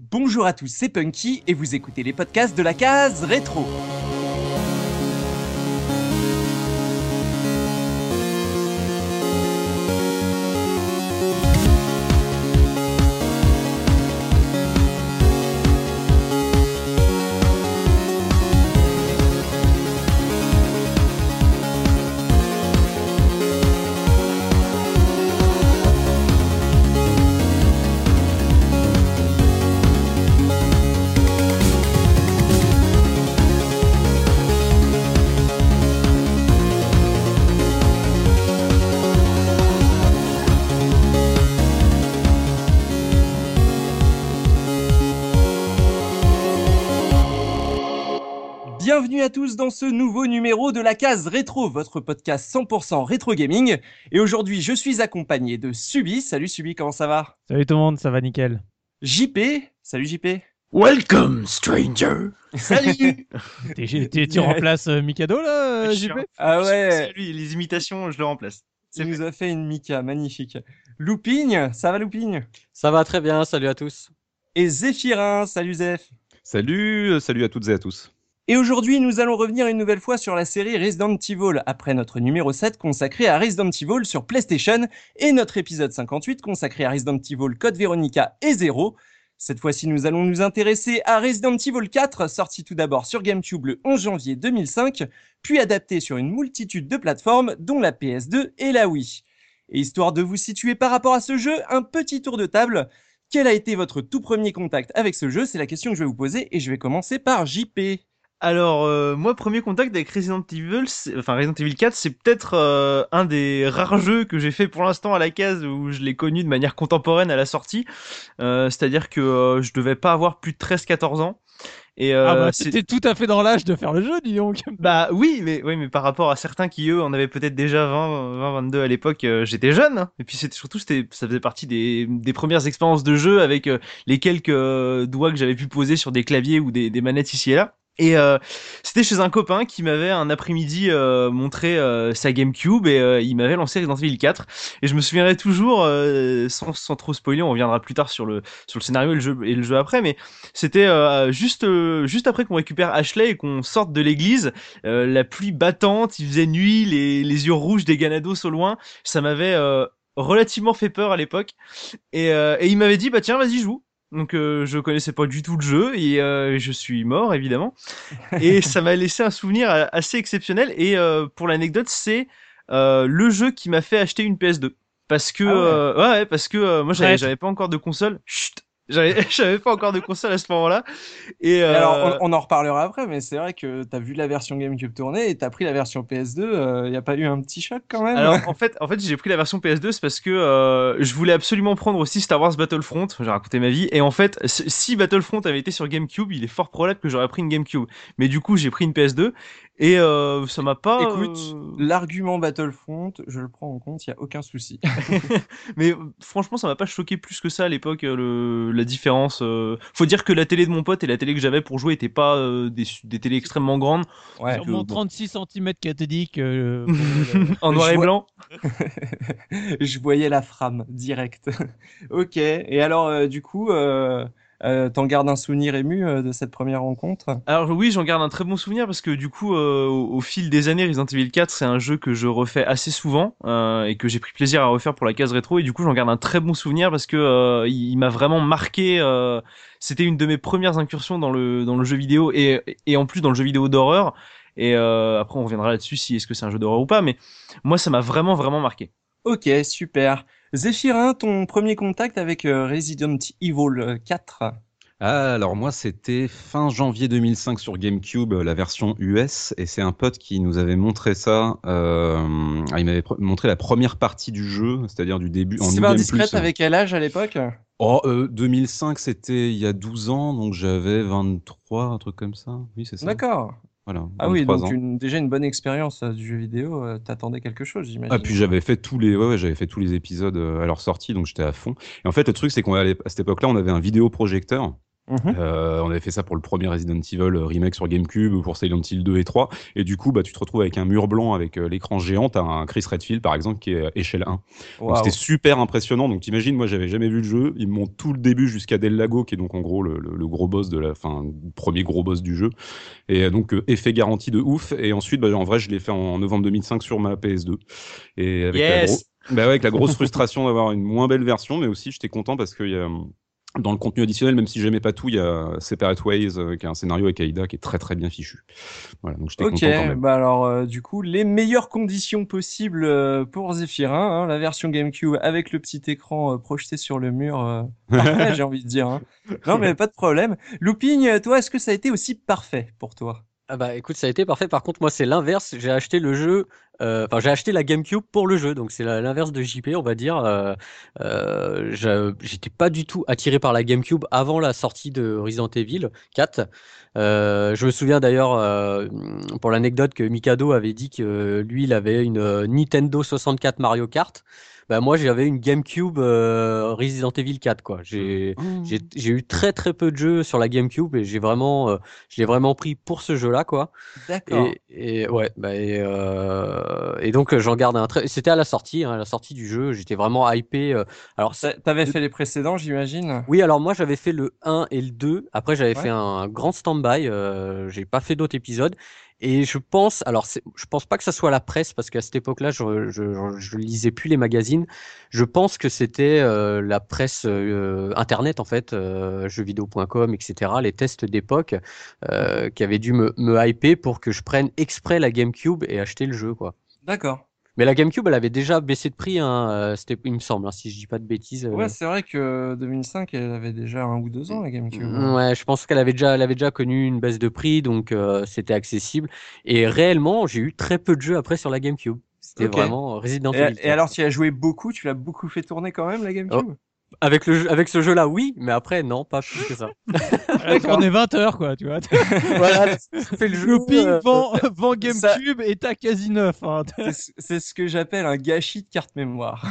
Bonjour à tous, c'est Punky et vous écoutez les podcasts de la case rétro. Dans ce nouveau numéro de la case rétro, votre podcast 100% rétro gaming. Et aujourd'hui, je suis accompagné de Subi. Salut Subi, comment ça va? Salut tout le monde, ça va nickel. JP. Salut JP. Welcome, stranger. Salut. Tu remplaces euh, Mikado là, euh, JP Ah C'est ouais, lui, les imitations, je le remplace. il nous a fait une Mika, magnifique. Loupigne, ça va Loupigne? Ça va très bien, salut à tous. Et Zéphirin, salut Zeph. Salut, euh, salut à toutes et à tous. Et aujourd'hui, nous allons revenir une nouvelle fois sur la série Resident Evil, après notre numéro 7 consacré à Resident Evil sur PlayStation et notre épisode 58 consacré à Resident Evil Code Veronica et Zero. Cette fois-ci, nous allons nous intéresser à Resident Evil 4, sorti tout d'abord sur GameCube le 11 janvier 2005, puis adapté sur une multitude de plateformes, dont la PS2 et la Wii. Et histoire de vous situer par rapport à ce jeu, un petit tour de table. Quel a été votre tout premier contact avec ce jeu? C'est la question que je vais vous poser et je vais commencer par JP. Alors, euh, moi, premier contact avec Resident Evil, enfin Resident Evil 4, c'est peut-être euh, un des rares jeux que j'ai fait pour l'instant à la case où je l'ai connu de manière contemporaine à la sortie. Euh, C'est-à-dire que euh, je devais pas avoir plus de 13-14 ans. Et euh, Ah bah t'étais tout à fait dans l'âge de faire le jeu, dis donc. Bah oui, mais oui, mais par rapport à certains qui eux en avaient peut-être déjà 20, 20, 22 à l'époque, euh, j'étais jeune. hein. Et puis c'était surtout, c'était, ça faisait partie des, des premières expériences de jeu avec euh, les quelques doigts que j'avais pu poser sur des claviers ou des, des manettes ici et là. Et euh, c'était chez un copain qui m'avait un après-midi euh, montré euh, sa GameCube et euh, il m'avait lancé Resident Evil 4. Et je me souviendrai toujours, euh, sans, sans trop spoiler, on reviendra plus tard sur le sur le scénario et le jeu et le jeu après, mais c'était euh, juste juste après qu'on récupère Ashley et qu'on sorte de l'église la pluie battante, il faisait nuit, les, les yeux rouges des Ganados au loin. Ça m'avait relativement fait peur à l'époque. Et, et il m'avait dit, bah tiens, vas-y, joue. Donc euh, je connaissais pas du tout le jeu et euh, je suis mort évidemment. Et ça m'a laissé un souvenir euh, assez exceptionnel. Et euh, pour l'anecdote, c'est euh, le jeu qui m'a fait acheter une PS2. Parce que Ah ouais. euh, ouais, parce que euh, moi j'avais pas encore de console. Chut, j'avais pas encore de console à ce moment-là. Et euh, Alors, on, on en reparlera après, mais c'est vrai que t'as vu la version GameCube tourner et t'as pris la version PS2. Il y a pas eu un petit choc quand même? Alors en fait, en fait, j'ai pris la version PS2 c'est parce que euh, je voulais absolument prendre aussi Star Wars Battlefront. J'ai raconté ma vie et en fait, si Battlefront avait été sur GameCube, il est fort probable que j'aurais pris une GameCube. Mais du coup, j'ai pris une PS2 et euh, ça m'a pas. Écoute, euh, l'argument Battlefront, je le prends en compte, il y a aucun souci. mais euh, franchement, ça m'a pas choqué plus que ça à l'époque euh, le la différence. euh. Faut dire que la télé de mon pote et la télé que j'avais pour jouer étaient pas euh, des des télés extrêmement grandes Ouais. Sur que mon bon. 36 cm cathodique. euh, en Je noir et vois- blanc. je voyais la frame direct. ok. Et alors, euh, du coup, euh, t'en gardes un souvenir ému euh, de cette première rencontre? Alors oui, j'en garde un très bon souvenir parce que du coup, euh, au, au fil des années, Resident Evil 4, c'est un jeu que je refais assez souvent euh, et que j'ai pris plaisir à refaire pour la case rétro. Et du coup, j'en garde un très bon souvenir parce que euh, il, il m'a vraiment marqué. euh, C'était une de mes premières incursions dans le dans le jeu vidéo et et en plus dans le jeu vidéo d'horreur. Et euh, après, on reviendra là-dessus si est-ce que c'est un jeu d'horreur ou pas. Mais moi, ça m'a vraiment vraiment marqué. Ok, super. Zéphirin, ton premier contact avec euh, Resident Evil euh, 4 Ah, alors moi, c'était fin janvier 2005 sur GameCube, la version US, et c'est un pote qui nous avait montré ça. euh, il m'avait montré la première partie du jeu, c'est-à-dire du début en C'est pas indiscrète avec quel âge à l'époque? Oh, euh, 2005, c'était il y a 12 ans, donc j'avais 23, un truc comme ça. Oui, c'est ça. D'accord. Voilà. Ah oui, 23 donc une- déjà une bonne expérience euh, du jeu vidéo. euh, T'attendais quelque chose, j'imagine. Ah puis j'avais fait tous les ouais, ouais, j'avais fait tous les épisodes euh, à leur sortie donc j'étais à fond. Et en fait le truc c'est qu'on à cette époque-là on avait un vidéoprojecteur Mhm. Euh, on avait fait ça pour le premier Resident Evil euh, remake sur GameCube, pour Silent Hill 2 et 3. Et du coup, bah, tu te retrouves avec un mur blanc avec euh, l'écran géant. T'as un Chris Redfield, par exemple, qui est échelle 1. Donc, Waouh. C'était super impressionnant. Donc t'imagines, moi j'avais jamais vu le jeu. Ils me montrent tout le début jusqu'à Del Lago, qui est donc en gros le, le- le gros boss de la fin, premier gros boss du jeu. Et donc euh, effet garanti de ouf. Et ensuite, bah, en vrai, je l'ai fait en novembre 2005 sur ma PS2. Et avec la Yes gros- bah ouais, avec la grosse frustration d'avoir une moins belle version, mais aussi j'étais content parce qu'il y a hum, dans le contenu additionnel, même si j'aimais pas tout, il y a Separate Ways, euh, qui est un scénario avec Aïda qui est très très bien fichu. Voilà, donc j'étais content quand même. bah alors euh, du coup, les meilleures conditions possibles euh, pour Zephyrin, hein, la version GameCube avec le petit écran projeté sur le mur, parfait, j'ai envie de dire. hein. Non mais pas de problème. Looping, toi, est-ce que ça a été aussi parfait pour toi? Ah bah écoute, ça a été parfait. Par contre, moi, c'est l'inverse. J'ai acheté le jeu, euh, enfin, j'ai acheté la GameCube pour le jeu. Donc, c'est l'inverse de JP, on va dire. Euh, euh, J'étais pas du tout attiré par la GameCube avant la sortie de Resident Evil 4. Euh, je me souviens d'ailleurs, pour l'anecdote, que Mikado avait dit que lui, il avait une Nintendo 64 Mario Kart. Bah, moi, j'avais une GameCube euh, Resident Evil 4, quoi. J'ai. J'ai j'ai eu très très peu de jeux sur la GameCube et j'ai vraiment, euh, je l'ai vraiment pris pour ce jeu-là, quoi. D'accord. Et, et ouais, bah, et, euh, et donc euh, j'en garde un très. C'était à la sortie, hein, à la sortie du jeu, j'étais vraiment hypé. euh. Alors T'avais fait les précédents, j'imagine? Oui, alors moi j'avais fait le 1 et le 2. Après j'avais Ouais. fait un grand stand-by. Euh, j'ai pas fait d'autres épisodes. Et je pense, alors je pense pas que ça soit la presse parce qu'à cette époque-là, je, je, je lisais plus les magazines. Je pense que c'était euh, la presse euh, internet en fait, euh, jeuxvideo.com, etc. Les tests d'époque euh, qui avaient dû me, me hyper pour que je prenne exprès la GameCube et acheter le jeu quoi. D'accord. Mais la GameCube, elle avait déjà baissé de prix, hein, euh, c'était, il me semble, hein, si je dis pas de bêtises. euh. Ouais, c'est vrai que 2005, elle avait déjà un ou deux ans, la GameCube. Mm, Ouais, je pense qu'elle avait déjà, elle avait déjà connu une baisse de prix, donc euh, c'était accessible. Et réellement, j'ai eu très peu de jeux après sur la GameCube. C'était vraiment Resident Et, Evil. et 4. alors, tu as joué beaucoup, tu l'as beaucoup fait tourner quand même, la GameCube? Avec le jeu- avec ce jeu-là, oui, mais après, non, pas plus que ça. On est 20 heures, quoi, tu vois. voilà, tu fais le jeu. Looping euh, vend, vend ça- GameCube et t'as quasi neuf. hein. C'est ce- C'est ce que j'appelle un gâchis de carte mémoire.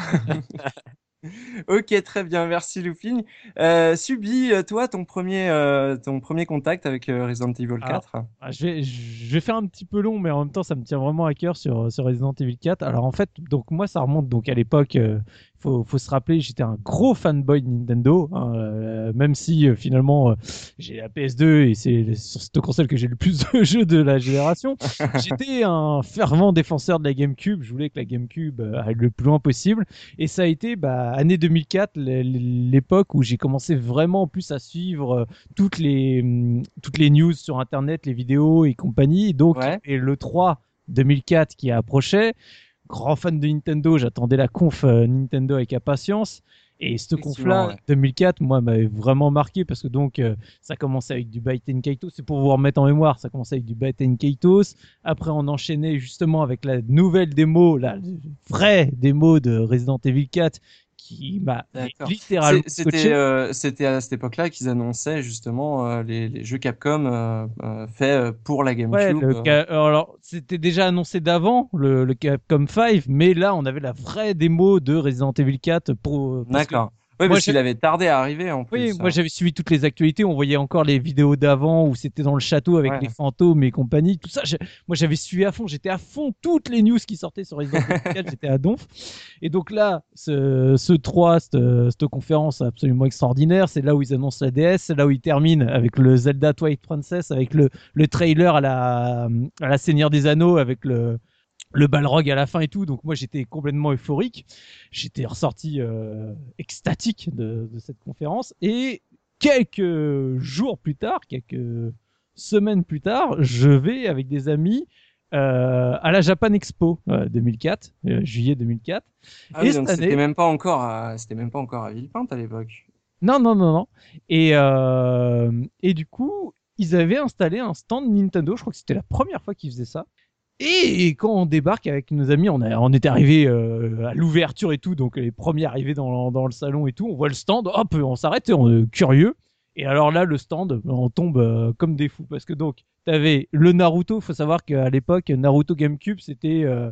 ok, très bien, merci Looping. Euh, Subi, euh, toi, ton premier, euh, ton premier contact avec euh, Resident Evil 4 Ah, je, vais, je vais faire un petit peu long, mais en même temps, ça me tient vraiment à cœur sur, sur Resident Evil 4. Alors en fait, donc moi, ça remonte donc à l'époque. euh, faut, faut se rappeler, j'étais un gros fanboy de Nintendo, hein, même si finalement j'ai la PS2 et c'est sur cette console que j'ai le plus de jeux de la génération. J'étais un fervent défenseur de la GameCube. Je voulais que la GameCube aille le plus loin possible. Et ça a été bah, année 2004, l- l'époque où j'ai commencé vraiment en plus à suivre euh, toutes les hum, toutes les news sur internet, les vidéos et compagnie. Donc Ouais. et le 3 2004 qui approchait, grand fan de Nintendo, j'attendais la conf euh, Nintendo avec impatience. Et cette Effectivement, conf-là, ouais. 2004, moi, m'avait vraiment marqué parce que donc, euh, ça commençait avec du Baiten Kaitos. C'est pour vous remettre en mémoire, ça commençait avec du Baiten Kaitos. Après, on enchaînait justement avec la nouvelle démo, la vraie démo de Resident Evil 4 qui m'a littéralement. C'était euh, c'était à cette époque-là qu'ils annonçaient justement euh, les, les jeux Capcom euh, euh, faits pour la GameCube. ca- alors c'était déjà annoncé d'avant le, le Capcom 5, mais là on avait la vraie démo de Resident Evil 4 pour. D'accord. Oui, Moi, parce qu'il avait tardé à arriver en plus. Oui, hein. moi j'avais suivi toutes les actualités, on voyait encore les vidéos d'avant où c'était dans le château avec Ouais. les fantômes et compagnie, tout ça. j'ai- Moi j'avais suivi à fond, j'étais à fond toutes les news qui sortaient sur Resident Evil 4, j'étais à donf. Et donc là, ce, ce 3, cette, cette conférence absolument extraordinaire, c'est là où ils annoncent la DS, c'est là où ils terminent avec le Zelda Twilight Princess, avec le, le trailer à la, à la Seigneur des Anneaux, avec le, le Balrog à la fin et tout. Donc moi j'étais complètement euphorique. J'étais ressorti euh, extatique de, de cette conférence. Et quelques jours plus tard, quelques semaines plus tard, je vais avec des amis euh, à la Japan Expo euh, 2004, euh, juillet 2004. Ah oui, donc c'était année- même pas encore à c'était même pas encore à Villepinte à l'époque. Non, non, non, non. Et, et du coup, ils avaient installé un stand Nintendo. Je crois que c'était la première fois qu'ils faisaient ça. Et quand on débarque avec nos amis, on, a, on était arrivé euh, à l'ouverture et tout, donc les premiers arrivés dans, dans le salon et tout, on voit le stand, hop, on s'arrête, on est curieux. Et alors là, le stand, on tombe euh, comme des fous parce que donc, t'avais le Naruto. Faut savoir qu'à l'époque, Naruto GameCube, c'était euh,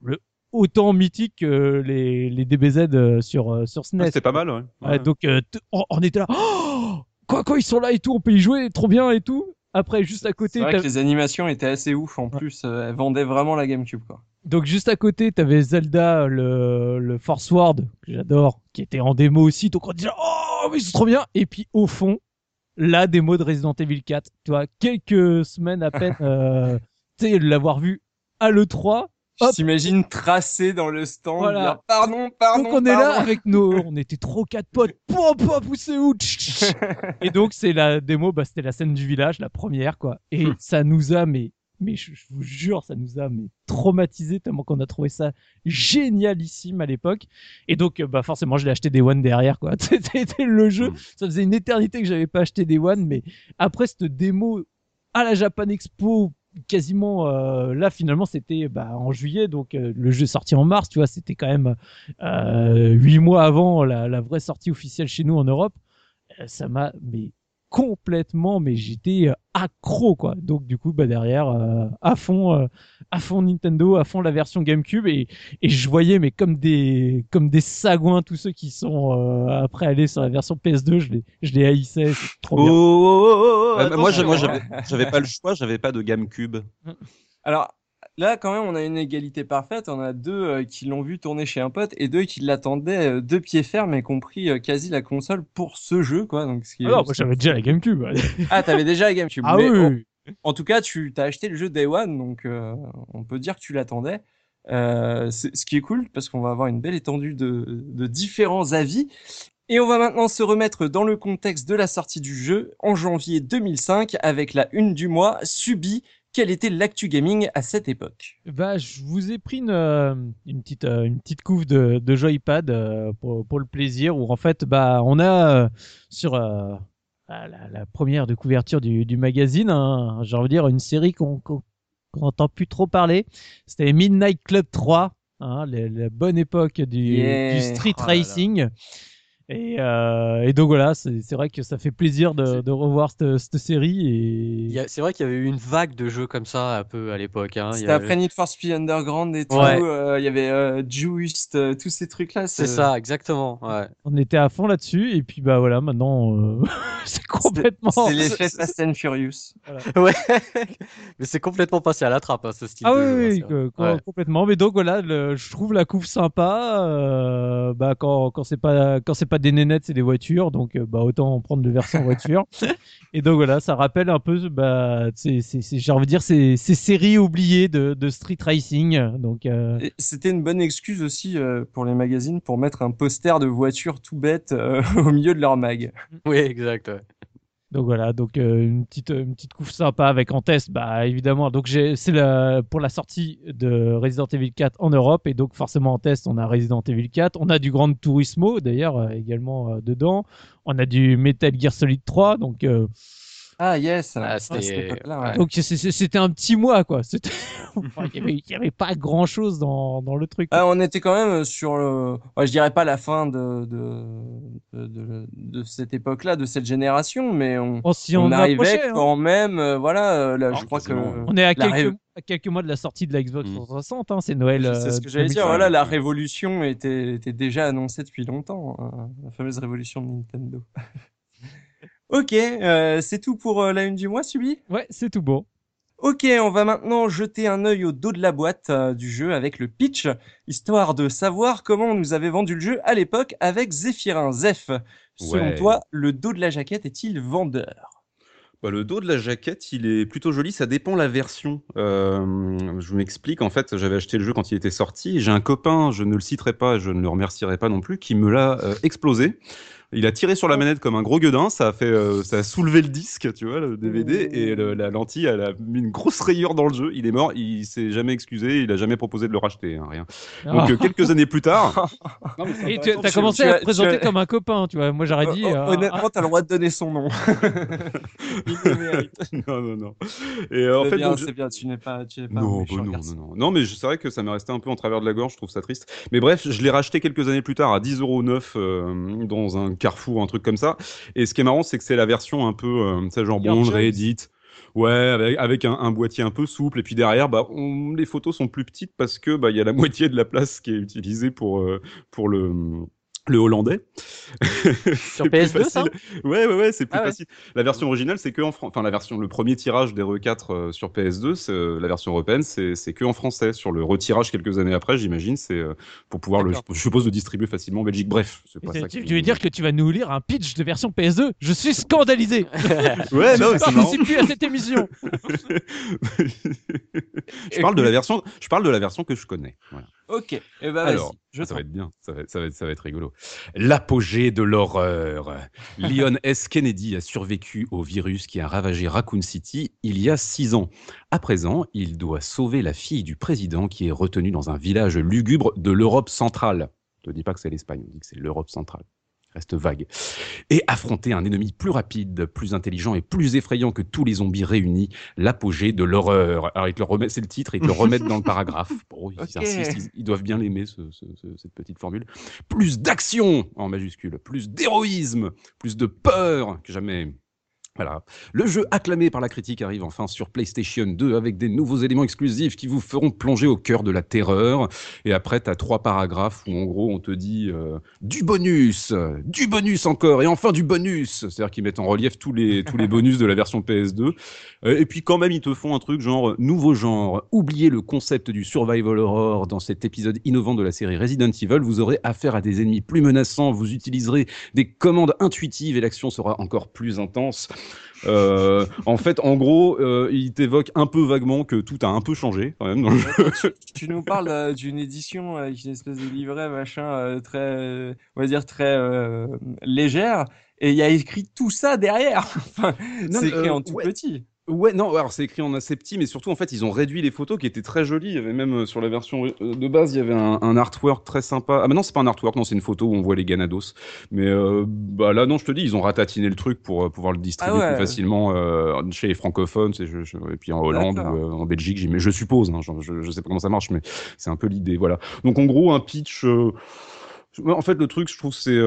le autant mythique que les, les DBZ euh, sur euh, sur SNES. Ah, C'était pas mal, ouais. Ouais, donc euh, on, on était là. Oh quoi, quand ils sont là et tout, on peut y jouer, trop bien et tout. Après, juste à côté, C'est vrai t'as- que les animations étaient assez ouf en plus, euh, elles vendaient vraiment la GameCube quoi. donc juste à côté, t'avais Zelda, le, le Force Ward, que j'adore, qui était en démo aussi. Donc on disait, oh, mais c'est trop bien. Et puis au fond, la démo de Resident Evil 4. Tu vois, quelques semaines à peine, euh, tu sais, l'avoir vu à l'E3. T'imagine tracé dans le stand, Voilà. pardon, pardon. donc on est là avec nos, on était trop quatre potes, pop, où c'est où. Et donc c'est la démo, bah c'était la scène du village, la première quoi. Et Hmm. ça nous a, mais, mais je, je vous jure, ça nous a mais traumatisé tellement qu'on a trouvé ça génialissime à l'époque. Et donc euh, bah forcément je l'ai acheté des One derrière quoi. C'était le jeu. Hmm. Ça faisait une éternité que j'avais pas acheté des One, mais après cette démo à la Japan Expo quasiment euh, là finalement c'était bah, en juillet donc euh, le jeu est sorti en mars tu vois c'était quand même euh, huit mois avant la, la vraie sortie officielle chez nous en Europe. Euh, ça m'a mais complètement mais j'étais euh, accro quoi. Donc du coup bah derrière euh, à fond euh, à fond Nintendo à fond la version GameCube et et je voyais mais comme des comme des sagouins tous ceux qui sont euh, après aller sur la version PS2 je les je les haïssais c'est trop Oh, bien. Oh, oh, oh, Ouais, moi, attention, moi, j'avais j'avais pas le choix, j'avais pas de GameCube. Alors là, quand même, on a une égalité parfaite. On a deux euh, qui l'ont vu tourner chez un pote et deux qui l'attendaient euh, de pied ferme et compris euh, quasi la console pour ce jeu, quoi. Donc, ce qui est- alors moi j'avais déjà la GameCube Ah, t'avais déjà la GameCube. ah mais oui, en- oui. En, tout cas, tu t'as acheté le jeu Day One, donc on peut dire que tu l'attendais. Ce qui est cool parce qu'on va avoir une belle étendue de, de différents avis. Et on va maintenant se remettre dans le contexte de la sortie du jeu en janvier 2005 avec la une du mois Subi. Quelle était l'actu gaming à cette époque? Bah, je vous ai pris une, euh, une petite euh, une petite couve de, de joypad euh, pour, pour le plaisir où en fait bah on a sur euh, la, première de couverture du, du magazine hein, j'ai envie de dire une série qu'on qu'on n'entend plus trop parler c'était Midnight Club 3 hein, la, la bonne époque du, Yeah. du street Oh là là. Et, euh, et donc voilà c'est c'est vrai que ça fait plaisir de, revoir cette, cette série et a- C'est vrai qu'il y avait eu une vague de jeux comme ça un peu à l'époque. Hein. C'était avait- après Need for Speed Underground et tout. Ouais. euh, Il y avait euh, Juiced, euh, tous ces trucs-là. C'est ça, exactement. Ouais. on était à fond là-dessus et puis bah voilà maintenant euh, c'est complètement C'est l'effet Fast and Furious. ouais. Mais c'est complètement passé à la trappe, hein, ce style Ah de oui, jeu. hein, oui, Ouais. complètement. Mais donc voilà, le- je trouve la couve sympa. euh, bah quand quand c'est pas quand c'est pas des nénettes, c'est des voitures. Donc euh, bah autant prendre le versant voiture. Et donc voilà, ça rappelle un peu bah c'est c'est c'est- j'ai envie de dire ces ces séries oubliées de de street racing. Donc euh, Et C'était une bonne excuse aussi euh, pour les magazines pour mettre un poster de voiture tout bête euh, au milieu de leur mag. Oui, exact. ouais. Donc voilà, donc euh, une petite une petite couve sympa avec en test, bah évidemment. Donc j'ai c'est la pour la sortie de Resident Evil 4 en Europe et donc forcément en test on a Resident Evil 4, on a du Gran Turismo d'ailleurs euh, également euh, dedans, on a du Metal Gear Solid 3 donc euh, Ah yes, Ah, c'était- ouais. donc c'était un petit mois quoi. Enfin, il y avait pas grand chose dans dans le truc. Ah, on était quand même sur le, ouais, je dirais pas la fin de de de, de, de cette époque-là, de cette génération, mais on, en arrivait hein. quand même, euh, voilà, euh, là, Ah, je crois que On est à quelques, rêve- à quelques mois de la sortie de la Xbox Mm. 360, hein, c'est Noël. c'est ce euh, que j'allais dire. 2005. Voilà, la révolution était était déjà annoncée depuis longtemps, hein, la fameuse révolution de Nintendo. Ok, euh, c'est tout pour euh, la une du mois, Subi? Ouais, c'est tout bon. Ok, on va maintenant jeter un œil au dos de la boîte euh, du jeu avec le pitch, histoire de savoir comment on nous avait vendu le jeu à l'époque avec Zéphirin. Zeph, selon Ouais. toi, le dos de la jaquette est-il vendeur? Bah, le dos de la jaquette, il est plutôt joli. Ça dépend la version. Euh, je m'explique. En fait, j'avais acheté le jeu quand il était sorti. J'ai un copain, je ne le citerai pas, je ne le remercierai pas non plus, qui me l'a euh, explosé. Il a tiré sur la manette comme un gros gueudin. Ça a fait, euh, ça a soulevé le disque, tu vois, le DVD, et le- la lentille, elle a mis une grosse rayure dans le jeu. Il est mort. Il s'est jamais excusé. Il a jamais proposé de le racheter, hein, rien. Donc euh, quelques années plus tard, Et tu as Tu- commencé tu à as- te présenter tu as- comme un copain, tu vois. Moi, j'aurais dit. Oh, euh, Honnêtement, t'as le droit de donner son nom. Il non, non, non. Et euh, en C'est fait, je- c'est bien, tu n'es pas, tu n'es pas Non, méchant bah non, non, non. Non, mais je- c'est vrai que ça m'est resté un peu en travers de la gorge, je trouve ça triste. Mais bref, je l'ai racheté quelques années plus tard à 10 euros neuf euh, dans un carrefour, un truc comme ça. Et ce qui est marrant, c'est que c'est la version un peu, euh, tu sais, genre Choice. réédite. Ouais, avec, avec un, un boîtier un peu souple. Et puis derrière, bah, on- les photos sont plus petites parce que bah, il y a la moitié de la place qui est utilisée pour, euh, pour le le hollandais. Sur PS2, ça Ouais, ouais, ouais, c'est plus Ah ouais. facile. La version originale, c'est que en fran- enfin la version, le premier tirage des RE4 euh, sur PS2, c'est, euh, la version européenne, c'est que en français. Sur le retirage quelques années après, j'imagine, c'est euh, pour pouvoir le, je suppose, le distribuer facilement en Belgique. Bref, c'est pas ça. Tu, tu veux dire que tu vas nous lire un pitch de version PS2 Je suis scandalisé. Ouais, non, je c'est marrant. participe plus à cette émission. je parle de la version, je parle de la version que je connais. Voilà. Ok, et ben vas-y, Alors, je ça va être bien, ça va ça va être rigolo. L'apogée de l'horreur. Leon S. Kennedy a survécu au virus qui a ravagé Raccoon City il y a six ans. À présent, il doit sauver la fille du président qui est retenue dans un village lugubre de l'Europe centrale. Ne dis pas que c'est l'Espagne, on dit que c'est l'Europe centrale. Reste vague. Et affronter un ennemi plus rapide, plus intelligent et plus effrayant que tous les zombies réunis, l'apogée de l'horreur. Alors, ils te le remettent, c'est le titre, et ils te le remettent dans le paragraphe. Bon, ils insistent, ils, ils doivent bien l'aimer, ce- ce- ce- cette petite formule. Plus d'action, en majuscule, plus d'héroïsme, plus de peur que jamais. Voilà. Le jeu acclamé par la critique arrive enfin sur PlayStation 2 avec des nouveaux éléments exclusifs qui vous feront plonger au cœur de la terreur. Et après, tu trois paragraphes où en gros on te dit euh, du bonus, du bonus encore, et enfin du bonus. C'est-à-dire qu'ils mettent en relief tous les, tous les bonus de la version PS2. Euh, et puis quand même, ils te font un truc genre euh, nouveau genre. Oubliez le concept du survival horror dans cet épisode innovant de la série Resident Evil. Vous aurez affaire à des ennemis plus menaçants, vous utiliserez des commandes intuitives et l'action sera encore plus intense. Euh, en fait, en gros, euh, il t'évoque un peu vaguement que tout a un peu changé quand même dans le jeu. tu nous parles euh, d'une édition avec une espèce de livret machin euh, très, euh, on va dire très euh, légère, et il y a écrit tout ça derrière. Enfin, c'est écrit euh, en tout ouais. petit. Ouais, non, alors c'est écrit en assez petit, mais surtout en fait ils ont réduit les photos qui étaient très jolies. Il y avait même euh, sur la version euh, de base, il y avait un, un artwork très sympa. Ah, mais non, c'est pas un artwork, non, c'est une photo où on voit les Ganados. Mais euh, bah là, non, je te dis, ils ont ratatiné le truc pour euh, pouvoir le distribuer Ah ouais. plus facilement euh, chez les francophones, c'est- je- je- et puis en Hollande ou euh, en Belgique, mais je suppose. Hein, je, je, sais pas comment ça marche, mais c'est un peu l'idée. Voilà. Donc en gros, un pitch. euh, En fait, le truc, je trouve, c'est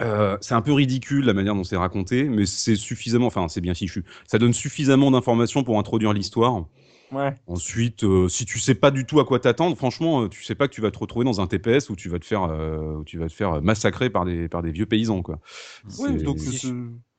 euh, c'est un peu ridicule la manière dont c'est raconté, mais c'est suffisamment, enfin c'est bien fichu. Ça donne suffisamment d'informations pour introduire l'histoire. Ouais. Ensuite, euh, si tu sais pas du tout à quoi t'attendre, franchement, euh, tu sais pas que tu vas te retrouver dans un TPS où tu vas te faire, euh, où tu vas te faire massacrer par des par des vieux paysans quoi. Donc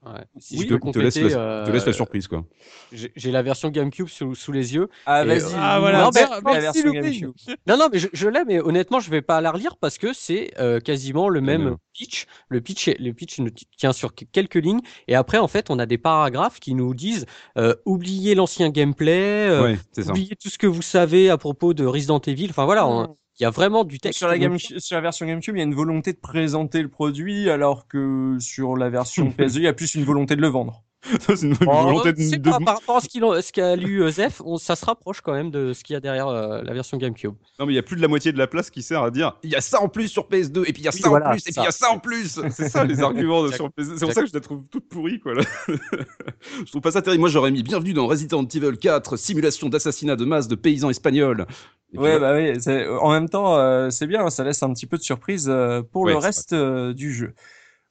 Ouais. Si je te, peux il te laisse la, il te laisse la euh, surprise quoi. j'ai la version GameCube sous, sous les yeux. Ah vas-y. euh, Ah, voilà, la version Looping. GameCube. Non, non, mais je, je l'ai, mais honnêtement, je vais pas la relire parce que c'est euh, quasiment le même pitch. Le pitch, le pitch tient sur que- quelques lignes. Et après, en fait, on a des paragraphes qui nous disent euh, oubliez l'ancien gameplay, euh, ouais, c'est ça. oubliez tout ce que vous savez à propos de Resident Evil. Enfin voilà, on- il y a vraiment du texte. Sur la, game, Donc, sur la version GameCube, il y a une volonté de présenter le produit, alors que sur la version PS2, il y a plus une volonté de le vendre. c'est une bon, volonté de, de- pas- par rapport à ce qu'il en- ce qu'a lu euh, Zef, on- ça se rapproche quand même de ce qu'il y a derrière euh, la version GameCube. Non mais il y a plus de la moitié de la place qui sert à dire il y a ça en plus sur PS2 et puis il y a Oui, ça voilà, en plus et puis ça. il y a ça en plus. C'est ça les arguments de, sur PS2. C'est pour ça que je la trouve toute pourrie quoi. Là. je trouve pas ça terrible. Moi j'aurais mis bienvenue dans Resident Evil 4, simulation d'assassinat de masse de paysans espagnols. Ouais, bah oui. c'est- En même temps, euh, c'est bien, ça laisse un petit peu de surprise euh, pour Ouais, le reste euh, du jeu.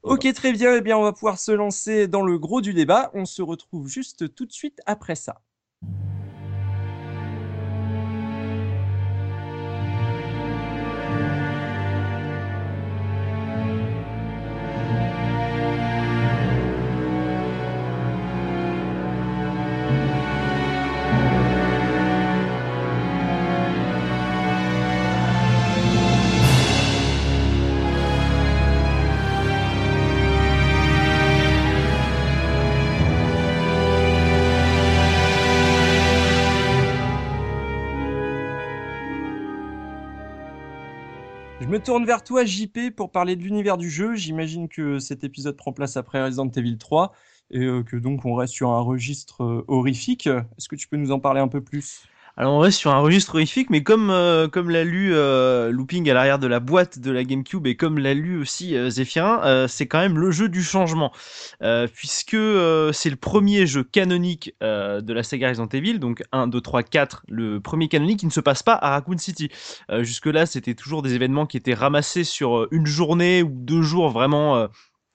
Ok, très bien. Eh bien, on va pouvoir se lancer dans le gros du débat. On se retrouve juste tout de suite après ça. Je me tourne vers toi, JP, pour parler de l'univers du jeu. J'imagine que cet épisode prend place après Resident Evil 3 et euh, que donc on reste sur un registre euh, horrifique. Est-ce que tu peux nous en parler un peu plus? Alors on reste sur un registre horrifique, mais comme euh, comme l'a lu euh, Looping à l'arrière de la boîte de la GameCube et comme l'a lu aussi euh, Zephyrin, euh, c'est quand même le jeu du changement, puisque c'est le premier jeu canonique de la saga Resident Evil, donc 1, 2, 3, 4, le premier canonique qui ne se passe pas à Raccoon City. Euh, Jusque-là, c'était toujours des événements qui étaient ramassés sur une journée ou deux jours vraiment.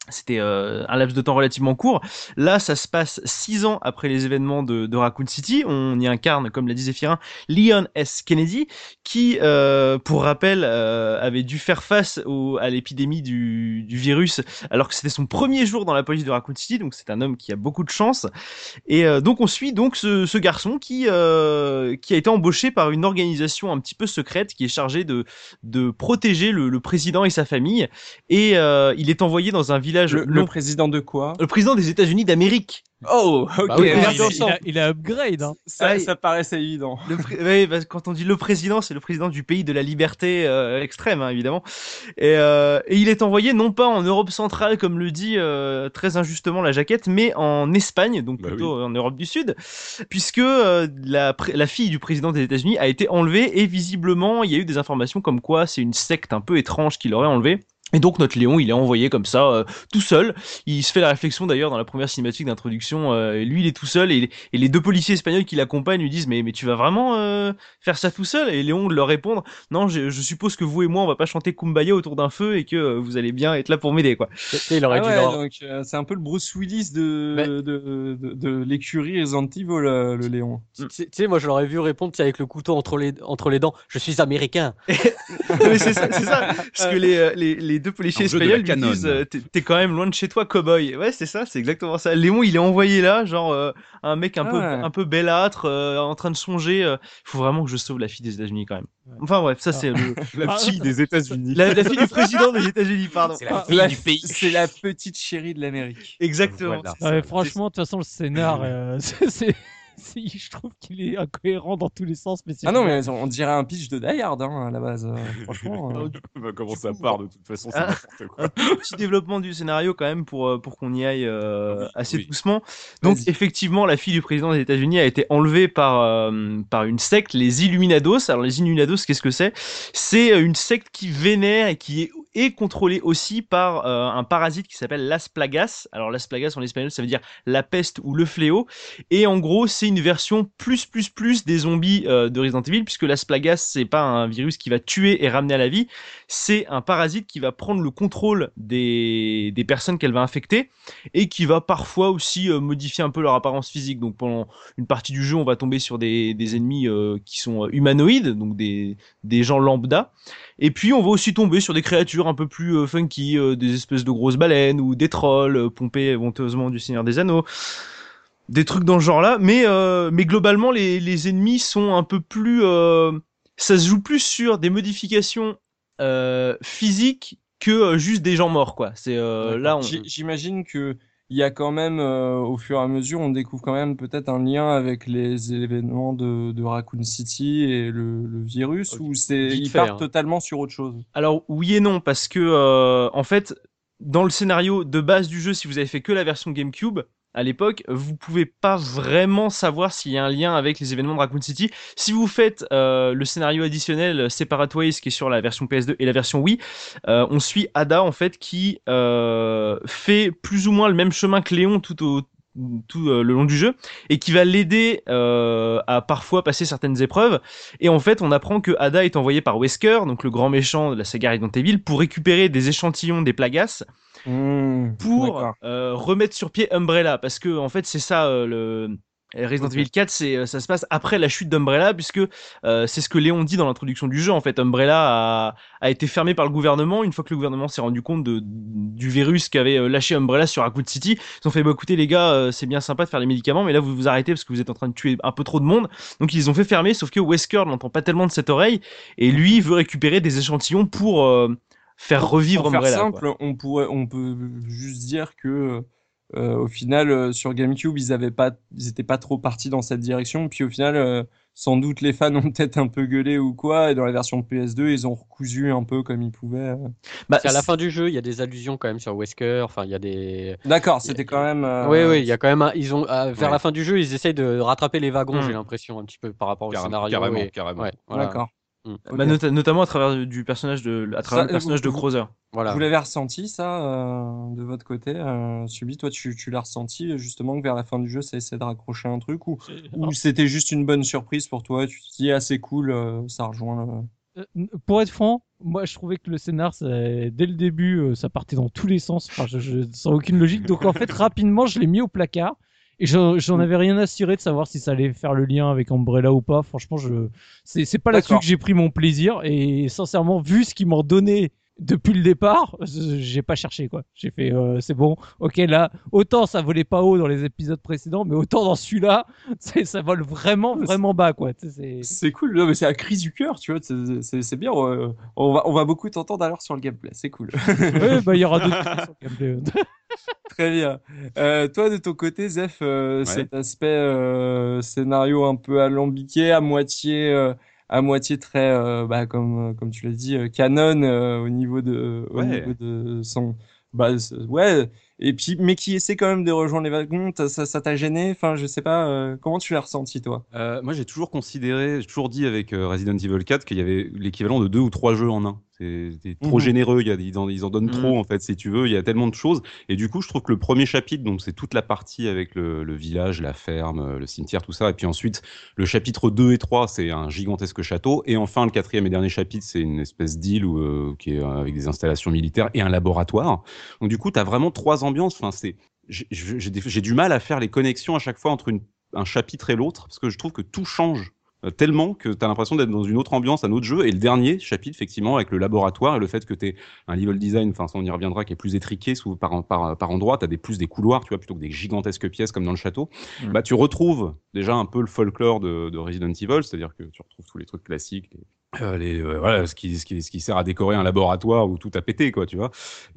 C'était euh, un laps de temps relativement court. Là, ça se passe six ans après les événements de, de Raccoon City. On y incarne, comme l'a dit Zéphirin, Leon S. Kennedy, qui, euh, pour rappel, euh, avait dû faire face à l'épidémie du, virus, alors que c'était son premier jour dans la police de Raccoon City. Donc, c'est un homme qui a beaucoup de chance. Et donc, on suit donc ce, garçon qui, a été embauché par une organisation un petit peu secrète qui est chargée de, protéger le, président et sa famille. Et il est envoyé dans un village Le, président de quoi le président des États-Unis d'Amérique. Oh, ok. Bah oui, il, il a- il a upgrade. Hein. ça, Ah, ça paraissait évident. Le quand on dit le président, c'est le président du pays de la liberté euh, extrême, hein, évidemment. Et, euh, et il est envoyé non pas en Europe centrale, comme le dit euh, très injustement la jaquette, mais en Espagne, donc Bah plutôt en Europe du Sud, puisque euh, la fille du président des États-Unis a été enlevée et visiblement il y a eu des informations comme quoi c'est une secte un peu étrange qui l'aurait enlevée. Et donc notre Léon, il est envoyé comme ça, euh, tout seul. Il se fait la réflexion d'ailleurs dans la première cinématique d'introduction. euh, lui, il est tout seul et, et les deux policiers espagnols qui l'accompagnent lui disent mais mais tu vas vraiment euh, faire ça tout seul? Et Léon leur répondre non, je, je suppose que vous et moi on va pas chanter Kumbaya autour d'un feu et que euh, vous allez bien être là pour m'aider quoi. Tu sais, Il aurait Ah dû ouais, leur- donc euh, c'est un peu le Bruce Willis de, Mais- de, de, de l'écurie Resident Evil, euh, le Léon. Tu sais- moi je l'aurais vu répondre tu sais, avec le couteau entre les, entre les dents. Je suis américain. mais c'est ça, c'est ça, parce que les, euh, les, les deux policiers espagnols lui disent euh, t'es quand même loin de chez toi, cowboy. Ouais, c'est ça, c'est exactement ça. Léon, il est envoyé là, genre euh, un mec un Ah peu ouais. un peu belâtre, euh, en train de songer. euh, Il faut vraiment que je sauve la fille des États-Unis quand même. Enfin bref, ça c'est le- La fille des États-Unis. la, la fille du président des États-Unis, pardon. C'est la Ah, fille la- du pays. C'est la petite chérie de l'Amérique. Exactement. Voilà. c'est Ouais, ça. franchement, de toute façon, le scénar, euh, c'est, c'est- c'est- je trouve qu'il est incohérent dans tous les sens. Mais Ah non, mais on dirait un pitch de Die Hard hein, à la base. euh, franchement. euh. Bah, comment ça part de toute façon, c'est Ah. n'importe quoi. un petit développement du scénario quand même pour, euh, pour qu'on y aille euh, Oui, assez oui. doucement. Donc effectivement, la fille du président des États-Unis a été enlevée par, euh, par une secte, les Illuminados. Alors les Illuminados, qu'est-ce que c'est? C'est une secte qui vénère et qui est, est contrôlée aussi par euh, un parasite qui s'appelle Las Plagas. Alors Las Plagas en espagnol, ça veut dire la peste ou le fléau. Et en gros, c'est une version plus plus plus des zombies euh, de Resident Evil, puisque Las Plagas, c'est pas un virus qui va tuer et ramener à la vie, c'est un parasite qui va prendre le contrôle des, des personnes qu'elle va infecter et qui va parfois aussi euh, modifier un peu leur apparence physique. Donc pendant une partie du jeu, on va tomber sur des, des ennemis qui sont humanoïdes, donc des, des gens lambda. Et puis on va aussi tomber sur des créatures un peu plus euh, funky, euh, des espèces de grosses baleines ou des trolls euh, pompés honteusement du Seigneur des Anneaux. Des trucs dans ce genre-là, mais euh, mais globalement les, les ennemis sont un peu plus, euh, ça se joue plus sur des modifications euh, physiques que juste des gens morts quoi. C'est euh, là on... J'imagine que il y a quand même, euh, au fur et à mesure, on découvre quand même peut-être un lien avec les événements de, de Raccoon City et le, le virus, ou c'est ils partent hein. totalement sur autre chose? Alors oui et non parce que euh, en fait dans le scénario de base du jeu, si vous avez fait que la version GameCube à l'époque, vous pouvez pas vraiment savoir s'il y a un lien avec les événements de Raccoon City. Si vous faites euh, le scénario additionnel Separate Ways qui est sur la version PS2 et la version Wii, euh, on suit Ada en fait qui euh, fait plus ou moins le même chemin que Léon tout euh, le long du jeu et qui va l'aider euh, à parfois passer certaines épreuves et en fait on apprend que Ada est envoyée par Wesker donc le grand méchant de la saga Resident Evil pour récupérer des échantillons des plagas Mmh, pour euh, remettre sur pied Umbrella. Parce que en fait c'est ça euh, le Resident. Evil 4 c'est euh, ça se passe après la chute d'Umbrella puisque euh, c'est ce que Léon dit dans l'introduction du jeu en fait. Umbrella a, a été fermé par le gouvernement. Une fois que le gouvernement s'est rendu compte de, du virus qu'avait lâché Umbrella sur Raccoon City ils ont fait bah écoutez les gars c'est bien sympa de faire les médicaments mais là vous vous arrêtez parce que vous êtes en train de tuer un peu trop de monde. Donc ils ont fait fermer sauf que Wesker n'entend pas tellement de cette oreille et lui veut récupérer des échantillons pour euh, faire revivre Pour faire Umbrella quoi. simple, on pourrait, on peut juste dire que euh, au final euh, sur GameCube ils avaient pas, ils étaient pas trop partis dans cette direction. Puis au final, euh, sans doute les fans ont peut-être un peu gueulé ou quoi. Et dans la version PS2, ils ont recousu un peu comme ils pouvaient. euh. Bah, C'est à la fin du jeu, il y a des allusions quand même sur Wesker. Enfin, il y a des. D'accord, c'était quand même. euh, Oui, oui, il y a quand même. un- Ils ont euh, vers Ouais. la fin du jeu, ils essayent de rattraper les wagons. Hmm. J'ai l'impression un petit peu par rapport au Carrément, scénario. carrément, et- carrément. Ouais, voilà. D'accord. Bah, nota- notamment à travers du personnage de à travers Ça, le personnage de vous- Crozer. Voilà. Vous l'avez ressenti ça euh, de votre côté, euh, Subi? Toi, tu, tu l'as ressenti justement que vers la fin du jeu, ça essaie de raccrocher un truc ou, ou c'était juste une bonne surprise pour toi? Tu te dis ah c'est cool, euh, ça rejoint. le- Euh, pour être franc, moi je trouvais que le scénar, ça- dès le début, euh, ça partait dans tous les sens, enfin, je, je- sans aucune logique. Donc en fait, rapidement, je l'ai mis au placard. Et j'en Mm. avais rien à cirer de savoir si ça allait faire le lien avec Umbrella ou pas. Franchement, je c'est c'est pas là-dessus que j'ai pris mon plaisir. Et sincèrement, vu ce qu'ils m'ont donné depuis le départ, je- j'ai pas cherché quoi. J'ai fait euh, c'est bon. Ok là, autant ça volait pas haut dans les épisodes précédents, mais autant dans celui-là, ça vole vraiment vraiment bas quoi. C'est- cool, non, mais c'est un cri du cœur, tu vois, c'est- bien. On, on va, on va beaucoup t'entendre alors sur le gameplay, c'est cool. Ouais, bah il y aura d'autres sur le gameplay. Très bien. Euh, toi, de ton côté, Zef, euh, cet aspect euh, scénario un peu alambiqué, à moitié, euh, à moitié très, euh, bah, comme, comme tu l'as dit, euh, canon euh, au niveau de, au Ouais. niveau de son, bah, ouais. Et puis, mais qui essaie quand même de rejoindre les wagons, ça, t'a gêné? Enfin, je sais pas, euh, comment tu l'as ressenti, toi? Euh, moi, j'ai toujours considéré, j'ai toujours dit avec euh, Resident Evil 4 qu'il y avait l'équivalent de deux ou trois jeux en un. C'est trop Mhm. généreux, y a, ils, en, ils en donnent Mhm. trop en fait, si tu veux. Il y a tellement de choses. Et du coup, je trouve que le premier chapitre, donc c'est toute la partie avec le, le village, la ferme, le cimetière, tout ça. Et puis ensuite, le chapitre 2 et 3, c'est un gigantesque château. Et enfin, le quatrième et dernier chapitre, c'est une espèce d'île euh, qui est euh, avec des installations militaires et un laboratoire. Donc du coup, tu as vraiment trois ambiances. Enfin, c'est j'ai- du mal à faire les connexions à chaque fois entre une, un chapitre et l'autre parce que je trouve que tout change tellement que tu as l'impression d'être dans une autre ambiance, un autre jeu. Et le dernier chapitre, effectivement, avec le laboratoire et le fait que tu un level design, enfin, ça on y reviendra, qui est plus étriqué sous, par, par, par endroit, tu as des, plus des couloirs, tu vois, plutôt que des gigantesques pièces comme dans le château. Mm. Bah, tu retrouves déjà un peu le folklore de, de Resident Evil, c'est-à-dire que tu retrouves tous les trucs classiques. les- euh, les, euh, voilà, ce qui, ce, qui, ce qui sert à décorer un laboratoire où tout a pété, quoi, tu vois.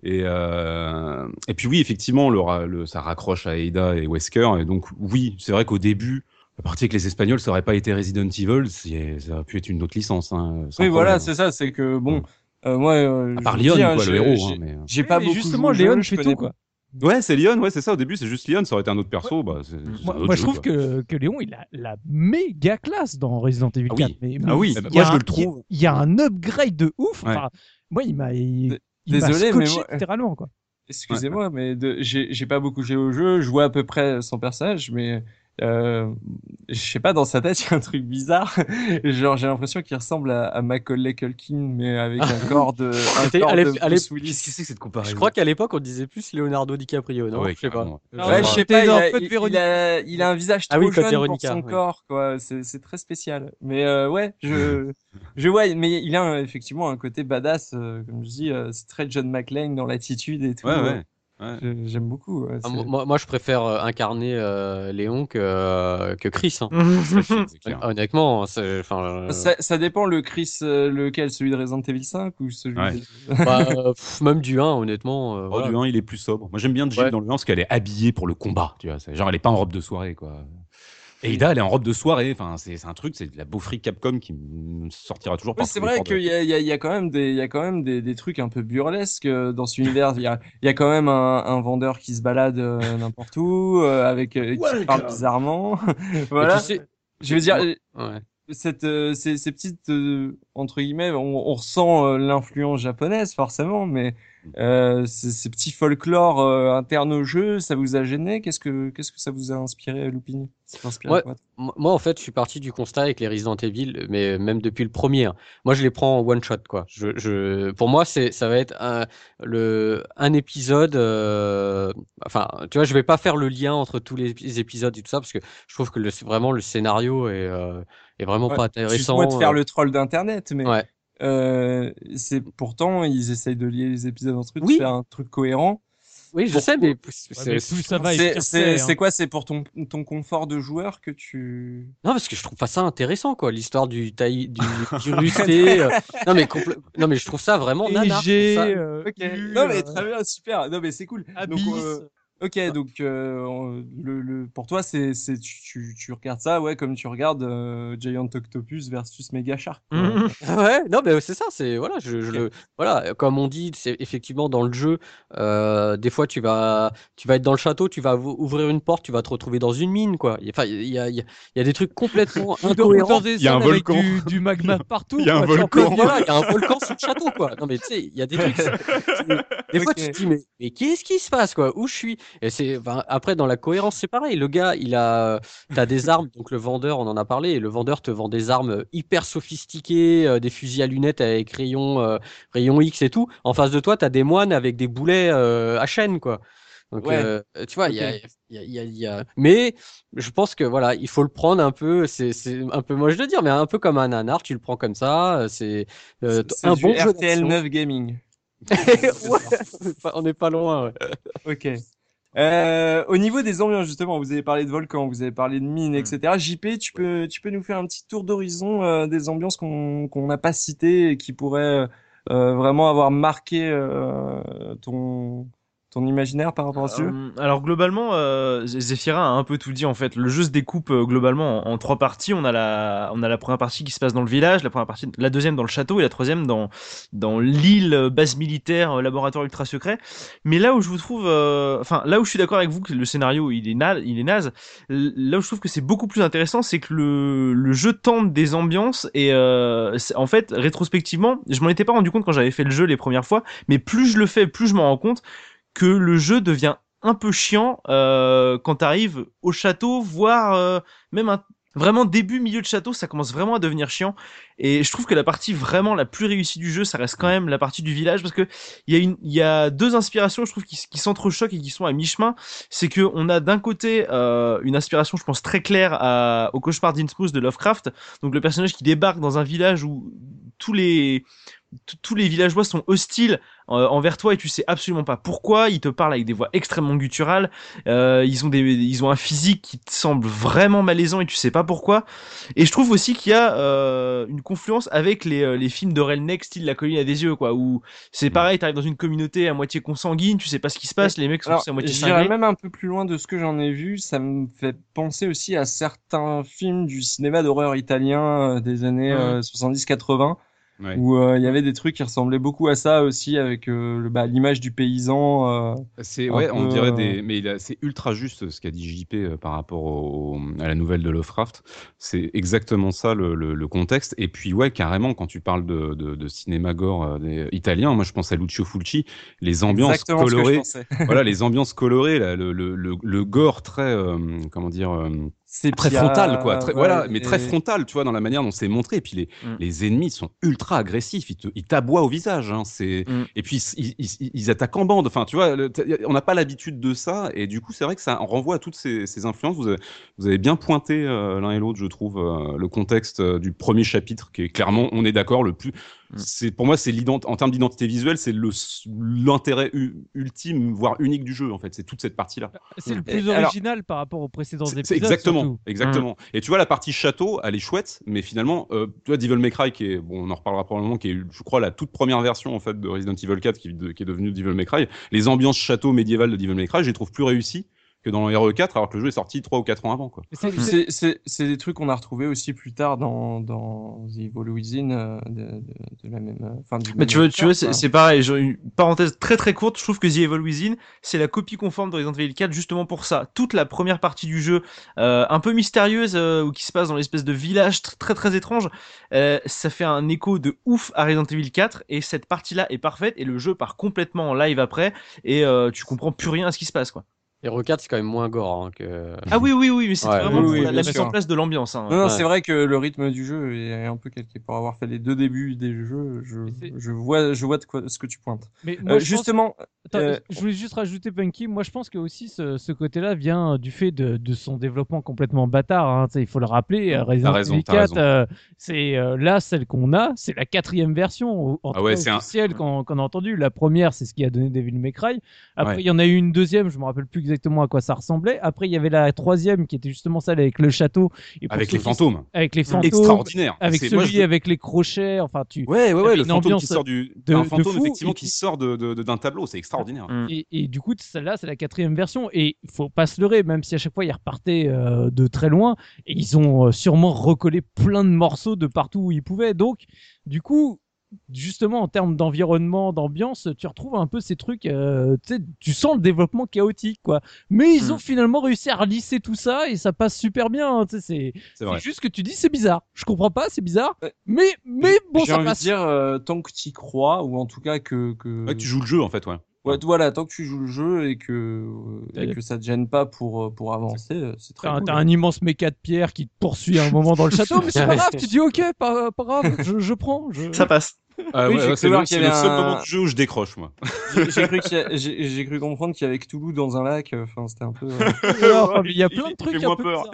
Et, euh, et puis oui, effectivement, le, ra- le, ça raccroche à Ada et Wesker. Et donc oui, c'est vrai qu'au début, la partie avec les Espagnols, ça aurait pas été Resident Evil, ça aurait pu être une autre licence. Hein, Oui, voilà, c'est ça, c'est que bon, Mm. euh, moi, euh, À je part Lyon, dis, hein, quoi, j'ai- le héros. j'ai- Hein, mais... J'ai pas Mais beaucoup justement, joué au Léon fait tout quoi. Ouais, c'est Lyon, ouais, c'est ça. Au début, c'est juste Lyon, ça aurait été un autre perso. Bah, Moi, un autre moi, je trouve quoi. que, que Léon, il a la méga classe dans Resident Evil Ah 4. oui. Mais, Ah oui, il y a moi, je le trouve. Il y a un upgrade de ouf. Ouais. Enfin, moi, il m'a. Il, il m'a Désolé, mais moi- littéralement quoi. Excusez-moi, mais de- j'ai pas beaucoup joué au jeu. Je jouais à peu près son personnage, mais euh, je sais pas, dans sa tête, il y a un truc bizarre. Genre, j'ai l'impression qu'il ressemble à, à Macaulay Culkin, mais avec un corps de. Un corps Bruce Willis. Qu'est-ce que c'est que cette comparaison Je crois qu'à l'époque, on disait plus Leonardo DiCaprio, non? Ouais, Je sais pas. Ouais, je sais il a, il- il a, il a un visage Ah trop oui, Code jeune pour Véronica, son ouais. corps, quoi. C'est très spécial. Mais euh, ouais, je, je vois, mais il a un- effectivement un côté badass, euh, comme je dis, euh, c'est très John McClane dans l'attitude et tout. Ouais, euh, ouais. Ouais. J'aime beaucoup. ouais, Ah, moi, moi, je préfère euh, incarner euh, Léon que, euh, que Chris. hein. Honnêtement, c'est- enfin, euh, Ça, ça dépend le Chris, lequel, celui de Resident Evil 5 ou celui Ouais. de... bah, euh, pff, même du 1, honnêtement. euh, Oh, voilà. du 1, il est plus sobre. Moi, j'aime bien Jill Ouais. dans le 1 parce qu'elle est habillée pour le combat. Tu vois, genre, elle est pas en robe de soirée, quoi. Et Ida, elle est en robe de soirée. Enfin, c'est c'est un truc, c'est de la beaufrie Capcom qui me sortira toujours Oui, c'est vrai de- qu'il y a, il y, a, il y a quand même des, il y a quand même des, des trucs un peu burlesques euh, dans cet univers. Il y a, il y a quand même un, un vendeur qui se balade euh, n'importe où, euh, avec, euh, qui parle bizarrement. Voilà. tu sais- Je veux dire, Ouais. cette, euh, ces, ces petites, euh, entre guillemets, on, on ressent euh, l'influence japonaise forcément, mais euh, ces, petits folklore euh, internes au jeu, ça vous a gêné? Qu'est-ce que, qu'est-ce que ça vous a inspiré, Loupini Ouais. Moi, en fait, je suis parti du constat avec les Resident Evil, mais même depuis le premier. hein. Moi, je les prends en one shot, quoi. Je, je, pour moi, c'est, ça va être un, le, un épisode. euh, enfin, tu vois, je vais pas faire le lien entre tous les épis- épisodes et tout ça, parce que je trouve que le, vraiment le scénario est, euh, est vraiment Ouais, pas intéressant. Excuse-moi de faire euh. le troll d'internet, mais Ouais. euh, c'est pourtant ils essayent de lier les épisodes entre eux, de Oui. faire un truc cohérent. Oui, je Pour- sais, mais Ouais, c'est, mais plus ça va, et C'est hein. quoi C'est pour ton ton confort de joueur que tu. Non, parce que je trouve pas ça intéressant, quoi, l'histoire du taille, du, du rusté. euh. Non, mais non, mais je trouve ça vraiment trouve ça- euh, Ok. nu, Non mais euh, très bien, super. Non mais c'est cool. Donc, Abyss. euh, Ok, donc euh, le, le, pour toi, c'est, c'est tu, tu, tu regardes ça, ouais, comme tu regardes euh, Giant Octopus versus Mega Shark. quoi. Mhm. Ouais, non, mais c'est ça, c'est voilà, je, je le, voilà, comme on dit, c'est effectivement dans le jeu, euh, des fois tu vas, tu vas être dans le château, tu vas ou- ouvrir une porte, tu vas te retrouver dans une mine, quoi. Il y a- Enfin, il y a, il y a, y a des trucs complètement incohérents. Il y a un volcan. Du, du magma partout. Il y a un quoi, volcan. il y a un volcan sous le château, quoi. Non, mais tu sais, il y a des trucs. c'est- c'est- Des fois, tu te dis, mais, mais qu'est-ce qui se passe, quoi? Où je suis? Et c'est enfin, après dans la cohérence, c'est pareil. Le gars, il a, t'as des armes. Donc le vendeur, on en a parlé. Et le vendeur te vend des armes hyper sophistiquées, euh, des fusils à lunettes avec rayon, euh, rayon X et tout. En face de toi, t'as des moines avec des boulets euh, à chaîne, quoi. Donc, Ouais. euh, tu vois, il y, a, Ok. il y, a, il y, a, il y a- Mais je pense que voilà, il faut le prendre un peu. C'est un peu moche de dire, mais un peu comme un nanar. Tu le prends comme ça. euh, C'est euh, un du bon jeu RTL d'action. 9 Gaming. Ouais, on n'est pas loin. Ouais. Ok. Euh, au niveau des ambiances, justement, vous avez parlé de volcans, vous avez parlé de mines, etc. JP, tu peux, tu peux nous faire un petit tour d'horizon euh, des ambiances qu'on qu'on n'a pas citées et qui pourraient euh, vraiment avoir marqué euh, ton, ton imaginaire par rapport à ce jeu? Euh, alors globalement, euh, Zephyra a un peu tout dit en fait. Le jeu se découpe euh, globalement en, trois parties. On a la, on a la première partie qui se passe dans le village, la première partie, la deuxième dans le château et la troisième dans dans l'île euh, base militaire, laboratoire ultra secret. Mais là où je vous trouve, enfin là où je suis d'accord avec vous que le scénario il est naze, il est naze. Là où je trouve que c'est beaucoup plus intéressant, c'est que le le jeu tente des ambiances et en fait rétrospectivement, je m'en étais pas rendu compte quand j'avais fait le jeu les premières fois, mais plus je le fais, plus je m'en rends compte que le jeu devient un peu chiant euh, quand t'arrives au château, voire euh, même un vraiment début milieu de château, ça commence vraiment à devenir chiant. Et je trouve que la partie vraiment la plus réussie du jeu, ça reste quand même la partie du village parce que il y a deux inspirations, je trouve, qui, qui s'entrechoquent et qui sont à mi-chemin. C'est que on a d'un côté euh, une inspiration, je pense très claire au cauchemar d'Innsmouth de Lovecraft, donc le personnage qui débarque dans un village où tous les tous les villageois sont hostiles euh, envers toi et tu sais absolument pas pourquoi. Ils te parlent avec des voix extrêmement gutturales. Euh, ils ont des, ils ont un physique qui te semble vraiment malaisant et tu sais pas pourquoi. Et je trouve aussi qu'il y a euh, une confluence avec les, les films de Neck style La colline à des yeux, quoi, où c'est Mm. pareil, t'arrives dans une communauté à moitié consanguine, tu sais pas ce qui se passe, les mecs sont Alors, à moitié j'irais même un peu plus loin de ce que j'en ai vu. Ça me fait penser aussi à certains films du cinéma d'horreur italien des années Mhm. euh, 70-80. Ouais. où euh, il y avait des trucs qui ressemblaient beaucoup à ça aussi avec euh, bah, l'image du paysan. euh, C'est ouais, on dirait des, mais c'est ultra juste ce qu'a dit JP par rapport au, à la nouvelle de Lovecraft. C'est exactement ça le, le, le contexte. Et puis ouais, carrément, quand tu parles de, de, de cinéma gore italien, moi je pense à Lucio Fulci, les ambiances exactement colorées, voilà, les ambiances colorées, là, le, le, gore très, comment dire, C'est très frontal, quoi. Très, ouais, voilà, mais et- très frontal, tu vois, dans la manière dont c'est montré. Et puis les, Mm. les ennemis sont ultra agressifs, ils t'aboient au visage. Hein, c'est Mm. et puis ils, ils, ils attaquent en bande. Enfin, tu vois, le- on n'a pas l'habitude de ça, et du coup, c'est vrai que ça renvoie à toutes ces, ces influences. Vous avez, vous avez bien pointé euh, l'un et l'autre, je trouve, euh, le contexte euh, du premier chapitre, qui est clairement, on est d'accord, le plus. Mm. C'est pour moi, c'est l'ident en termes d'identité visuelle, c'est le l'intérêt ultime, voire unique du jeu. En fait, c'est toute cette partie-là. C'est le Et plus alors- original par rapport aux précédents épisodes. Exactement, surtout. exactement. Et tu vois la partie château, elle est chouette, mais finalement, euh, tu vois Devil May Cry qui est, bon, on en reparlera probablement, qui est, je crois, la toute première version en fait de Resident Evil 4 qui, de- qui est devenue Devil May Cry. Les ambiances château médiévales de Devil May Cry, je les trouve plus réussies que dans RE4, alors que le jeu est sorti 3 ou 4 ans avant, quoi. C'est- des trucs qu'on a retrouvés aussi plus tard dans, dans The Evil Within euh, de, de, de la même. euh, Enfin, du Mais même tu vois, auteur, c'est pareil. Genre, une parenthèse très très courte. Je trouve que The Evil Within, c'est la copie conforme de Resident Evil 4 justement pour ça. Toute la première partie du jeu, euh, un peu mystérieuse, euh, ou qui se passe dans l'espèce de village tr- très très étrange, euh, ça fait un écho de ouf à Resident Evil 4. Et cette partie-là est parfaite. Et le jeu part complètement en live après. Et euh, tu comprends plus rien à ce qui se passe, quoi. Et Re4, c'est quand même moins gore hein, que. Ah oui, oui, oui, mais c'est Ouais, vraiment oui, pour oui, la, mise en place de l'ambiance. Hein. Non, non, Ouais. c'est vrai que le rythme du jeu est un peu calqué. Pour avoir fait les deux débuts des jeux, je, je vois, je vois de quoi, ce que tu pointes. Mais Euh, pense- justement, Attends, euh, je voulais juste rajouter Punky. Moi, je pense que aussi ce, ce côté-là vient du fait de, de son développement complètement bâtard. Hein. Il faut le rappeler. Resident raison, Evil t'as 4, raison. euh, c'est euh, là celle qu'on a, c'est la quatrième version en Ah tout ouais, cas c'est un- officielle qu'on a entendu. La première, c'est ce qui a donné Devil May Cry. Après, Ouais. il y en a eu une deuxième. Je me rappelle plus exactement à quoi ça ressemblait. Après, il y avait la troisième qui était justement celle avec le château et Avec les qui- fantômes. avec les fantômes, Extraordinaire. avec celui moi, je- avec les crochets. Enfin, tu Ouais, ouais, ouais, le fantôme qui sort du, de- un de fantôme fou, effectivement qui qui- sort de, de- de- d'un tableau, c'est extraordinaire. Mm. Et, et du coup, celle-là, c'est la quatrième version. Et il faut pas se leurrer, même si à chaque fois ils repartaient euh, de très loin. Et ils ont euh, sûrement recollé plein de morceaux de partout où ils pouvaient. Donc, du coup, justement, en termes d'environnement, d'ambiance, tu retrouves un peu ces trucs. euh, tu sens le développement chaotique, quoi. Mais ils Mm. ont finalement réussi à relisser tout ça et ça passe super bien. hein, c'est C'est vrai. c'est juste que tu dis c'est bizarre. Je comprends pas, c'est bizarre. Mais mais bon, j'ai ça envie passe. de dire, euh, tant que tu y crois, ou en tout cas que. que... Ouais, tu joues le jeu en fait, ouais. Ouais, voilà, tant que tu joues le jeu et que, et Allez. que ça te gêne pas pour, euh, pour avancer, euh, c'est très T'as cool. un immense méca de pierre qui te poursuit à un moment dans le château, mais c'est pas grave, tu dis ok, pas, pas grave, je, je prends. Je... Ça passe. Ah Oui, ouais, j'ai ouais, cru c'est le, qu'il y c'est le avait seul un- moment du jeu où je décroche, moi. J'ai cru, a- comprendre qu'il y avait Cthulhu dans un lac. euh, Enfin, c'était un peu. euh, Alors, il y a plein de trucs un peu peur.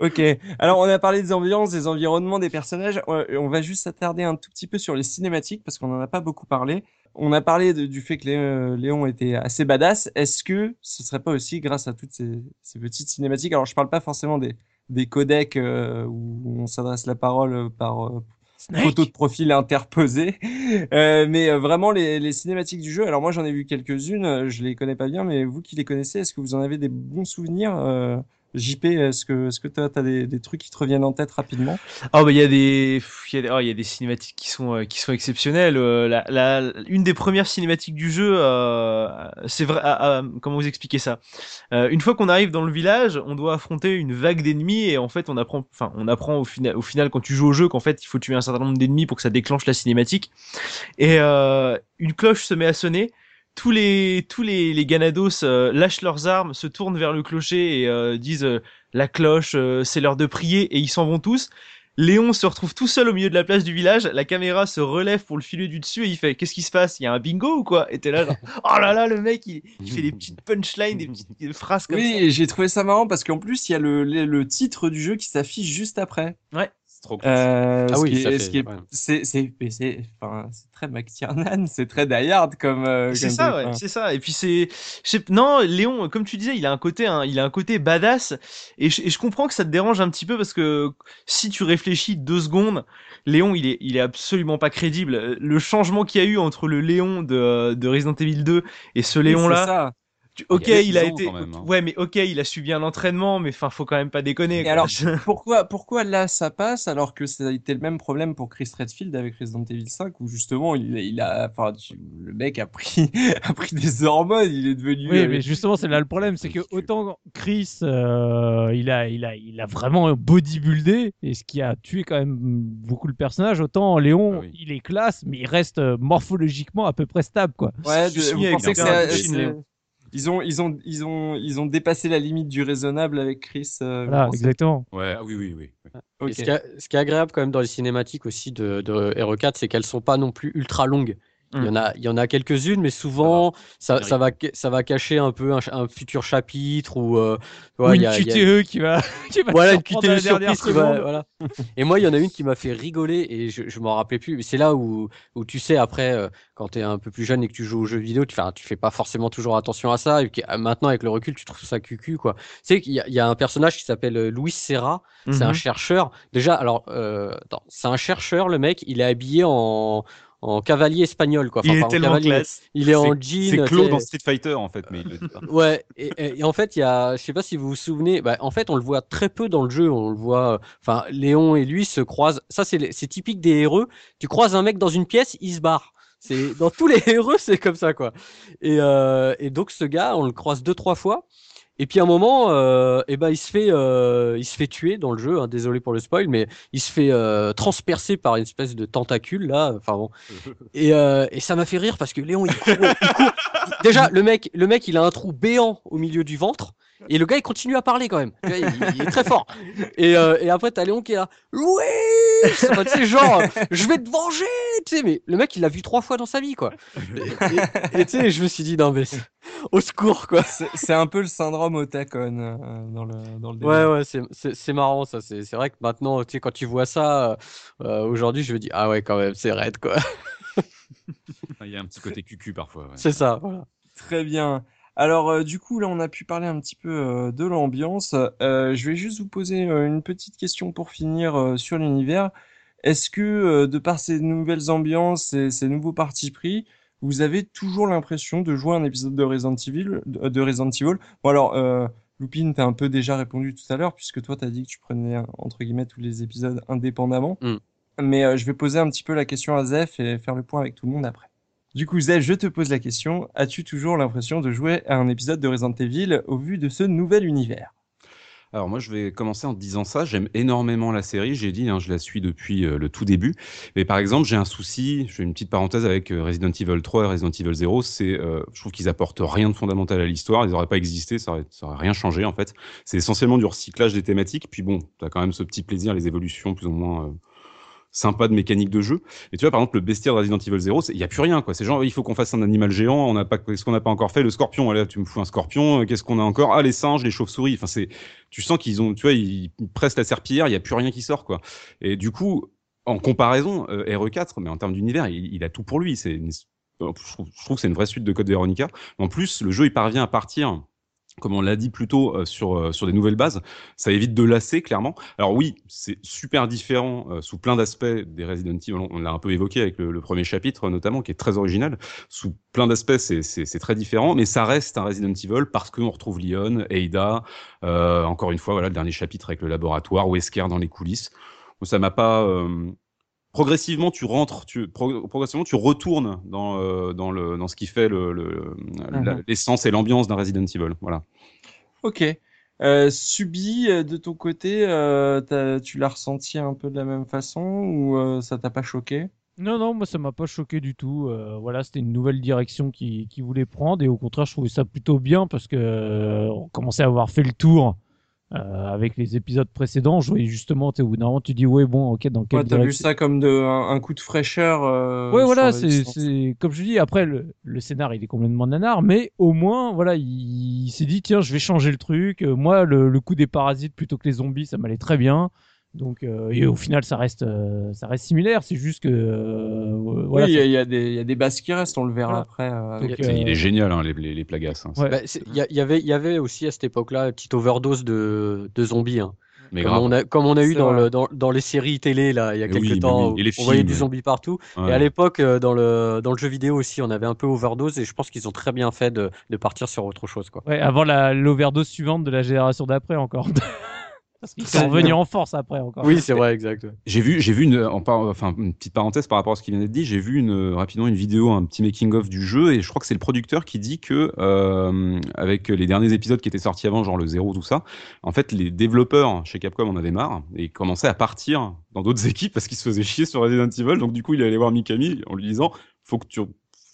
Ok. Alors, on a parlé des ambiances, des environnements, des personnages. On va juste s'attarder un tout petit peu sur les cinématiques parce qu'on en a pas beaucoup parlé. On a parlé de- du fait que Lé- euh, Léon était assez badass. Est-ce que ce serait pas aussi grâce à toutes ces, ces petites cinématiques? Alors, je parle pas forcément des, des codecs euh, où on s'adresse la parole euh, par euh, photo de profil interposée, mais vraiment les, les cinématiques du jeu. Alors moi, j'en ai vu quelques-unes. Je les connais pas bien, mais vous qui les connaissez, est-ce que vous en avez des bons souvenirs JP, est-ce que est-ce que toi t'as des, des trucs qui te reviennent en tête rapidement? Ah bah il y a des y a des, oh, y a des cinématiques qui sont euh, qui sont exceptionnelles. Euh, la, la une des premières cinématiques du jeu, euh, c'est vrai. ah, ah, comment vous expliquer ça? Euh, Une fois qu'on arrive dans le village, on doit affronter une vague d'ennemis et en fait on apprend, enfin on apprend au final, au final quand tu joues au jeu qu'en fait il faut tuer un certain nombre d'ennemis pour que ça déclenche la cinématique. Et euh, une cloche se met à sonner. Tous les tous les, les Ganados euh, lâchent leurs armes, se tournent vers le clocher et euh, disent euh, la cloche, euh, c'est l'heure de prier et ils s'en vont tous. Léon se retrouve tout seul au milieu de la place du village, la caméra se relève pour le filer du dessus et il fait qu'est-ce qui se passe? Il y a un bingo ou quoi? Et t'es là genre oh là là le mec il, il fait des petites punchlines, des petites phrases comme Oui, ça. et j'ai trouvé ça marrant parce qu'en plus il y a le, le, le titre du jeu qui s'affiche juste après. C'est trop cool. Euh, Ah ce oui, ce c'est c'est enfin c'est très McTiernan, c'est très Die Hard comme. euh, C'est ça, ouais, c'est ça. Et puis c'est, non, Léon, comme tu disais, il a un côté, hein, il a un côté badass. Et je, et je comprends que ça te dérange un petit peu parce que si tu réfléchis deux secondes, Léon, il est, il est absolument pas crédible. Le changement qu'il y a eu entre le Léon de, de Resident Evil 2 et ce Léon c'est là, ça. Tu- ok, Il a il été, même, hein. ouais, mais ok, il a subi un entraînement, mais enfin, faut quand même pas déconner. Et quoi. alors, pourquoi, pourquoi là ça passe alors que ça a été le même problème pour Chris Redfield avec Resident Evil 5 où justement il, il a, enfin le mec a pris, a pris des hormones, il est devenu. Oui, euh, mais justement, c'est là le problème, c'est que autant Chris, euh, il a, il a, il a vraiment bodybuildé, et ce qui a tué quand même beaucoup le personnage, autant Léon, Ah oui. il est classe, mais il reste euh, morphologiquement à peu près stable, quoi. Ouais, Je vous pensez que c'est- Léon. Ils ont, ils ont, ils ont, ils ont dépassé la limite du raisonnable avec Chris. euh, Voilà, exactement. Ouais, ah oui, oui, oui. ce, qui est, ce qui est agréable quand même dans les cinématiques aussi de, de RE4, c'est qu'elles sont pas non plus ultra longues. Il y en a, il y en a quelques-unes, mais souvent ça, ça va, ça va cacher un peu un, futur chapitre ou euh, tu vois, Ou il une y a- il y a- QTE qui va, qui va voilà une QTE la dernière surprise qui va, voilà. Et moi, il y en a une qui m'a fait rigoler et je, je m'en rappelais plus. C'est là où, où tu sais après, euh, quand tu es un peu plus jeune et que tu joues aux jeux vidéo, tu, tu fais pas forcément toujours attention à ça. Et euh, maintenant, avec le recul, tu trouves ça cucu quoi. Tu sais qu'il y, a- il y a un personnage qui s'appelle euh, Luis Serra. C'est un Mhm. chercheur. Déjà, alors, euh, c'est un chercheur, le mec. Il est habillé en en cavalier espagnol quoi. Enfin, il est en tellement cavalier, classe. Il est en C'est- jean. C'est Claude dans Street Fighter, en fait, mais il le dit pas. Ouais, et, et- et en fait, il y a, je sais pas si vous vous souvenez, bah, en fait, on le voit très peu dans le jeu. On le voit, enfin, Léon et lui se croisent. Ça, c'est c'est typique des héros. Tu croises un mec dans une pièce, il se barre. C'est dans tous les héros, c'est comme ça, quoi. Et, euh, et donc, ce gars, on le croise deux, trois fois. Et puis à un moment, euh, eh ben il se fait, euh, il se fait tuer dans le jeu. hein, désolé pour le spoil, mais il se fait euh, transpercer par une espèce de tentacule là. Enfin bon. Et, euh, et ça m'a fait rire parce que Léon, il court, il court. Déjà, le mec, le mec, il a un trou béant au milieu du ventre. Et le gars, il continue à parler quand même. Il, il est très fort. Et, euh, et après, t'as Léon qui est là. Oui Enfin, Tu sais, genre, je vais te venger Tu sais, mais le mec, il l'a vu trois fois dans sa vie, quoi. Et et- et tu sais, je me suis dit, non, mais c'est- au secours, quoi. C'est c'est un peu le syndrome Otakon euh, dans le dans le Ouais, délire. ouais, c'est- c'est c'est marrant, ça. C'est c'est vrai que maintenant, tu sais, quand tu vois ça, euh, euh, aujourd'hui, je me dis, ah ouais, quand même, c'est raide, quoi. Il y a un petit côté cucu parfois. ouais. C'est ça, voilà. Très bien. Alors, euh, du coup, là, on a pu parler un petit peu euh, de l'ambiance. Euh, je vais juste vous poser une petite question pour finir sur l'univers. Est-ce que, de par ces nouvelles ambiances et ces nouveaux partis pris, vous avez toujours l'impression de jouer un épisode de Resident Evil, de, de Resident Evil? Bon, alors, Lupine, t'as un peu déjà répondu tout à l'heure, puisque toi, t'as dit que tu prenais, entre guillemets, tous les épisodes indépendamment. Mm. Mais je vais poser un petit peu la question à Zef et faire le point avec tout le monde après. Du coup, Zef, je te pose la question. As-tu toujours l'impression de jouer à un épisode de Resident Evil au vu de ce nouvel univers? Alors moi je vais commencer en disant ça, j'aime énormément la série, j'ai dit, hein, je la suis depuis euh, le tout début, mais par exemple j'ai un souci, je fais une petite parenthèse avec euh, Resident Evil 3 et Resident Evil 0, c'est, euh, je trouve qu'ils apportent rien de fondamental à l'histoire, ils n'auraient pas existé, ça aurait, ça aurait rien changé en fait, c'est essentiellement du recyclage des thématiques, puis bon, tu as quand même ce petit plaisir, les évolutions plus ou moins... sympa de mécanique de jeu. Et tu vois, par exemple, le bestiaire de Resident Evil 0, il y a plus rien, quoi. C'est genre, il faut qu'on fasse un animal géant, on n'a pas, qu'est-ce qu'on n'a pas encore fait? Le scorpion, allez, tu me fous un scorpion, euh, qu'est-ce qu'on a encore? Ah, les singes, les chauves-souris. Enfin, c'est, tu sens qu'ils ont, tu vois, ils pressent la serpillière, il y a plus rien qui sort, quoi. Et du coup, en comparaison, euh, RE4, mais en termes d'univers, il, il a tout pour lui. C'est, je trouve, je trouve que c'est une vraie suite de Code Veronica. En plus, le jeu, il parvient à partir comme on l'a dit plus tôt, euh, sur, euh, sur des nouvelles bases, ça évite de lasser, clairement. Alors oui, c'est super différent euh, sous plein d'aspects des Resident Evil, on, l'a un peu évoqué avec le, le premier chapitre notamment, qui est très original. Sous plein d'aspects, c'est- très différent, mais ça reste un Resident Evil parce qu'on retrouve Leon, Ada, euh, encore une fois, voilà, le dernier chapitre avec le laboratoire, Wesker dans les coulisses. Ça m'a pas... Progressivement, tu rentres, tu, pro- progressivement, tu retournes dans, euh, dans, le, dans ce qui fait le- le- la- Mhm. l'essence et l'ambiance d'un Resident Evil. Voilà. Ok. Euh, Subi, euh, de ton côté, euh, tu l'as ressenti un peu de la même façon ou euh, ça t'a pas choqué? Non, non, moi ça m'a pas choqué du tout. Euh, voilà, c'était une nouvelle direction qui, qui voulait prendre et au contraire, je trouvais ça plutôt bien parce que euh, on commençait à avoir fait le tour euh, avec les épisodes précédents. Je voyais justement, au bout d'un moment, tu dis ouais, bon, ok, dans quelle Ouais, t'as vu ça comme de, un, un coup de fraîcheur. euh, Ouais, voilà, c'est, comme je dis. Après, le, le scénar, il est complètement nanar, mais au moins, voilà, il, il s'est dit tiens, je vais changer le truc. Euh, moi, le, le coup des parasites plutôt que les zombies, ça m'allait très bien. Donc, euh, et au final, ça reste, euh, ça reste similaire. C'est juste que, euh, voilà. oui, il y, a- il y, a des- des bases qui restent, on le verra Voilà. après. euh, Donc, euh, Il est génial, hein, les, les, les plagas. hein. Ouais. Bah, Il y, avait, il y avait aussi à cette époque-là une petite overdose de, de zombies. hein. Mais Comme, on a, comme on a eu dans, vrai. le, dans, dans les séries télé là, il y a quelques oui, temps, oui, et les on voyait films, du ouais. zombie partout. Ouais. Et à l'époque, dans le, dans le jeu vidéo aussi, on avait un peu overdose et je pense qu'ils ont très bien fait de, de partir sur autre chose. Quoi. Ouais, avant l'overdose suivante de la génération d'après encore. Parce qu'ils sont revenus en force après encore. Oui, c'est vrai, exact. J'ai vu, j'ai vu une, en par- enfin, une petite parenthèse par rapport à ce qui vient d'être dit. J'ai vu une, euh, rapidement une vidéo, un petit making of du jeu, et je crois que c'est le producteur qui dit que, euh, avec les derniers épisodes qui étaient sortis avant, genre le 0, tout ça, en fait, les développeurs chez Capcom en avaient marre et commençaient à partir dans d'autres équipes parce qu'ils se faisaient chier sur Resident Evil. Donc du coup, il allait voir Mikami en lui disant, faut que tu,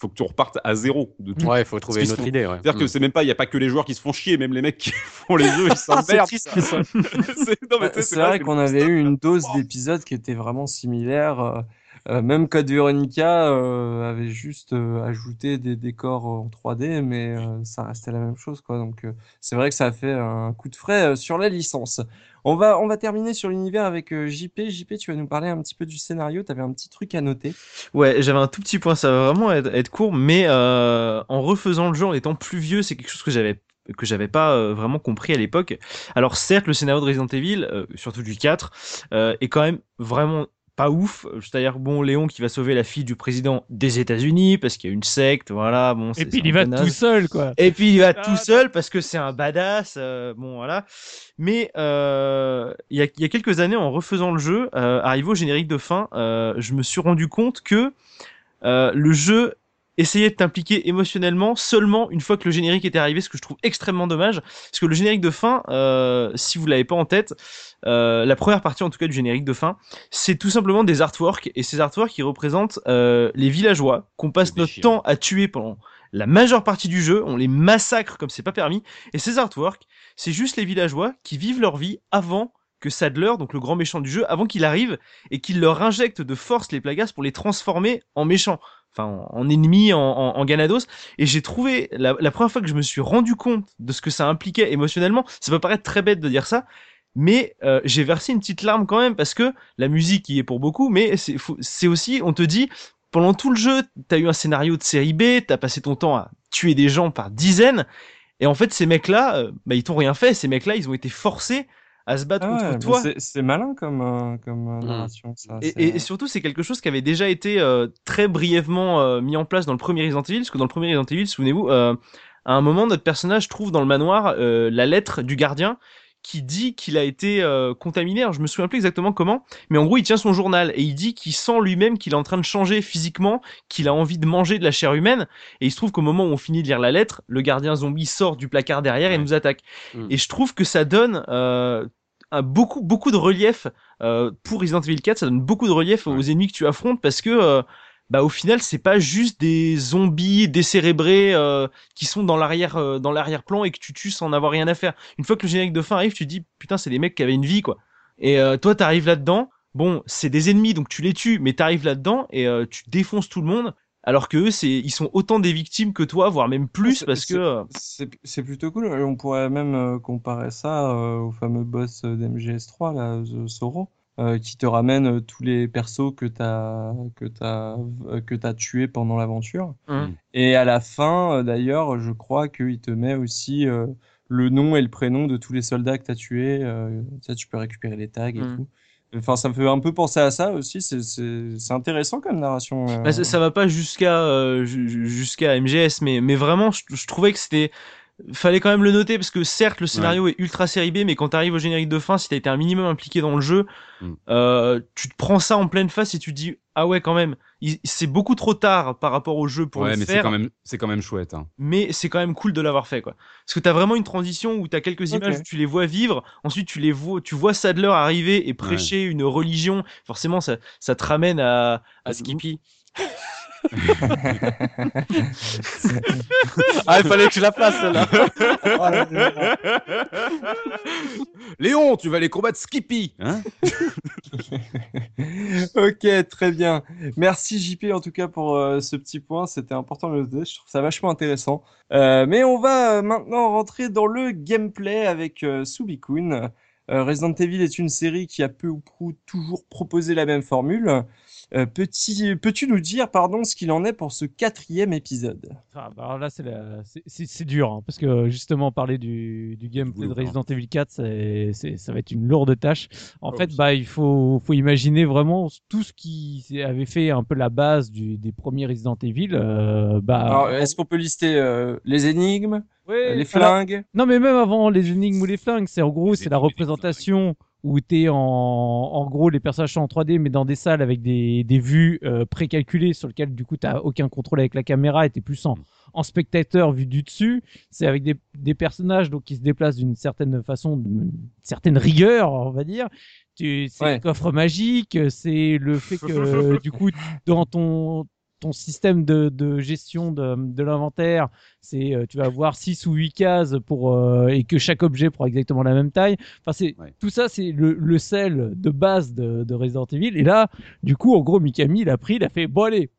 faut que tu repartes à zéro de tout. Ouais, il faut trouver une autre sont- idée. Ouais. C'est-à-dire que Mm. c'est même pas, il y a pas que les joueurs qui se font chier, même les mecs qui font les jeux, ils s'emmerdent. C'est- vrai qu'on avait eu une dose d'épisodes qui était vraiment similaire. Euh, même Code Veronica euh, avait juste euh, ajouté des décors en 3D, mais ça restait la même chose, quoi. Donc c'est vrai que ça a fait un coup de frais sur la licence. On va, on va terminer sur l'univers avec JP. JP, tu vas nous parler un petit peu du scénario. Tu avais un petit truc à noter. Ouais, j'avais un tout petit point, ça va vraiment être, court, mais en refaisant le jeu, en étant plus vieux, c'est quelque chose que j'avais que j'avais pas vraiment compris à l'époque. Alors certes, le scénario de Resident Evil, surtout du 4, euh, est quand même vraiment pas ouf. C'est-à-dire bon, Léon qui va sauver la fille du président des États-Unis parce qu'il y a une secte, voilà. Bon, Et puis il va tout seul, quoi. Et puis il va Ah, tout seul parce que c'est un badass. euh, bon voilà. Mais euh, il y, a, il y a quelques années, en refaisant le jeu, euh, arrivé au générique de fin, je me suis rendu compte que le jeu essayait de t'impliquer émotionnellement seulement une fois que le générique était arrivé, ce que je trouve extrêmement dommage. Parce que le générique de fin, euh, si vous l'avez pas en tête, euh, la première partie en tout cas du générique de fin, c'est tout simplement des artworks et ces artworks qui représentent euh, les villageois qu'on passe notre temps à tuer pendant la majeure partie du jeu, on les massacre comme c'est pas permis. Et ces artworks, c'est juste les villageois qui vivent leur vie avant que Sadler, donc le grand méchant du jeu, avant qu'il arrive et qu'il leur injecte de force les plagas pour les transformer en méchants, enfin en, en ennemis, en, en, en ganados. Et j'ai trouvé la, la première fois que je me suis rendu compte de ce que ça impliquait émotionnellement. Ça peut paraître très bête de dire ça, mais euh, j'ai versé une petite larme quand même parce que la musique y est pour beaucoup, mais c'est aussi, on te dit, pendant tout le jeu, t'as eu un scénario de série B, t'as passé ton temps à tuer des gens par dizaines, et en fait ces mecs-là, euh, bah ils t'ont rien fait. Ces mecs-là, ils ont été forcés à se battre Ah ouais, contre toi. c'est- malin comme, euh, comme euh, Mm. narration, ça. Et, c'est- et- et surtout, c'est quelque chose qui avait déjà été euh, très brièvement euh, mis en place dans le premier Resident Evil, parce que dans le premier Resident Evil, souvenez-vous, euh, à un moment, notre personnage trouve dans le manoir euh, la lettre du gardien qui dit qu'il a été euh, contaminé. Alors, je me souviens plus exactement comment, mais en gros, il tient son journal et il dit qu'il sent lui-même qu'il est en train de changer physiquement, qu'il a envie de manger de la chair humaine. Et il se trouve qu'au moment où on finit de lire la lettre, le gardien zombie sort du placard derrière et nous attaque. Mm. Et je trouve que ça donne euh, un beaucoup beaucoup de relief euh, pour Resident Evil 4. Ça donne beaucoup de relief aux ennemis que tu affrontes parce que euh, bah au final c'est pas juste des zombies décérébrés euh, qui sont dans l'arrière euh, dans l'arrière-plan et que tu tues sans avoir rien à faire. Une fois que le générique de fin arrive, tu te dis putain c'est des mecs qui avaient une vie quoi. Et euh, toi t'arrives là-dedans, bon c'est des ennemis donc tu les tues, mais t'arrives là-dedans et euh, tu défonces tout le monde. Alors que eux, c'est, ils sont autant des victimes que toi, voire même plus, parce que c'est- euh, plutôt cool. On pourrait même euh, comparer ça euh, au fameux boss euh, d'MGS3, là, The Soro, euh, qui te ramène euh, tous les persos que t'as que t'as euh, que t'as tués pendant l'aventure. Hum. Et à la fin, euh, d'ailleurs, je crois qu'il te met aussi euh, le nom et le prénom de tous les soldats que t'as tués. Euh, ça, tu peux récupérer les tags et Mm. tout. Enfin, ça me fait un peu penser à ça aussi. C'est c'est c'est intéressant comme narration. euh. Bah, ça, ça va pas jusqu'à euh, ju- ju- jusqu'à MGS, mais mais vraiment, je, je trouvais que c'était fallait quand même le noter parce que certes le scénario est ultra série B, mais quand t'arrives au générique de fin, si t'as été un minimum impliqué dans le jeu, Mm. euh, tu te prends ça en pleine face et tu te dis ah ouais quand même, c'est beaucoup trop tard par rapport au jeu pour ouais, le mais c'est faire, quand même, c'est quand même chouette. Hein. mais c'est quand même cool de l'avoir fait quoi. Parce que t'as vraiment une transition où t'as quelques images où tu les vois vivre, ensuite tu les vois, tu vois Sadler arriver et prêcher une religion. Forcément, ça, ça te ramène à, À Skippy. Ah, il fallait que je la place là. Léon, tu vas aller combattre Skippy, hein Ok, très bien. Merci JP en tout cas pour euh, ce petit point. C'était important de le noter. Je trouve ça vachement intéressant. Euh, mais on va euh, maintenant rentrer dans le gameplay avec euh, Subikun. Euh, Resident Evil est une série qui a peu ou prou toujours proposé la même formule. Euh, petit, peux-tu nous dire, pardon, ce qu'il en est pour ce quatrième épisode? Ah, bah alors là, c'est la- c'est- c'est c'est dur, hein, parce que justement, parler du, du gameplay de Resident Evil 4, c'est- c'est- ça va être une lourde tâche. En Oh, fait, bah, il faut, faut imaginer vraiment tout ce qui avait fait un peu la base du, des premiers Resident Evil. euh, bah, Alors, est-ce qu'on peut lister euh, les énigmes, ouais, euh, les alors, flingues? Non, mais même avant les énigmes ou les flingues, c'est en gros, Les c'est la représentation où t'es en, en gros, les personnages sont en 3D, mais dans des salles avec des, des vues euh, précalculées sur lesquelles, du coup, t'as aucun contrôle avec la caméra et t'es plus en, en spectateur vu du dessus. C'est avec des, des personnages donc qui se déplacent d'une certaine façon, d'une certaine rigueur, on va dire. Tu- C'est Ouais. le coffre magique, c'est le fait que, du coup, dans ton ton système de, de gestion de, de l'inventaire, c'est euh, tu vas avoir 6 ou 8 cases pour euh, et que chaque objet prend exactement la même taille. Enfin c'est Ouais. tout ça c'est le, le sel de base de, de Resident Evil et là du coup en gros Mikami il a pris il a fait bon allez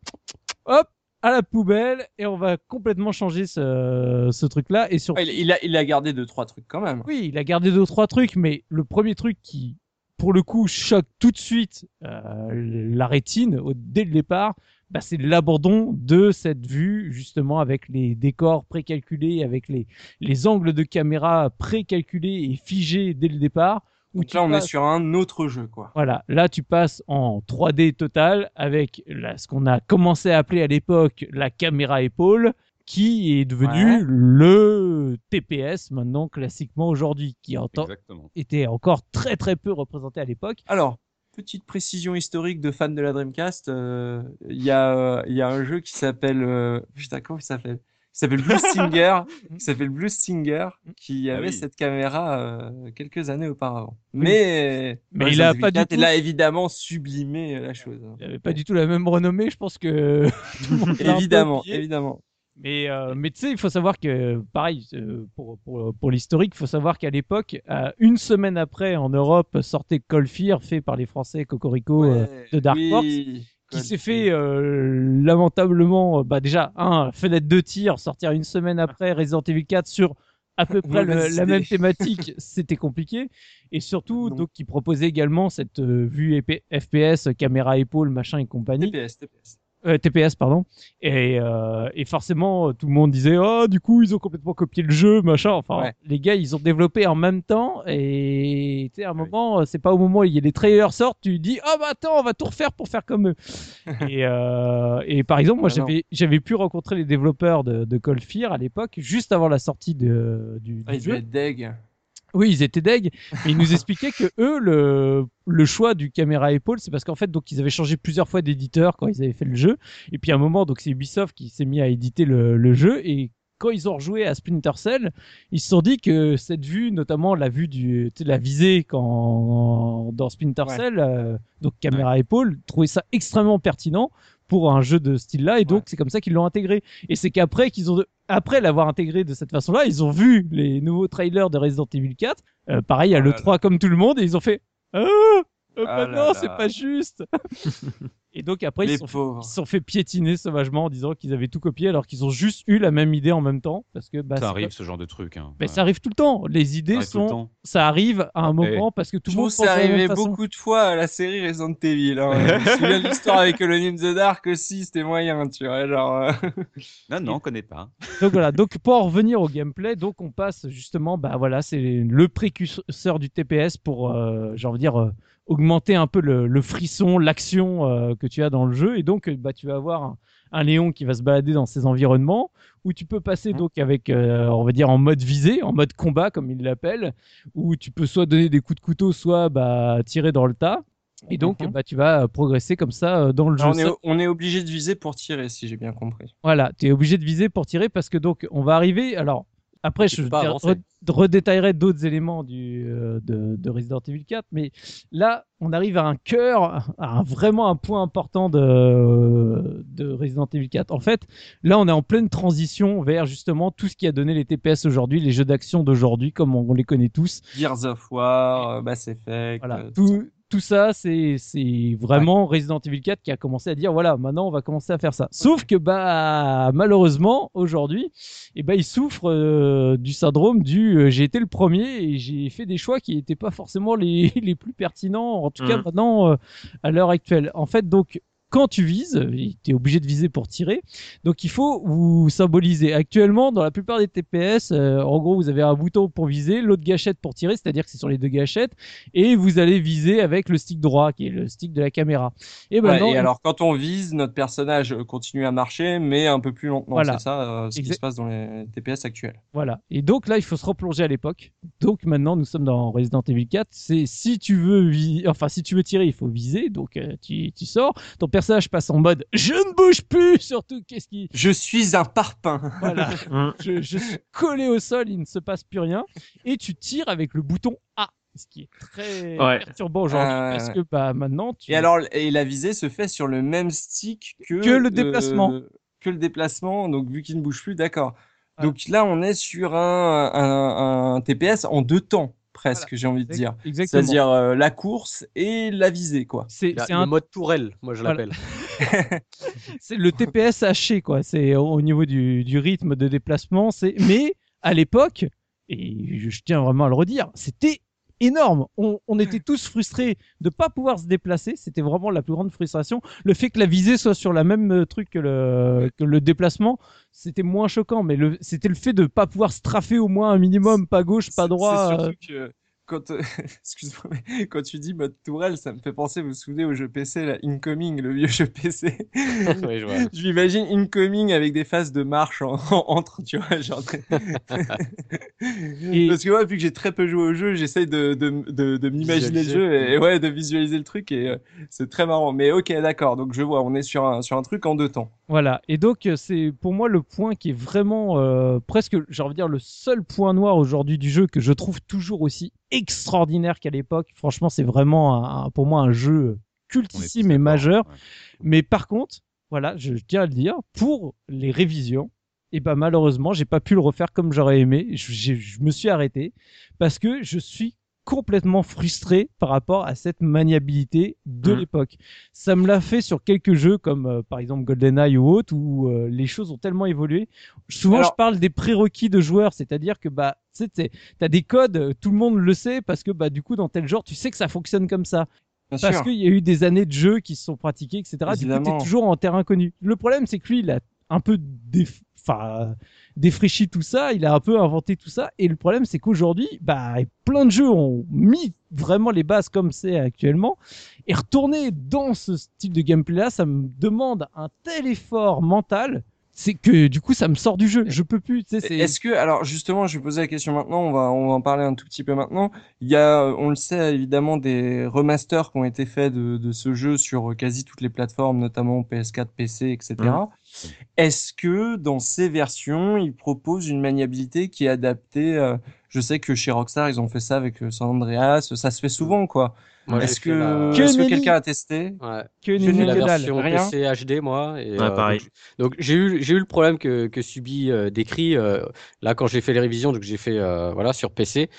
hop à la poubelle et on va complètement changer ce, ce truc là et sur Ouais, il, il a, il a gardé deux, trois trucs quand même. oui, il a gardé deux trois trucs, mais le premier truc qui, pour le coup, choque tout de suite euh, la rétine au, dès le départ, bah, c'est l'abandon de cette vue, justement, avec les décors précalculés, avec les, les angles de caméra précalculés et figés dès le départ. où Donc tu là, on est sur un autre jeu, quoi. voilà, là tu passes en 3D total avec la- ce qu'on a commencé à appeler à l'époque la caméra épaule, qui est devenu Ouais. le TPS maintenant classiquement aujourd'hui, qui en était encore très très peu représenté à l'époque. Alors, petite précision historique de fan de la Dreamcast, euh, il y, a, euh, il y a un jeu qui s'appelle... euh, putain, comment il s'appelle? Il s'appelle Blue Stinger, qui s'appelle Blue qui Ah avait oui. cette caméra euh, quelques années auparavant. Mais, il a pas du 4, tout- il a évidemment sublimé la chose. Il avait pas du tout la même renommée, je pense que Évidemment, évidemment. Mais, euh, mais tu sais, il faut savoir que, pareil, euh, pour, pour, pour l'historique, il faut savoir qu'à l'époque, euh, une semaine après, en Europe, sortait Cold Fear, fait par les Français Cocorico, euh, Ouais, de Dark oui, Horse, qui s'est fait euh, lamentablement, euh, bah déjà, un, fenêtre de tir, sortir une semaine après Resident Evil 4 sur à peu près le- la même thématique, c'était compliqué. Et surtout, Non. donc, qui proposait également cette euh, vue FPS, caméra épaule, machin et compagnie. TPS, TPS. Euh, TPS, pardon. Et, euh, et forcément, euh, tout le monde disait, oh, du coup, ils ont complètement copié le jeu, machin. Enfin, Ouais. les gars, ils ont développé en même temps. Et tu sais, à un moment, c'est pas au moment où il y a les trailers sortent, tu dis, oh, bah attends, on va tout refaire pour faire comme eux. et, euh, et par exemple, moi, Ah j'avais, j'avais pu rencontrer les développeurs de, de Cold Fear à l'époque, juste avant la sortie de, du, Ah, du il jeu. devait être deg. Oui, ils étaient deg, mais ils nous expliquaient que eux, le, le choix du caméra épaule, c'est parce qu'en fait, donc ils avaient changé plusieurs fois d'éditeur quand ils avaient fait le jeu, et puis à un moment, donc c'est Ubisoft qui s'est mis à éditer le, le jeu, et quand ils ont rejoué à Splinter Cell, ils se sont dit que cette vue, notamment la vue du, la visée quand dans Splinter Ouais. Cell, euh, donc caméra épaule, trouvaient ça extrêmement pertinent pour un jeu de ce style-là, et donc Ouais. c'est comme ça qu'ils l'ont intégré. Et c'est qu'après qu'ils ont, après l'avoir intégré de cette façon-là, ils ont vu les nouveaux trailers de Resident Evil 4, euh, pareil à Oh le là 3 comme tout le monde, et ils ont fait, ah, bah Ah là non, là. c'est pas juste. et donc après ils se sont sont fait piétiner sauvagement en disant qu'ils avaient tout copié alors qu'ils ont juste eu la même idée en même temps parce que bah, ça arrive ce genre de truc. Hein. mais Ouais. ça arrive tout le temps. Les Ça idées sont, ça arrive à un moment parce que tout le monde pense arrivé façon. beaucoup de fois à la série Resident Evil. Hein. Je me souviens de l'histoire avec in the Dark aussi, c'était moyen, tu vois. Genre, euh, Non, non, on connaît pas. Donc voilà. Donc pour en revenir au gameplay, donc on passe justement, bah voilà, c'est le précurseur du TPS pour, euh, j'ai envie de dire, euh, augmenter un peu le, le frisson, l'action euh, que tu as dans le jeu. Et donc, euh, bah tu vas avoir un, un Léon qui va se balader dans ces environnements où tu peux passer Mhm. donc avec, euh, on va dire, en mode visée, en mode combat comme il l'appelle, où tu peux soit donner des coups de couteau, soit bah tirer dans le tas. Et donc, Mhm. bah, tu vas progresser comme ça dans le jeu. on, est, on est obligé de viser pour tirer, si j'ai bien compris. voilà, tu es obligé de viser pour tirer parce que donc on va arriver. Alors après, je redétaillerai d'autres éléments du, euh, de, de Resident Evil 4, mais là on arrive à un cœur, à un- vraiment un point important de, de Resident Evil 4. En fait, là on est en pleine transition vers justement tout ce qui a donné les TPS aujourd'hui, les jeux d'action d'aujourd'hui, comme on, on les connaît tous. Gears of War, euh, Mass Effect. Voilà, euh, tout, tout ça, c'est c'est vraiment Resident Evil 4 qui a commencé à dire voilà, maintenant on va commencer à faire ça. Sauf que bah malheureusement aujourd'hui, eh ben il souffre euh, du syndrome du euh, j'ai été le premier et j'ai fait des choix qui n'étaient pas forcément les, les plus pertinents en tout cas Mhm. maintenant euh, à l'heure actuelle. En fait donc quand tu vises, tu es obligé de viser pour tirer. Donc il faut vous symboliser. Actuellement, dans la plupart des TPS, euh, en gros, vous avez un bouton pour viser, l'autre gâchette pour tirer, c'est-à-dire que c'est sur les deux gâchettes, et vous allez viser avec le stick droit, qui est le stick de la caméra. Et Ouais, maintenant, et alors, quand on vise, notre personnage continue à marcher, mais un peu plus lentement. Voilà. C'est ça, euh, ce qui se passe dans les TPS actuels. Voilà. Et donc là, il faut se replonger à l'époque. Donc maintenant, nous sommes dans Resident Evil 4. C'est si tu veux, vi- enfin si tu veux tirer, il faut viser. Donc euh, tu, tu sors. Ton personnage passe en mode je ne bouge plus. Surtout qu'est-ce qui, Je suis un parpaing. voilà, Mm. je, je suis collé au sol, il ne se passe plus rien. Et tu tires avec le bouton A, ce qui est très Ouais. perturbant aujourd'hui ouais, parce que bah maintenant tu Et alors, et la visée se fait sur le même stick que, Que le déplacement. euh, que le déplacement, donc vu qu'il ne bouge plus, d'accord. Donc là, on est sur un, un, un TPS en deux temps, presque, Voilà. j'ai envie de dire. C'est-à-dire euh, la course et la visée, quoi. c'est un mode tourelle, moi je Voilà. l'appelle. c'est le TPS haché quoi. C'est au au niveau du, du rythme de déplacement. C'est mais à l'époque et je tiens vraiment à le redire, c'était énorme. On, on était tous frustrés de pas pouvoir se déplacer. C'était vraiment la plus grande frustration. Le fait que la visée soit sur la même euh, truc que le que le déplacement, c'était moins choquant. Mais c'était le fait de pas pouvoir straffer au moins un minimum, pas gauche, pas droit. C'est surtout que quand, euh, excuse-moi, mais quand tu dis mode tourelle, ça me fait penser, vous vous souvenez au jeu PC, là, Incoming, le vieux jeu PC. Oui, je vois. Je m'imagine Incoming avec des phases de marche en- en- entre, tu vois, genre. Et- Parce que moi, vu que j'ai très peu joué au jeu, j'essaye de, de, de, de m'imaginer le jeu et, ouais, de visualiser le truc et euh, c'est très marrant. Mais ok, d'accord. Donc je vois, on est sur un, sur un truc en deux temps. Voilà. Et donc, euh, c'est pour moi le point qui est vraiment euh, presque, j'ai envie de dire, le seul point noir aujourd'hui du jeu que je trouve toujours aussi extraordinaire qu'à l'époque. Franchement, c'est vraiment un- un- pour moi un jeu cultissime et majeur. ouais. Mais par contre, voilà, je tiens à le dire, pour les révisions, et ben malheureusement, j'ai pas pu le refaire comme j'aurais aimé. Je, je me suis arrêté parce que je suis complètement frustré par rapport à cette maniabilité de Mhm. l'époque. Ça me l'a fait sur quelques jeux comme euh, par exemple GoldenEye ou autre où euh, les choses ont tellement évolué. Souvent, Alors- je parle des prérequis de joueurs, c'est-à-dire que bah, tu t'as des codes, euh, tout le monde le sait parce que bah du coup dans tel genre, tu sais que ça fonctionne comme ça Bien parce qu'il y a eu des années de jeux qui se sont pratiqués, etc. Du coup, Évidemment. t'es toujours en terrain connu. Le problème, c'est que lui, il a un peu déf- enfin, défraîchi tout ça, il a un peu inventé tout ça, et le problème, c'est qu'aujourd'hui, bah, plein de jeux ont mis vraiment les bases comme c'est actuellement, et retourner dans ce style de gameplay-là, ça me demande un tel effort mental c'est que du coup ça me sort du jeu. Je peux plus. Est-ce que, alors justement, je vais poser la question maintenant, on va, on va en parler un tout petit peu maintenant. Il y a, on le sait évidemment, des remasters qui ont été faits de, ce jeu sur quasi toutes les plateformes, notamment PS4, PC, etc. Est-ce que dans ces versions, ils proposent une maniabilité qui est adaptée euh, Je sais que chez Rockstar, ils ont fait ça avec euh, San Andreas, ça se fait souvent, quoi. Est-ce que, la- Que est-ce que nenni. quelqu'un a testé? Ouais. que J'ai la que dalle. version Rien. PC HD moi. Et, Ouais, euh, pareil. Donc, donc j'ai eu j'ai eu le problème que que subit euh, décrit euh, là quand j'ai fait les révisions donc j'ai fait euh, voilà sur PC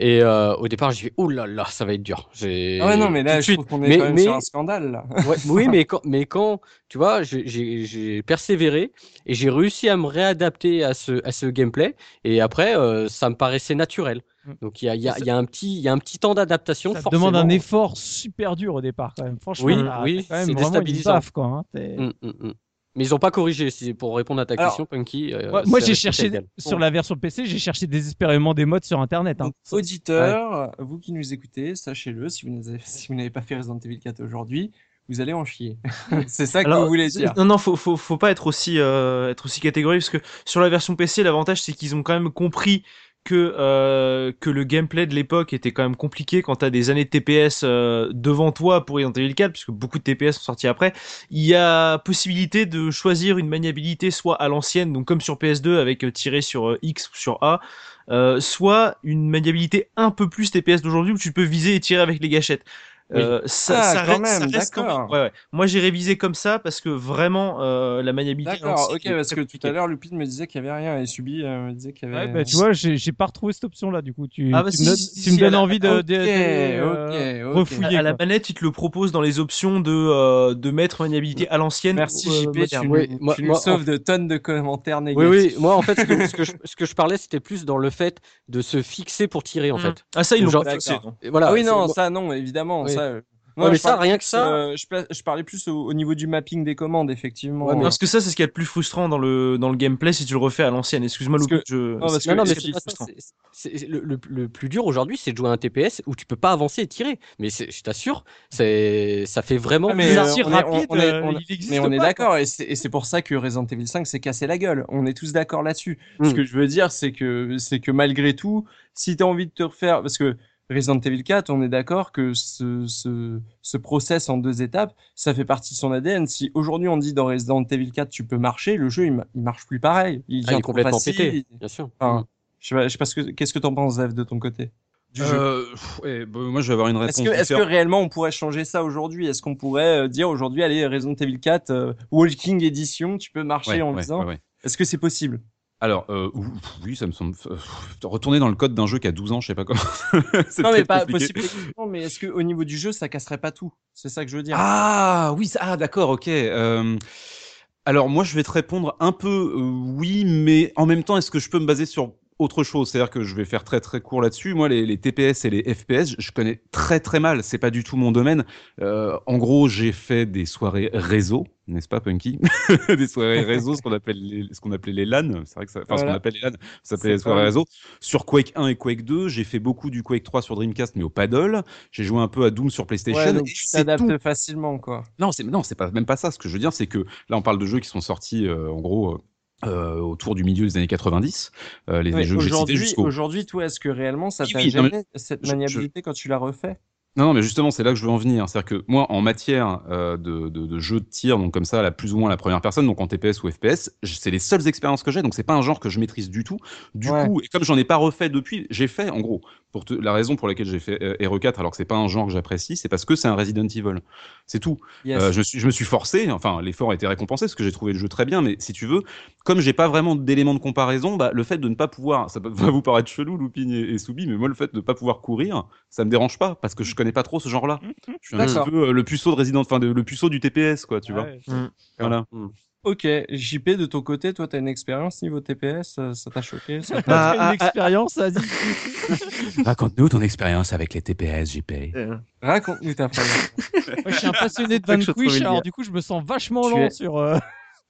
et euh, au départ j'ai fait oh là là ça va être dur. J'ai Ah ouais, non, mais là, je suite- trouve qu'on est mais- quand même mais- sur un scandale, là. Ouais, oui, mais quand, mais quand, tu vois, j'ai- j'ai j'ai persévéré et j'ai réussi à me réadapter à ce, à ce gameplay. Et après, euh, ça me paraissait naturel. Donc il y a, il y, a, il y a un petit, il y a un petit temps d'adaptation. Ça demande un effort super dur au départ quand même. Franchement, Oui, oui, t'as quand même c'est déstabilisant. baffe, quoi. hein. Mm, mm, mm. Mais ils ont pas corrigé. Pour répondre à ta Alors, question, Punky. euh, moi j'ai cherché sur la version PC, j'ai cherché désespérément des modes sur internet. Hein. Donc, auditeurs, vous qui nous écoutez, sachez-le, si vous n'avez si vous n'avez pas fait Resident Evil 4 aujourd'hui, vous allez en chier. c'est ça que Alors, vous voulez dire. Non, non, faut, faut, faut pas être aussi, euh, être aussi catégorique parce que sur la version PC, l'avantage c'est qu'ils ont quand même compris que euh, que le gameplay de l'époque était quand même compliqué quand t'as des années de TPS euh, devant toi pour Resident Evil 4 puisque beaucoup de TPS sont sortis après. Il y a possibilité de choisir une maniabilité soit à l'ancienne donc comme sur PS2 avec euh, tirer sur euh, X ou sur A, euh, soit une maniabilité un peu plus TPS d'aujourd'hui où tu peux viser et tirer avec les gâchettes. Oui. Euh, ça, Ah, ça quand reste- ça même, reste quand d'accord. même- ouais, ouais. Moi, j'ai révisé comme ça parce que vraiment, euh, la maniabilité. D'accord, ok, parce très que tout à l'heure, Lupine me disait qu'il y avait rien et Subi euh, me disait qu'il y avait. Ouais, bah, tu vois, j'ai j'ai pas retrouvé cette option là du coup. Tu, Ah, bah, tu si, me donnes, si, tu me si, donnes à la- envie de, euh, refouiller. à la manette, il te le propose dans les options de, euh, de mettre maniabilité à l'ancienne. Merci euh, JP, tu, nous- Oui, tu moi- nous moi, sauves de tonnes de commentaires Oui, négatifs. oui. Moi, en fait, ce que, je, ce que je parlais, c'était plus dans le fait de se fixer pour tirer, en Mm. fait. Ah, ça, ils l'ont pas fixé, voilà. Ah oui, non, ça, non, évidemment. Ça, euh, Ouais, mais ça, rien que ça- euh, je, parlais plus au, au niveau du mapping des commandes, effectivement. Ouais, mais- Parce que ça, c'est ce qu'il y a de plus frustrant dans le, dans le gameplay si tu le refais à l'ancienne. Excuse-moi, que- je. Non, parce que- Non, mais c'est c'est- le, le- le plus dur aujourd'hui, c'est de jouer à un TPS où tu peux pas avancer et tirer. Mais je t'assure, ça fait vraiment Ah, mais, euh, on est- on est- euh, on est- il existe Mais on est pas, d'accord, et c'est pour ça que Resident Evil 5 s'est cassé la gueule. On est tous d'accord là-dessus. Ce Mm. que je veux dire, c'est que, c'est que malgré tout, si tu as envie de te refaire, parce que Resident Evil 4, on est d'accord que ce, ce, ce process en deux étapes, ça fait partie de son ADN. Si aujourd'hui on dit dans Resident Evil 4 tu peux marcher, le jeu il, ma- il marche plus pareil. Il Ah, il est complètement facile. pété, bien sûr. Enfin, je sais pas, je sais pas ce que, qu'est-ce que t'en penses, Zev, de ton côté du jeu? Euh, ouais, bah, moi, je vais avoir une réponse Est-ce que, réellement on pourrait changer ça aujourd'hui? Est-ce qu'on pourrait euh, dire aujourd'hui, allez, Resident Evil 4, euh, Walking Edition, tu peux marcher Ouais, en ouais, faisant ouais, ouais. Est-ce que c'est possible? Alors, euh, oui, ça me semble. retourner dans le code d'un jeu qui a 12 ans, je sais pas comment. Non, mais pas compliqué. possible mais est-ce qu'au niveau du jeu, ça casserait pas tout? C'est ça que je veux dire. Ah oui, ça- ah d'accord, ok. Euh, alors moi, je vais te répondre un peu euh, oui, mais en même temps, est-ce que je peux me baser sur autre chose C'est-à-dire que je vais faire très très court là-dessus. Moi, les, les TPS et les FPS, je connais très très mal. C'est pas du tout mon domaine. Euh, en gros, j'ai fait des soirées réseau, n'est-ce pas, Punky? Des soirées réseau, ce qu'on appelle les, ce qu'on appelait les LAN. C'est vrai que ça, enfin, ce qu'on appelle les LAN, ça s'appelait les soirées réseau. Sur Quake 1 et Quake 2, j'ai fait beaucoup du Quake 3 sur Dreamcast, mais au paddle. J'ai joué un peu à Doom sur PlayStation. Ouais, donc et tu t'adaptes facilement, quoi. Non, c'est non, c'est pas même pas ça. Ce que je veux dire, c'est que là, on parle de jeux qui sont sortis euh, en gros euh, euh, autour du milieu des années 90. Euh, les, Ouais, jeux que j'ai cités aujourd'hui, jusqu'au. aujourd'hui, toi, est-ce que réellement ça t'a oui, mais gêné cette je- maniabilité quand tu l'as refait? Non, non, mais justement, c'est là que je veux en venir. C'est-à-dire que moi, en matière euh, de, de, de jeux de tir, donc comme ça, la plus ou moins la première personne, donc en TPS ou FPS, c'est les seules expériences que j'ai. Donc c'est pas un genre que je maîtrise du tout. Du Ouais. coup, et comme j'en ai pas refait depuis, j'ai fait, en gros, pour te- la raison pour laquelle j'ai fait euh, RE4, alors que c'est pas un genre que j'apprécie, c'est parce que c'est un Resident Evil. C'est tout. Yes. Euh, je, suis, je me suis forcé, enfin l'effort a été récompensé parce que j'ai trouvé le jeu très bien, mais si tu veux, comme j'ai pas vraiment d'éléments de comparaison, bah, le fait de ne pas pouvoir, ça va vous paraître chelou, Loupine et, et Soubi, mais moi le fait de ne pas pouvoir courir, ça me dérange pas parce que je connais pas trop ce genre-là. Je suis un petit peu euh, le puceau de Resident, enfin le puceau du TPS, quoi, tu vois. Ouais. Voilà. Ok, JP, de ton côté, toi, t'as une expérience niveau TPS euh, Ça t'a choqué ça t'a- T'as fait Ah, une ah, expérience, vas-y. Raconte-nous ton expérience avec les TPS, JP. Euh, Raconte-nous ta première. Moi, je suis un passionné de Vanquish, alors du coup, je me sens vachement Tu lent es- sur. euh,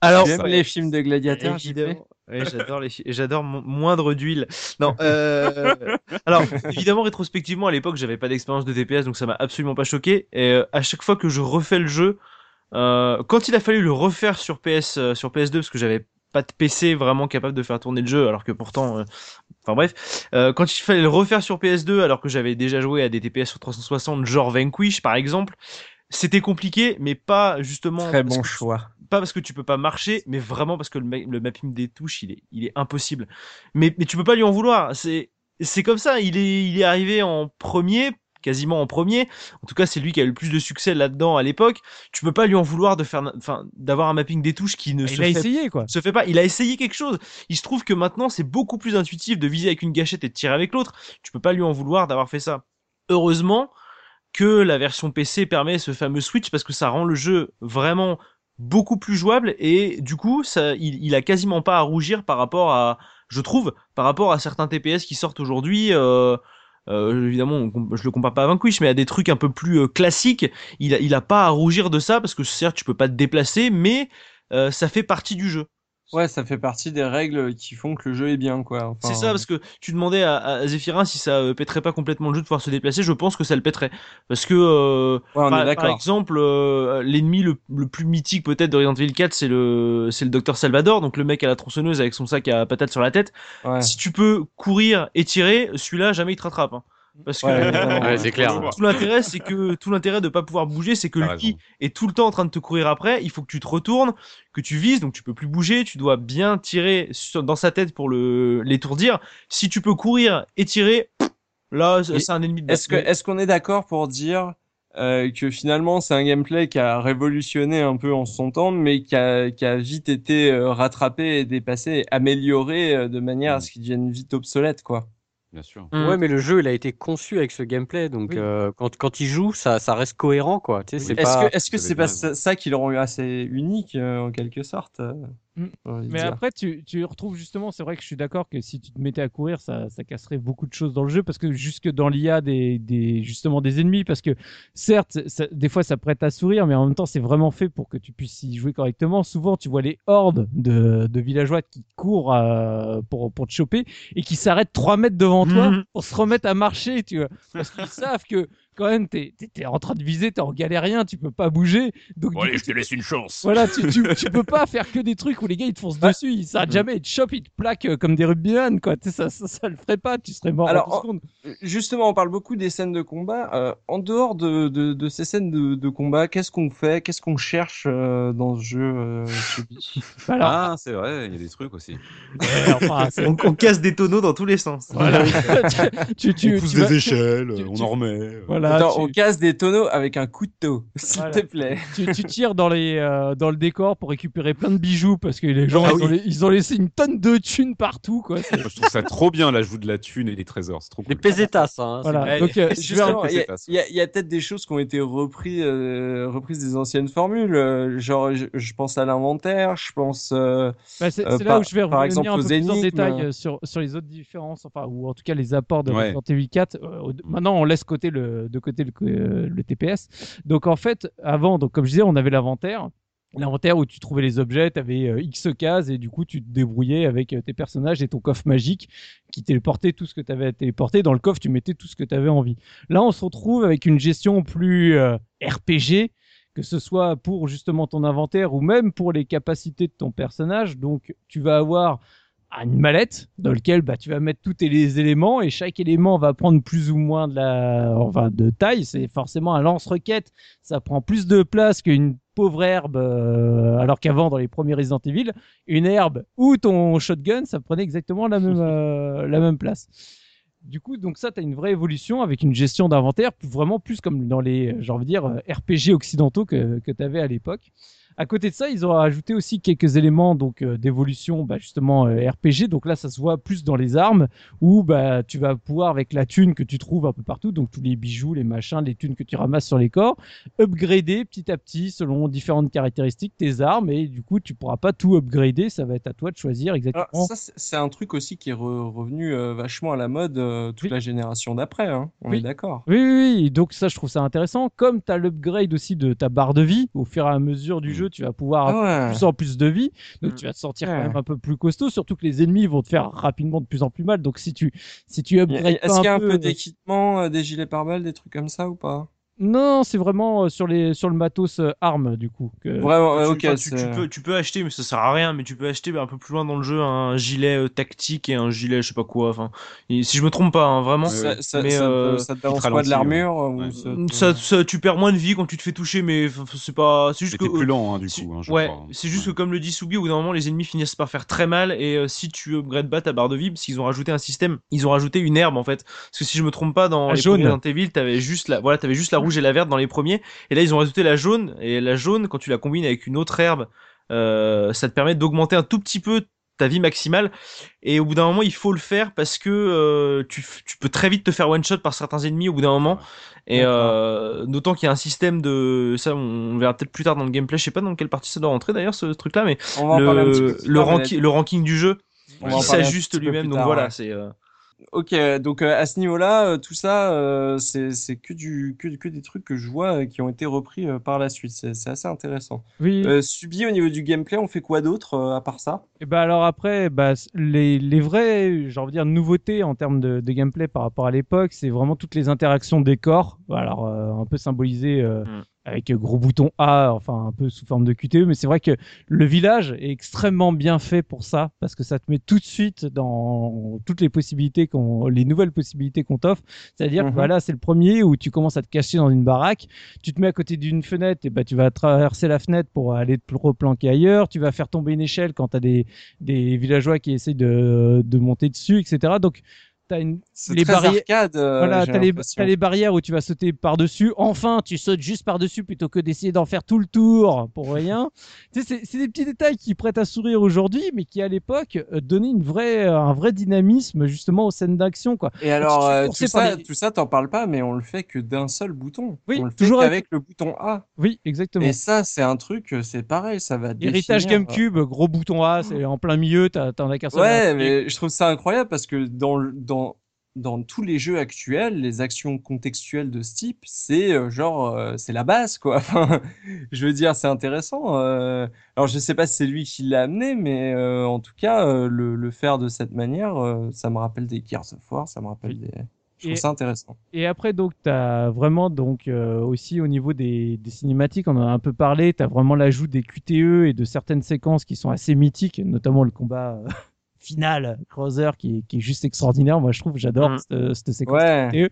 Alors, les films de gladiateurs, Évidemment. J'adore les j'adore mo- moindre d'huile. Non, euh... alors évidemment rétrospectivement à l'époque j'avais pas d'expérience de TPS donc ça m'a absolument pas choqué et euh, à chaque fois que je refais le jeu, euh, quand il a fallu le refaire sur PS euh, sur PS2 parce que j'avais pas de PC vraiment capable de faire tourner le jeu, alors que pourtant, euh, enfin bref, euh, quand il fallait le refaire sur PS2, alors que j'avais déjà joué à des TPS sur 360, genre Vanquish par exemple, c'était compliqué, mais pas justement. Très bon que- choix. Pas parce que tu peux pas marcher, mais vraiment parce que le, ma- le mapping des touches, il est, il est impossible. Mais, mais tu peux pas lui en vouloir. C'est, c'est comme ça. Il est, il est arrivé en premier, quasiment en premier. En tout cas, c'est lui qui a eu le plus de succès là-dedans à l'époque. Tu peux pas lui en vouloir de faire, enfin, d'avoir un mapping des touches qui ne se Il a fait essayé quoi. se fait pas. Il a essayé quelque chose. Il se trouve que maintenant, c'est beaucoup plus intuitif de viser avec une gâchette et de tirer avec l'autre. Tu peux pas lui en vouloir d'avoir fait ça. Heureusement que la version PC permet ce fameux switch parce que ça rend le jeu vraiment beaucoup plus jouable et du coup, ça, il, il a quasiment pas à rougir par rapport à, je trouve, par rapport à certains TPS qui sortent aujourd'hui. Euh, euh, évidemment, je le compare pas à Vanquish, mais à des trucs un peu plus euh, classiques. Il a, pas à rougir de ça parce que certes, tu peux pas te déplacer, mais ça fait partie du jeu. Ouais, ça fait partie des règles qui font que le jeu est bien, quoi. Enfin, C'est ça, parce que tu demandais à, à Zephyrin si ça euh, pèterait pas complètement le jeu de pouvoir se déplacer. Je pense que ça le pèterait. Parce que, euh, Ouais, par, exemple, euh, l'ennemi le, le plus mythique peut-être de Resident Evil 4, c'est le, c'est le docteur Salvador, donc le mec à la tronçonneuse avec son sac à patates sur la tête. Ouais. Si tu peux courir et tirer, celui-là, jamais il te rattrape. hein. Parce que Ouais, évidemment. Ouais, c'est clair. tout l'intérêt, c'est que tout l'intérêt de pas pouvoir bouger, c'est que raison. est tout le temps en train de te courir après. Il faut que tu te retournes, que tu vises, donc tu peux plus bouger. Tu dois bien tirer dans sa tête pour le l'étourdir. Si tu peux courir et tirer, là, c'est un ennemi de Est-ce que est-ce qu'on est d'accord pour dire euh, que finalement c'est un gameplay qui a révolutionné un peu en son temps, mais qui a, qui a vite été euh, rattrapé et dépassé, et amélioré euh, de manière à ce qu'il devienne vite obsolète, quoi? Bien sûr. Mm. Ouais, mais le jeu, il a été conçu avec ce gameplay, donc Oui. euh, quand, quand il joue, ça, ça reste cohérent, quoi. Tu sais, c'est Est-ce pas. que est-ce c'est pas ça, ça qui le rend assez unique euh, en quelque sorte Mm. Mais dire. après, tu, tu retrouves justement, c'est vrai que je suis d'accord que si tu te mettais à courir, ça, ça casserait beaucoup de choses dans le jeu parce que jusque dans l'IA des, des, justement des ennemis, parce que certes, ça- des fois ça prête à sourire, mais en même temps c'est vraiment fait pour que tu puisses y jouer correctement. Souvent, tu vois les hordes de, de villageois qui courent euh, pour, pour te choper et qui s'arrêtent 3 mètres devant toi Mhm. pour se remettre à marcher, tu vois. Parce qu'ils savent que quand même, t'es es, en train de viser, t'es en galérien, tu peux pas bouger. Donc, du coup, je te laisse une chance. voilà, tu, tu, tu peux pas faire que des trucs où les gars ils te foncent Ouais. dessus, ils s'arrêtent jamais, ils te chopent, ils te plaquent euh, comme des rugbyman, quoi. Ça, ça, ça le ferait pas, tu serais mort Alors, en deux secondes. Justement, on parle beaucoup des scènes de combat. Euh, en dehors de, de, de ces scènes de, de combat, qu'est-ce qu'on fait Qu'est-ce qu'on cherche euh, dans ce jeu euh, Alors, Ah, c'est vrai, il y a des trucs aussi. ouais, enfin, c'est- On, on casse des tonneaux dans tous les sens. voilà. tu, tu, on pousse tu des vas- échelles, tu- on tu- en remet. Voilà, Attends, tu- on casse des tonneaux avec un couteau, s'il Voilà. te plaît. tu, tu tires dans, les, euh, dans le décor pour récupérer plein de bijoux parce que les gens Ah ils, oui. ont, la- ils ont laissé une tonne de thunes partout, quoi. Je trouve ça trop bien l'ajout de la thune et des trésors, c'est trop Des cool. pesetas, hein. Voilà. Donc, euh, je vais Justement, il y a, y peut-être des choses qui ont été repris, euh, reprises des anciennes formules. euh, genre, je, je pense à l'inventaire, je pense. euh, Bah, c'est Euh, là par- où je vais revenir exemple, un peu aux plus en détail euh, sur, sur les autres différences, enfin, ou en tout cas les apports de Ouais. Resident Evil 4. Euh, au- maintenant, on laisse côté le, de côté le, euh, TPS. Donc, en fait, avant, donc, comme je disais, on avait l'inventaire. L'inventaire où tu trouvais les objets, tu avais X cases et du coup tu te débrouillais avec euh, tes personnages et ton coffre magique qui téléportait tout ce que tu avais à téléporter. Dans le coffre, tu mettais tout ce que tu avais envie. Là, on se retrouve avec une gestion plus euh, RPG, que ce soit pour justement ton inventaire ou même pour les capacités de ton personnage. Donc, tu vas avoir ah, une mallette dans laquelle bah, tu vas mettre tous tes éléments et chaque élément va prendre plus ou moins de la enfin de taille. C'est forcément un lance-roquette. Ça prend plus de place qu'une pauvre herbe euh, alors qu'avant dans les premiers Resident Evil une herbe ou ton shotgun ça prenait exactement la même euh, la même place. Du coup, donc ça, tu as une vraie évolution avec une gestion d'inventaire, vraiment plus comme dans les, j'ai envie dire, euh, RPG occidentaux que, que tu avais à l'époque. À côté de ça, ils ont ajouté aussi quelques éléments donc euh, d'évolution, bah, justement euh, RPG. Donc là, ça se voit plus dans les armes, où bah tu vas pouvoir avec la thune que tu trouves un peu partout, donc tous les bijoux, les machins, les thunes que tu ramasses sur les corps, upgrader petit à petit selon différentes caractéristiques tes armes, et du coup, tu pourras pas tout upgrader. Ça va être à toi de choisir exactement. Alors, ça, c'est- un truc aussi qui est re- revenu euh, vachement à la mode euh, toute Oui. la génération d'après. Hein. On Oui. est d'accord. Oui, oui, oui. Donc ça, je trouve ça intéressant. Comme tu as l'upgrade aussi de ta barre de vie, au fur et à mesure du Mm. jeu, tu vas pouvoir avoir Ah ouais. plus en plus de vie. Donc Mm. tu vas te sentir Ouais. quand même un peu plus costaud, surtout que les ennemis vont te faire rapidement de plus en plus mal. Donc si tu si tu upgrades Est-ce qu'il y a un peu, peu d'équipement, euh, des gilets pare-balles, des trucs comme ça ou pas? Non, c'est vraiment euh, sur les sur le matos euh, arme du coup. que- Vraiment, ouais, Tu- ok. tu, peux, tu peux acheter, mais ça sert à rien. Mais tu peux acheter un peu plus loin dans le jeu un gilet euh, tactique et un gilet, je sais pas quoi. Enfin, et si je me trompe pas, hein, vraiment. Ça, mais, ça, euh, ça te balance de l'armure ou Ouais. ça- tu perds moins de vie quand tu te fais toucher, mais c'est pas. C'est juste que. plus lent, hein, du coup. hein, je ouais, c'est juste Ouais. que comme le dit Soubi, au bout d'un moment, les ennemis finissent par faire très mal. Et euh, si tu upgrades pas ta barre de vie, parce qu'ils ont rajouté un système, ils ont rajouté une herbe en fait. Parce que si je me trompe pas, dans La les jaune. premiers t'avais juste la, voilà, t'avais juste la rouge et la verte dans les premiers. Et là, ils ont rajouté la jaune. Et la jaune, quand tu la combines avec une autre herbe, euh, ça te permet d'augmenter un tout petit peu ta vie maximale. Et au bout d'un moment, il faut le faire parce que euh, tu, peux très vite te faire one shot par certains ennemis au bout d'un moment. Et euh, d'autant qu'il y a un système de ça, on verra peut-être plus tard dans le gameplay. Je sais pas dans quelle partie ça doit rentrer d'ailleurs ce truc-là, mais le, le, ranki- ranking du jeu on s'ajuste lui-même. Donc tard, voilà, ouais. c'est. Ok, donc euh, à ce niveau-là, euh, tout ça, euh, c'est c'est que du que, que des trucs que je vois euh, qui ont été repris euh, par la suite. C'est c'est assez intéressant. Oui. Euh, Subi au niveau du gameplay, on fait quoi d'autre euh, à part ça? Et bah alors après, bah, les, les vraies, j'ai envie de dire, nouveautés en termes de, de gameplay par rapport à l'époque, c'est vraiment toutes les interactions des corps. Alors euh, un peu symbolisé euh, Mm. Avec gros bouton A, enfin un peu sous forme de QTE, mais c'est vrai que le village est extrêmement bien fait pour ça parce que ça te met tout de suite dans toutes les possibilités qu'on, les nouvelles possibilités qu'on t'offre. C'est-à-dire Mhm. que voilà, c'est le premier où tu commences à te cacher dans une baraque, tu te mets à côté d'une fenêtre et bah tu vas traverser la fenêtre pour aller te replanquer ailleurs, tu vas faire tomber une échelle quand tu as des des villageois qui essayent de, de monter dessus, etc. Donc, tu as une, les barrières. euh, Voilà, t'as les, t'as barrières où tu vas sauter par-dessus. Enfin, tu sautes juste par-dessus plutôt que d'essayer d'en faire tout le tour pour rien. tu sais, c'est, c'est des petits détails qui prêtent à sourire aujourd'hui, mais qui à l'époque euh, donnaient une vraie, euh, un vrai dynamisme justement aux scènes d'action, quoi. Et alors, tu tout par ça, les- tout ça, t'en parles pas, mais on le fait que d'un seul bouton. Oui, on le fait toujours qu'avec le bouton A. Oui, exactement. Et ça, c'est un truc, c'est pareil, ça va Héritage définir, GameCube, gros bouton A, c'est en plein milieu, t'as, t'en as qu'un seul. Ouais, mais je trouve ça incroyable parce que dans, dans, dans tous les jeux actuels, les actions contextuelles de ce type, c'est euh, genre, euh, c'est la base, quoi. Enfin, je veux dire, c'est intéressant. euh. Alors, je sais pas si c'est lui qui l'a amené, mais en tout cas, le, le faire de cette manière, ça me rappelle des Gears of War, ça me rappelle des. Je trouve ça intéressant. Et après, donc, tu as vraiment, donc, aussi au niveau des, des cinématiques, on en a un peu parlé, tu as vraiment l'ajout des QTE et de certaines séquences qui sont assez mythiques, notamment le combat euh, final, Creuser, qui, est- qui est juste extraordinaire. Moi, je trouve, j'adore Mhm. cette, cette séquence. Ouais. QTE.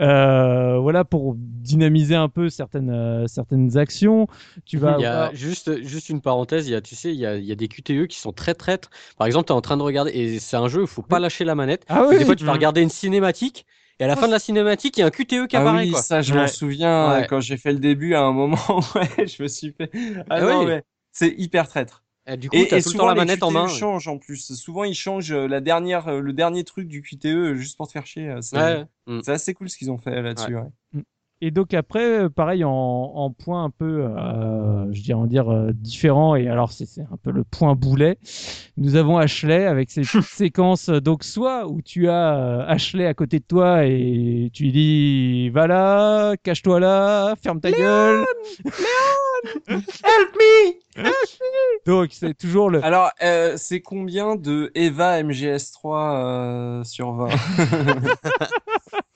Euh, voilà, pour dynamiser un peu certaines, euh, certaines actions. Tu vas Il y a avoir- juste, juste une parenthèse, il y a, tu sais, il y a, il y a des QTE qui sont très traîtres. Par exemple, tu es en train de regarder, et c'est un jeu où il faut pas lâcher la manette. Ah oui, Des fois, tu vas Mhm. regarder une cinématique, et à la fin de la cinématique, il y a un QTE qui Ah apparaît. oui, quoi. ça, je m'en souviens Ouais. quand j'ai fait le début à un moment. Ouais, je me suis fait. Ah Ah non, oui. mais c'est hyper traître. Et du coup, Et, as et tout le souvent, temps la manette en QTE main. changent en plus. Souvent, ils changent euh, la dernière, euh, le dernier truc du QTE euh, juste pour te faire chier. euh, C'est Ouais. Mm. c'est assez cool ce qu'ils ont fait là-dessus. ouais. Et donc après, pareil en, en point un peu, euh, je dirais en dire euh, différent. Et alors c'est c'est un peu le point boulet. Nous avons Ashley avec ses petites séquences. Donc soit où tu as Ashley à côté de toi et tu lui dis va là, cache-toi là, ferme ta gueule. Help me Donc c'est toujours le. Alors, euh, c'est combien de Eva MGS3 euh, sur 20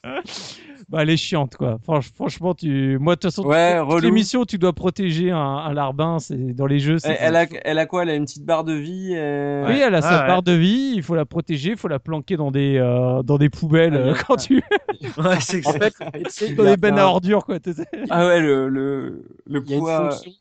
Bah, elle est chiante quoi. Franch- franchement, tu, moi de toute façon, Ouais, missions, tu dois protéger un, un larbin. C'est dans les jeux. c'est- elle, elle a, elle a quoi? Elle a une petite barre de vie euh, Oui, elle a sa ouais. barre de vie, il faut la protéger, il faut la planquer dans des, euh, dans des poubelles Ah, euh, quand tu Ouais, c'est En fait, dans des bennes à ordures quoi. Ah ouais, le, le, le il y a une poids. fonction.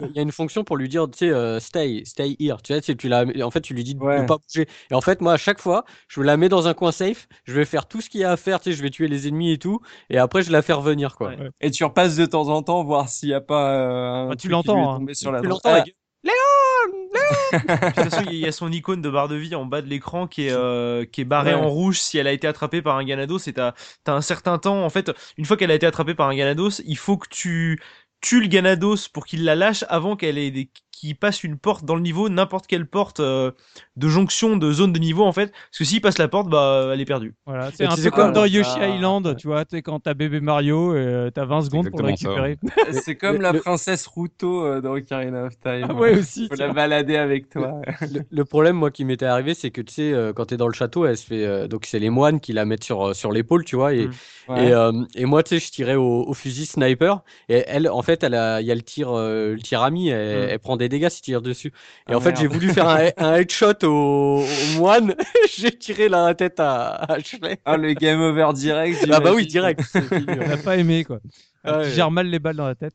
Il y a une fonction pour lui dire, tu sais, euh, stay, stay here. Tu sais, tu, tu la, en fait, tu lui dis de ne pas bouger. Et en fait, moi, à chaque fois, je la mets dans un coin safe. Je vais faire tout ce qu'il y a à faire. Tu sais, je vais tuer les ennemis et tout. Et après, je la fais revenir, quoi. Ouais. Et tu repasses de temps en temps voir s'il n'y a pas euh, Ah, tu l'entends, hein. sur la Tu l'entends, Ah, gueule. De toute façon, il y a son icône de barre de vie en bas de l'écran qui est euh, qui est barrée Ouais. en rouge si elle a été attrapée par un Ganados. Et t'as t'as un certain temps. En fait, une fois qu'elle a été attrapée par un Ganados, il faut que tu tues le Ganados pour qu'il la lâche avant qu'elle ait des qu'il passe une porte dans le niveau, n'importe quelle porte euh, de jonction de zone de niveau en fait. Parce que s'il passe la porte, bah elle est perdue. Voilà, c'est Et un peu comme dans Yoshi ah, Island, ouais. tu vois, tu quand t'as bébé Mario, euh, t'as 20 secondes pour le récupérer. C'est comme la princesse Ruto euh, dans Ocarina of Time. Ah ouais, aussi. Faut la balader avec toi. Le, le problème, moi, qui m'était arrivé, c'est que tu sais, euh, quand t'es dans le château, elle se fait. euh, donc, c'est les moines qui la mettent sur, euh, sur l'épaule, tu vois. Et, Mm. Ouais. et, euh, et moi, tu sais, je tirais au, au fusil sniper. Et elle, en fait, elle a, il y a le tir, euh, le tir ami. Elle, Mm. elle prend des dégâts si tu tires dessus. Et Ah, en fait, j'ai voulu faire un, un headshot au, au moine. j'ai tiré la tête à, à Ashley. Ah, le game over direct. Ah bah oui, direct. On n'a pas aimé quoi. Ah Tu ouais. gères mal les balles dans la tête.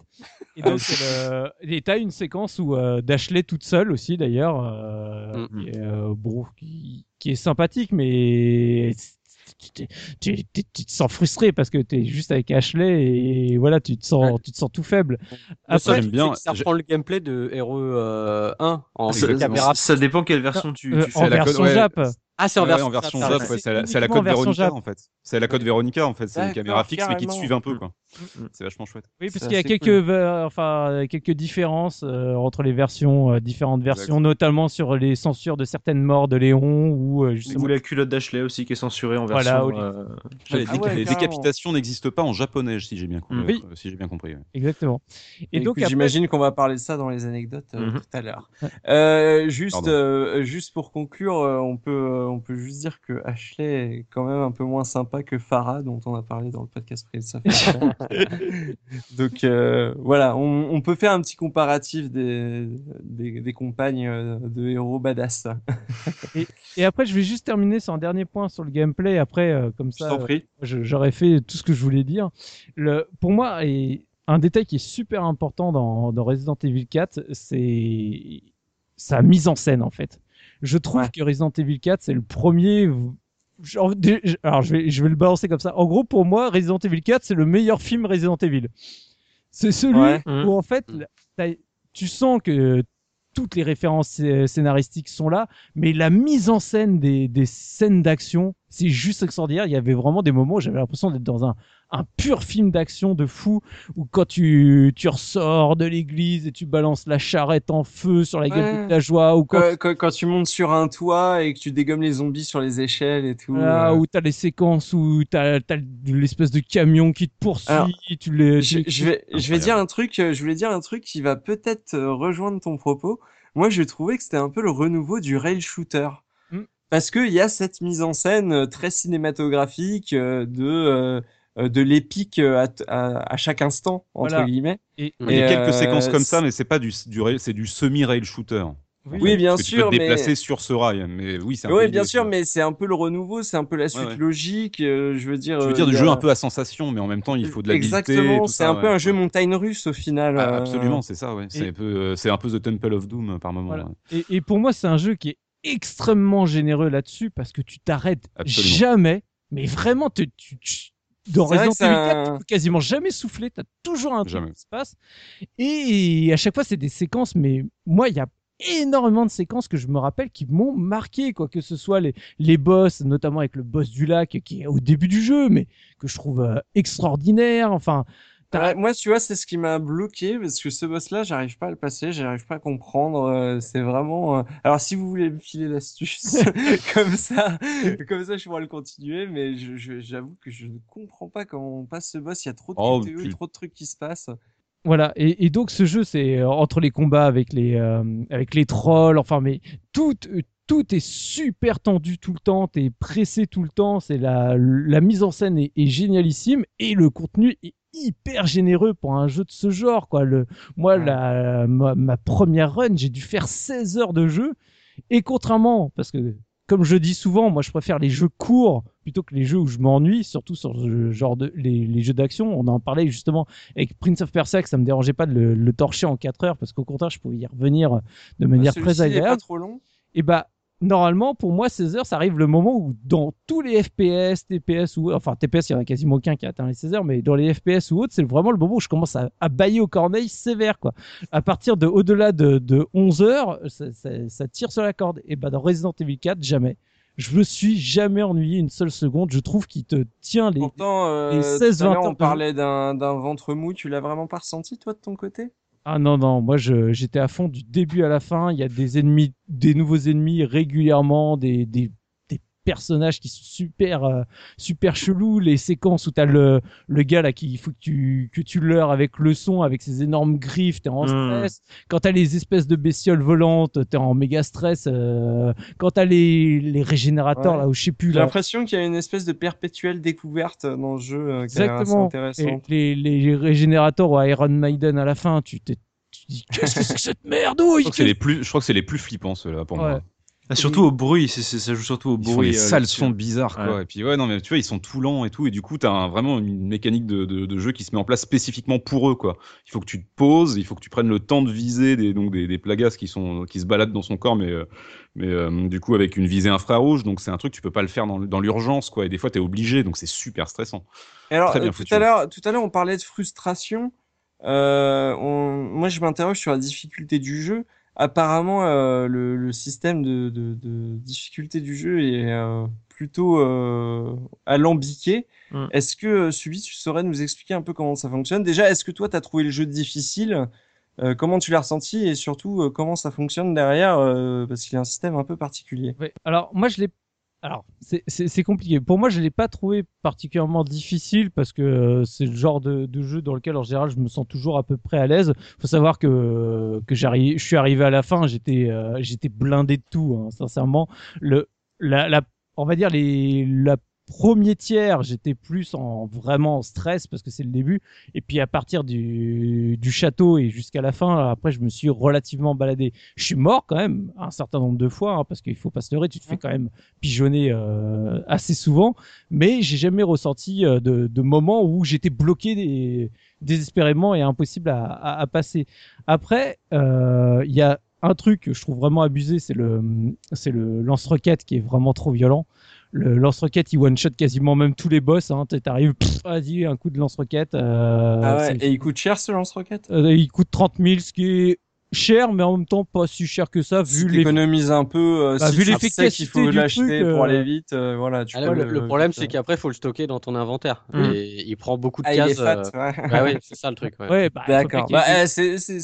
Et donc, euh, et t'as une séquence où euh, Dashley toute seule aussi d'ailleurs, euh, Mm. qui, est, euh, bon, qui, qui est sympathique, mais tu, tu- tu- tu- tu te sens frustré parce que t'es juste avec Ashley et voilà, tu te sens, tu te sens tout faible. Le Après, j'aime bien- Ça reprend le gameplay de RE 1 en Ça, caméra. ça dépend quelle version tu, euh, tu en fais. la code- version ouais, Jap. Ah, c'est en Ouais, version, en ouais, c'est la, la code Véronica en fait. C'est la code Véronica en fait, c'est une caméra fixe mais qui te suivent un peu quoi. Mm. C'est vachement chouette. Oui, parce qu'il y a quelques, euh, enfin, quelques différences euh, entre les versions, euh, différentes versions, notamment sur les censures de certaines morts de Léon ou euh, justement. Ou la culotte d'Ashley aussi qui est censurée en Voilà, version. Euh, Les, Ah ouais, les décapitations n'existent pas en japonais si j'ai bien, compris- Mm. Oui. si j'ai bien compris. Exactement. Et donc après- j'imagine qu'on va parler de ça dans les anecdotes euh, Mhm. tout à l'heure. Euh, juste, euh, juste pour conclure, on peut, euh, on peut juste dire que Ashley est quand même un peu moins sympa que Farah, dont on a parlé dans le podcast précédent. Donc euh, voilà, on, on peut faire un petit comparatif des, des, des compagnes euh, de héros badass. Et après, je vais juste terminer sur un dernier point sur le gameplay. Après, euh, comme ça, j'aurais fait tout ce que je voulais dire. Le, pour moi, et un détail qui est super important dans, dans Resident Evil 4, c'est sa mise en scène en fait. Je trouve Ouais. que Resident Evil 4, c'est le premier. genre, Alors, je vais, je vais le balancer comme ça. En gros, pour moi, Resident Evil 4, c'est le meilleur film Resident Evil. C'est celui Ouais. Mhm. où en fait, t'as- tu sens que toutes les références scénaristiques sont là, mais la mise en scène des, des scènes d'action, c'est juste extraordinaire. Il y avait vraiment des moments où j'avais l'impression d'être dans un, un pur film d'action de fou, où quand tu, tu ressors de l'église et tu balances la charrette en feu sur la gueule Ouais. de la joie, ou quand Quand, tu montes sur un toit et que tu dégommes les zombies sur les échelles et tout. Voilà, euh, où t'as les séquences où t'as as, l'espèce de camion qui te poursuit, Alors, tu les, Je, tu- je vais, je vais dire un truc, euh, je voulais dire un truc qui va peut-être euh, rejoindre ton propos. Moi, j'ai trouvé que c'était un peu le renouveau du rail shooter. Mm. Parce qu'il y a cette mise en scène très cinématographique de, de l'épique euh, à, à, à chaque instant, entre Voilà. guillemets. et, Il y a quelques euh, séquences comme ça, mais c'est pas du, du rail- c'est du semi-rail shooter. Oui, bien que tu peux sûr, mais... déplacer sur ce rail, mais oui, c'est Oui, bien sûr, mais c'est un peu le renouveau, c'est un peu la suite ouais. logique. euh, je veux dire, Tu veux euh, dire du jeu a- un peu à sensation, mais en même temps, il faut de l'habileté. et Exactement, c'est ça, un peu un jeu montagne russe au final. Ah, euh, absolument, c'est ça, ouais. C'est Et- un peu, euh, c'est un peu The Temple of Doom euh, par moment. Voilà. ouais. Et, et pour moi, c'est un jeu qui est extrêmement généreux là-dessus parce que tu t'arrêtes jamais, mais vraiment, tu- dans Resident que c'est Evil 4, un- tu peux quasiment jamais souffler, tu as toujours un truc qui se passe. Et à chaque fois, c'est des séquences, mais moi, il y a énormément de séquences que je me rappelle qui m'ont marqué, quoi que ce soit les, les boss, notamment avec le boss du lac qui est au début du jeu, mais que je trouve euh, extraordinaire. Enfin, t'as- Ouais, moi, tu vois, c'est ce qui m'a bloqué parce que ce boss-là, j'arrive pas à le passer, j'arrive pas à comprendre. euh, c'est vraiment. euh, Alors, si vous voulez me filer l'astuce, comme ça, comme ça, je pourrais le continuer. Mais je, je- j'avoue que je ne comprends pas comment on passe ce boss. Il y a trop de Oh, tu- trop de trucs qui se passent. Voilà, et, et donc ce jeu, c'est euh, entre les combats avec les, euh, avec les trolls, enfin, mais tout, euh, tout est super tendu tout le temps, t'es pressé tout le temps, c'est la, la mise en scène est, est génialissime et le contenu est hyper généreux pour un jeu de ce genre, quoi. Le, moi, Ouais. la, ma, ma première run, j'ai dû faire 16 heures de jeu et contrairement, parce que comme je dis souvent, moi je préfère les jeux courts plutôt que les jeux où je m'ennuie, surtout sur ce genre de les, les jeux d'action. On en parlait justement avec Prince of Persia, que ça me dérangeait pas de le, le torcher en 4 heures parce qu'au contraire, je pouvais y revenir de manière Celui-ci très est pas agréable. trop long. Et bah normalement pour moi 16 heures ça arrive le moment où dans tous les FPS, TPS ou enfin TPS il y en a quasiment aucun qui a atteint les 16 heures mais dans les FPS ou autres c'est vraiment le moment où je commence à, à bailler aux corneilles sévère quoi. À partir de au-delà de, de 11 heures ça, ça- ça tire sur la corde et bah dans Resident Evil 4 jamais. Je me suis jamais ennuyé une seule seconde. Je trouve qu'il te tient les. Pourtant, euh, les tout 16, à l'heure, 20 heures on parlait d'un d'un ventre mou. Tu l'as vraiment pas ressenti, toi, de ton côté? Ah non, non, moi j'étais à fond du début à la fin. Il y a des ennemis, des nouveaux ennemis régulièrement, des, des personnages qui sont super, euh, super chelous. Les séquences où t'as le, le gars là qui il faut que tu, que tu leurres avec le son, avec ses énormes griffes, t'es en Mm. stress. Quand t'as les espèces de bestioles volantes, t'es en méga stress. euh, Quand t'as les, les régénérateurs Ouais. là où je sais plus J'ai l'impression qu'il y a une espèce de perpétuelle découverte dans le jeu euh, Exactement. Et les, les régénérateurs à Iron Maiden à la fin, tu t'es tu dis qu'est-ce que c'est que cette merde oh, Je crois que c'est les plus, je crois que c'est les plus flippants ceux-là pour Ouais. moi. Ah, surtout au bruit, ça joue surtout au Ils font bruit. des euh, sales sons bizarres quoi. Ouais. Et puis ouais non mais tu vois ils sont tout lents et tout et du coup t'as un- vraiment une mécanique de, de, de jeu qui se met en place spécifiquement pour eux quoi. Il faut que tu te poses, il faut que tu prennes le temps de viser des donc des, des plagas qui sont qui se baladent dans son corps mais euh, mais euh, du coup avec une visée infrarouge donc c'est un truc tu peux pas le faire dans, dans l'urgence quoi et des fois t'es obligé donc c'est super stressant. Et alors, Très bien euh, tout foutu. à l'heure, tout à l'heure, on parlait de frustration. Euh, on- Moi, je m'interroge sur la difficulté du jeu. Apparemment, euh, le, le système de, de, de difficulté du jeu est euh, plutôt euh, alambiqué. Mm. Est-ce que, Subi, tu saurais nous expliquer un peu comment ça fonctionne? Déjà, est-ce que toi, tu as trouvé le jeu difficile? Comment tu l'as ressenti? Et surtout comment ça fonctionne derrière parce qu'il y a un système un peu particulier. Ouais. Alors moi je l'ai. Alors c'est- compliqué. Pour moi je l'ai pas trouvé particulièrement difficile parce que euh, c'est le genre de, de jeu dans lequel en général je me sens toujours à peu près à l'aise. Faut savoir que que j'arrive, je suis arrivé à la fin, j'étais euh, blindé de tout. hein, sincèrement, le la, la on va dire les la premier tiers j'étais plus en vraiment en stress parce que c'est le début. Et puis à partir du, du château et jusqu'à la fin après je me suis relativement baladé. Je suis mort quand même un certain nombre de fois hein, parce qu'il faut pas se leurrer tu te fais quand même pigeonner euh, assez souvent. Mais j'ai jamais ressenti euh, de, de moments où j'étais bloqué des- désespérément et impossible à, à, à passer. Après euh, il y a un truc que je trouve vraiment abusé c'est le c'est le lance-roquette qui est vraiment trop violent le lance-roquette il one-shot quasiment même tous les boss hein. t'arrives vas-y un coup de lance-roquette euh, Ah ouais, et il coûte cher ce lance-roquette? euh, il coûte 30 000, ce qui est cher, mais en même temps pas si cher que ça, Si vu les. t'économises un peu, euh, Bah, si vu tu sais l'efficacité qu'il faut du l'acheter pour aller vite, euh, voilà, tu Ah, là, peux le, le problème, c'est qu'après, il faut le stocker dans ton inventaire. Mm. Et il prend beaucoup de Ah, il est cases. fat, euh, ouais. Bah oui, c'est ça le truc. Ouais. Ouais, bah, D'accord. Bah, eh, c'est, c'est-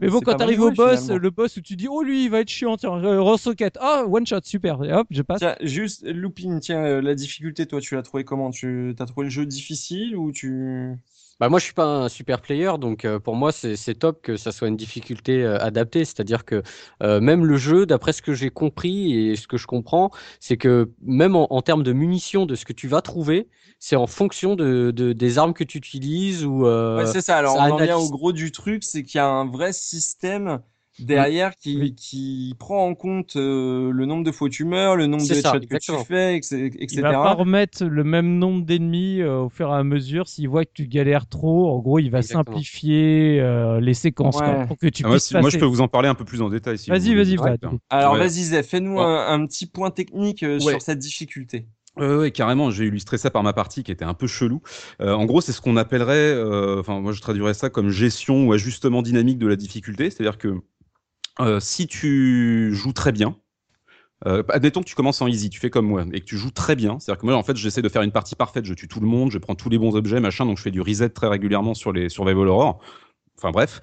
mais bon, quand t'arrives au boss, finalement. le boss où tu dis, oh lui, il va être chiant, tiens, euh, ah, one shot, super, et hop, je passe. Tiens, juste, Looping, tiens, euh, la difficulté, toi, tu l'as trouvé comment? Tu, t'as trouvé le jeu difficile ou tu... Bah moi je suis pas un super player donc euh, pour moi c'est c'est top que ça soit une difficulté euh, adaptée c'est-à-dire que euh, même le jeu d'après ce que j'ai compris et ce que je comprends c'est que même en, en termes de munitions de ce que tu vas trouver c'est en fonction de, de des armes que tu utilises ou euh, Ouais, c'est ça. Alors, ça on en vient analyse- au gros du truc, c'est qu'il y a un vrai système derrière qui, Oui. qui prend en compte euh, le nombre de fois où tu meurs, le nombre de ça, headshots que tu fais, etc. etc. Il va pas remettre le même nombre d'ennemis euh, au fur et à mesure. S'il voit que tu galères trop, en gros, il va Exactement. simplifier euh, les séquences quoi, pour que tu Ah, moi, puisses si- moi, je peux vous en parler un peu plus en détail si Vas-y, vas-y, Ouais. Vlad. Alors, Ouais. vas-y, Zé, fais-nous un, un petit point technique euh, Ouais. sur cette difficulté. Ouais, ouais, carrément, j'ai illustré ça par ma partie qui était un peu chelou. Euh, en gros, c'est ce qu'on appellerait, euh, enfin, moi je traduirais ça comme gestion ou ajustement dynamique de la difficulté. C'est-à-dire que euh, si tu joues très bien, euh, admettons que tu commences en easy, tu fais comme moi, et que tu joues très bien. C'est-à-dire que moi, en fait, j'essaie de faire une partie parfaite, je tue tout le monde, je prends tous les bons objets, machin, donc je fais du reset très régulièrement sur les survival horror. Enfin bref,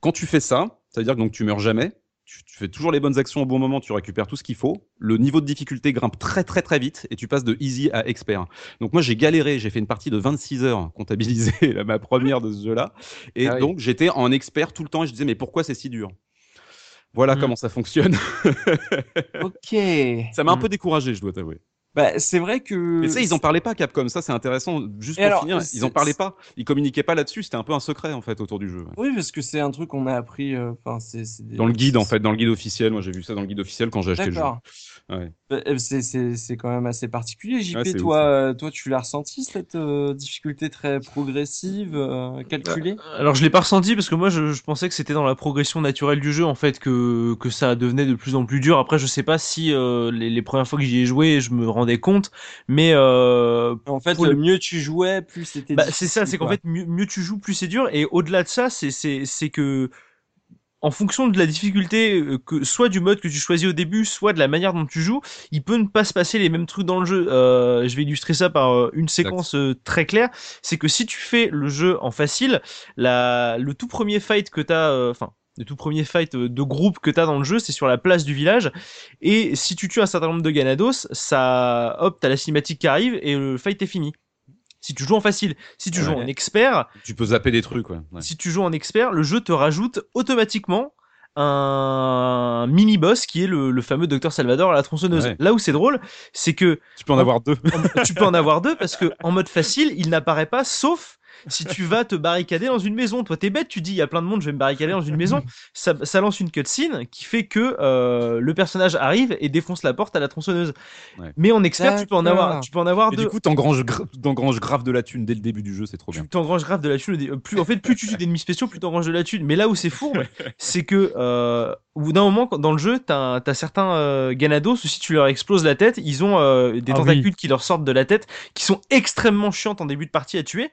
quand tu fais ça, c'est-à-dire que donc tu meurs jamais, tu, tu fais toujours les bonnes actions au bon moment, tu récupères tout ce qu'il faut. Le niveau de difficulté grimpe très très très vite et tu passes de easy à expert. Donc moi j'ai galéré, j'ai fait une partie de 26 heures comptabilisée, ma première de ce jeu-là, et Ah oui. donc j'étais en expert tout le temps et je disais mais pourquoi c'est si dur? Voilà Mm. comment ça fonctionne. Ok. ça m'a un Mm. peu découragé, je dois t'avouer. Bah, c'est vrai que. Mais tu sais, ils en parlaient pas Capcom, ça c'est intéressant. Juste Et pour alors, finir, ils c'est- en parlaient pas, ils communiquaient pas là-dessus, c'était un peu un secret en fait autour du jeu. Oui, parce que c'est un truc qu'on a appris. euh, des- Dans le guide en fait, dans le guide officiel, moi j'ai vu ça dans le guide officiel quand j'ai acheté le jeu. Ouais. Bah, euh, C'est c'est c'est quand même assez particulier. JP, Ouais, toi, ouf, euh, toi, tu l'as ressenti cette euh, difficulté très progressive, euh, calculée? Alors je l'ai pas ressenti parce que moi je, je pensais que c'était dans la progression naturelle du jeu en fait que que ça devenait de plus en plus dur. Après je sais pas si euh, les, les premières fois que j'y ai joué je me rendais compte, mais euh, En fait, le mieux tu jouais, plus c'était bah, c'est ça, c'est qu'en fait mieux, mieux tu joues plus c'est dur et au-delà de ça c'est c'est c'est que en fonction de la difficulté, euh, que soit du mode que tu choisis au début, soit de la manière dont tu joues, il peut ne pas se passer les mêmes trucs dans le jeu. Euh, je vais illustrer ça par euh, une séquence très claire. C'est que si tu fais le jeu en facile, la, le tout premier fight que t'as, enfin. le tout premier fight de groupe que t'as dans le jeu, c'est sur la place du village. Et si tu tues un certain nombre de Ganados, ça, hop, t'as la cinématique qui arrive et le fight est fini. Si tu joues en facile, si tu joues Ouais. en expert, Tu peux zapper des trucs, ouais. Si tu joues en expert, le jeu te rajoute automatiquement un mini boss qui est le, le fameux docteur Salvador à la tronçonneuse. Ouais. Là où c'est drôle, c'est que Tu peux en avoir deux. en- tu peux en avoir deux parce que en mode facile, il n'apparaît pas sauf si tu vas te barricader dans une maison. Toi, t'es bête, tu dis il y a plein de monde, je vais me barricader dans une maison. Ça, ça lance une cutscene qui fait que euh, le personnage arrive et défonce la porte à la tronçonneuse. Ouais. Mais en expert, tu peux en avoir, tu peux en avoir Et deux. du coup, t'engranges gra- t'engranges grave de la thune dès le début du jeu, c'est trop bien. tu t'engranges grave de la thune. dé- Plus, en fait, plus tu tues d'ennemis spéciaux, plus t'engranges de la thune. Mais là où c'est fourbe, c'est que euh, au bout d'un moment, dans le jeu, t'as as certains euh, Ganados, où si tu leur exploses la tête, ils ont euh, des Ah tentacules oui. qui leur sortent de la tête, qui sont extrêmement chiantes en début de partie à tuer.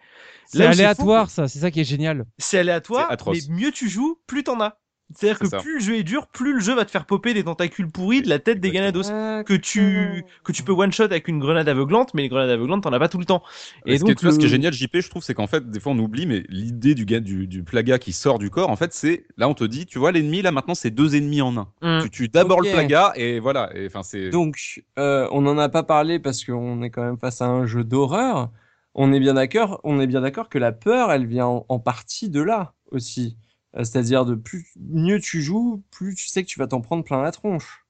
C'est aléatoire, ça. C'est ça qui est génial. C'est aléatoire, mais mieux tu joues, plus t'en as. C'est-à-dire que ça. plus le jeu est dur, plus le jeu va te faire popper des tentacules pourris de la tête des. Ganados. Que tu, que tu peux one shot avec une grenade aveuglante, mais les grenades aveuglantes, t'en as pas tout le temps. Et ce, qui est, ce qui est génial, JP, je trouve, c'est qu'en fait, des fois, on oublie, mais l'idée du, gars, du, du plaga qui sort du corps, en fait, c'est là, on te dit, tu vois, l'ennemi, là, maintenant, c'est deux ennemis en un. Hum. Tu tues d'abord le plaga, et voilà. Et enfin, c'est. Donc, euh, on n'en a pas parlé parce qu'on est quand même face à un jeu d'horreur. On est bien d'accord, on est bien d'accord que la peur, elle vient en, en partie de là aussi. Euh, C'est-à-dire de plus mieux tu joues, plus tu sais que tu vas t'en prendre plein la tronche.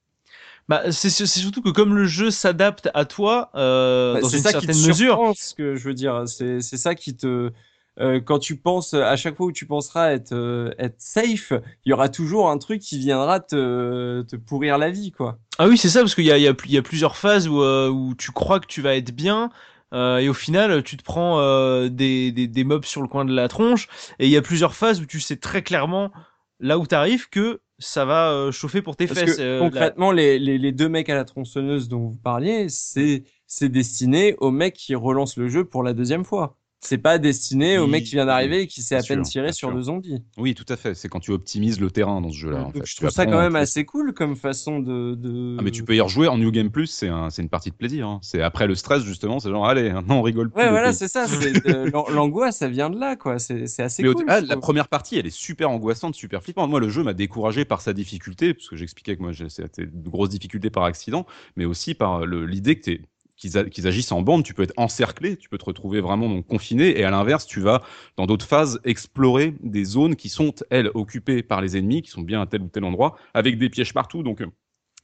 Bah, c'est c'est surtout que comme le jeu s'adapte à toi, euh, Bah, dans c'est une ça qui te certaine mesure, surprend, ce que je veux dire. C'est c'est ça qui te euh, quand tu penses à chaque fois où tu penseras être euh, être safe, il y aura toujours un truc qui viendra te te pourrir la vie, quoi. Ah oui, c'est ça, parce qu'il y a, il y, a, il y a plusieurs phases où, où tu crois que tu vas être bien, euh, et au final, tu te prends euh, des, des, des mobs sur le coin de la tronche, et il y a plusieurs phases où tu sais très clairement, là où t'arrives, que ça va euh, chauffer pour tes Parce fesses. que euh, la- concrètement, les, les, les deux mecs à la tronçonneuse dont vous parliez, c'est c'est destiné aux mecs qui relancent le jeu pour la deuxième fois. C'est pas destiné au mec qui vient d'arriver et qui s'est à peine sûr, tiré sur sûr. deux zombies. Oui, tout à fait. C'est quand tu optimises le terrain dans ce jeu-là. je Tu trouve ça quand même assez cool comme façon de. de... Ah, mais tu peux y rejouer en New Game Plus, c'est un, c'est une partie de plaisir. hein. C'est après le stress, justement, c'est genre, allez, maintenant on rigole plus. Ouais, le voilà, c'est ça. L'angoisse, ça vient de là, quoi. C'est assez Mais cool. ah, la première partie, elle est super angoissante, super flippante. Moi, le jeu m'a découragé par sa difficulté, parce que j'expliquais que moi, c'était de grosses difficultés par accident, mais aussi par le- l'idée que t'es qu'ils agissent en bande, tu peux être encerclé, tu peux te retrouver vraiment donc confiné, et à l'inverse, tu vas dans d'autres phases explorer des zones qui sont elles occupées par les ennemis, qui sont bien à tel ou tel endroit, avec des pièges partout. Donc euh,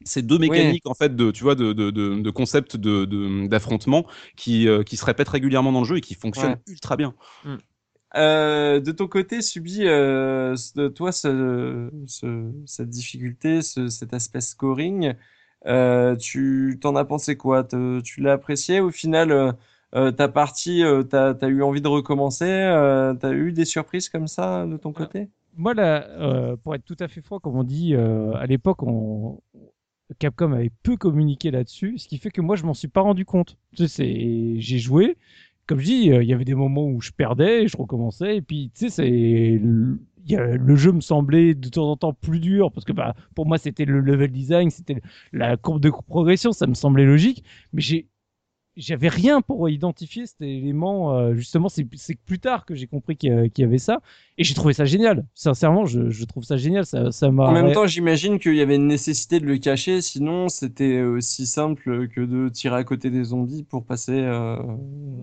c'est deux mécaniques en fait de tu vois de de de, de- d'affrontement qui euh, qui se répètent régulièrement dans le jeu et qui fonctionnent ultra bien. Euh, de ton côté, subis euh, toi ce, ce- cette difficulté, ce, cet aspect scoring. Euh, tu t'en as pensé quoi? Tu l'as apprécié? Au final? Euh, euh, ta partie, t'as, t'as eu envie de recommencer? Euh, t'as eu des surprises comme ça de ton côté? Moi, là, pour être tout à fait franc, comme on dit, à l'époque, on... Capcom avait peu communiqué là-dessus, ce qui fait que moi, je m'en suis pas rendu compte. Tu sais, j'ai joué, comme je dis, il y avait des moments où je perdais, je recommençais, et puis, tu sais, c'est... le- jeu me semblait de temps en temps plus dur, parce que bah, pour moi, c'était le level design, c'était la courbe de progression, ça me semblait logique, mais j'ai j'avais rien pour identifier cet élément. euh, justement, c'est plus tard que j'ai compris qu'il y, y avait ça, et j'ai trouvé ça génial. Sincèrement, je, je trouve ça génial. Ça, ça m'a. En même temps, j'imagine qu'il y avait une nécessité de le cacher, sinon c'était aussi simple que de tirer à côté des zombies pour passer euh,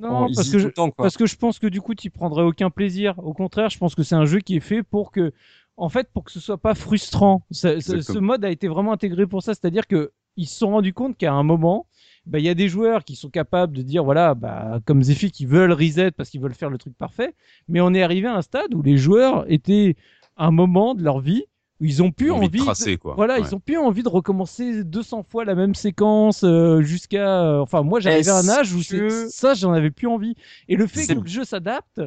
Non, parce que je- le temps, quoi. parce que je pense que du coup, tu prendrais aucun plaisir. Au contraire, je pense que c'est un jeu qui est fait pour que, en fait, pour que ce soit pas frustrant. Ça- ce, mode a été vraiment intégré pour ça, c'est-à-dire que ils se sont rendus compte qu'à un moment, bah, il y a des joueurs qui sont capables de dire, voilà, bah, comme Zephy, qui veulent reset parce qu'ils veulent faire le truc parfait. Mais on est arrivé à un stade où les joueurs étaient à un moment de leur vie où ils ont plus envie envie, de tracer, quoi. voilà, Ouais. ils ont plus envie de recommencer 200 fois la même séquence euh, jusqu'à. euh, enfin, moi, j'arrivais à un âge où que- ça, j'en avais plus envie. Et le fait que le jeu s'adapte.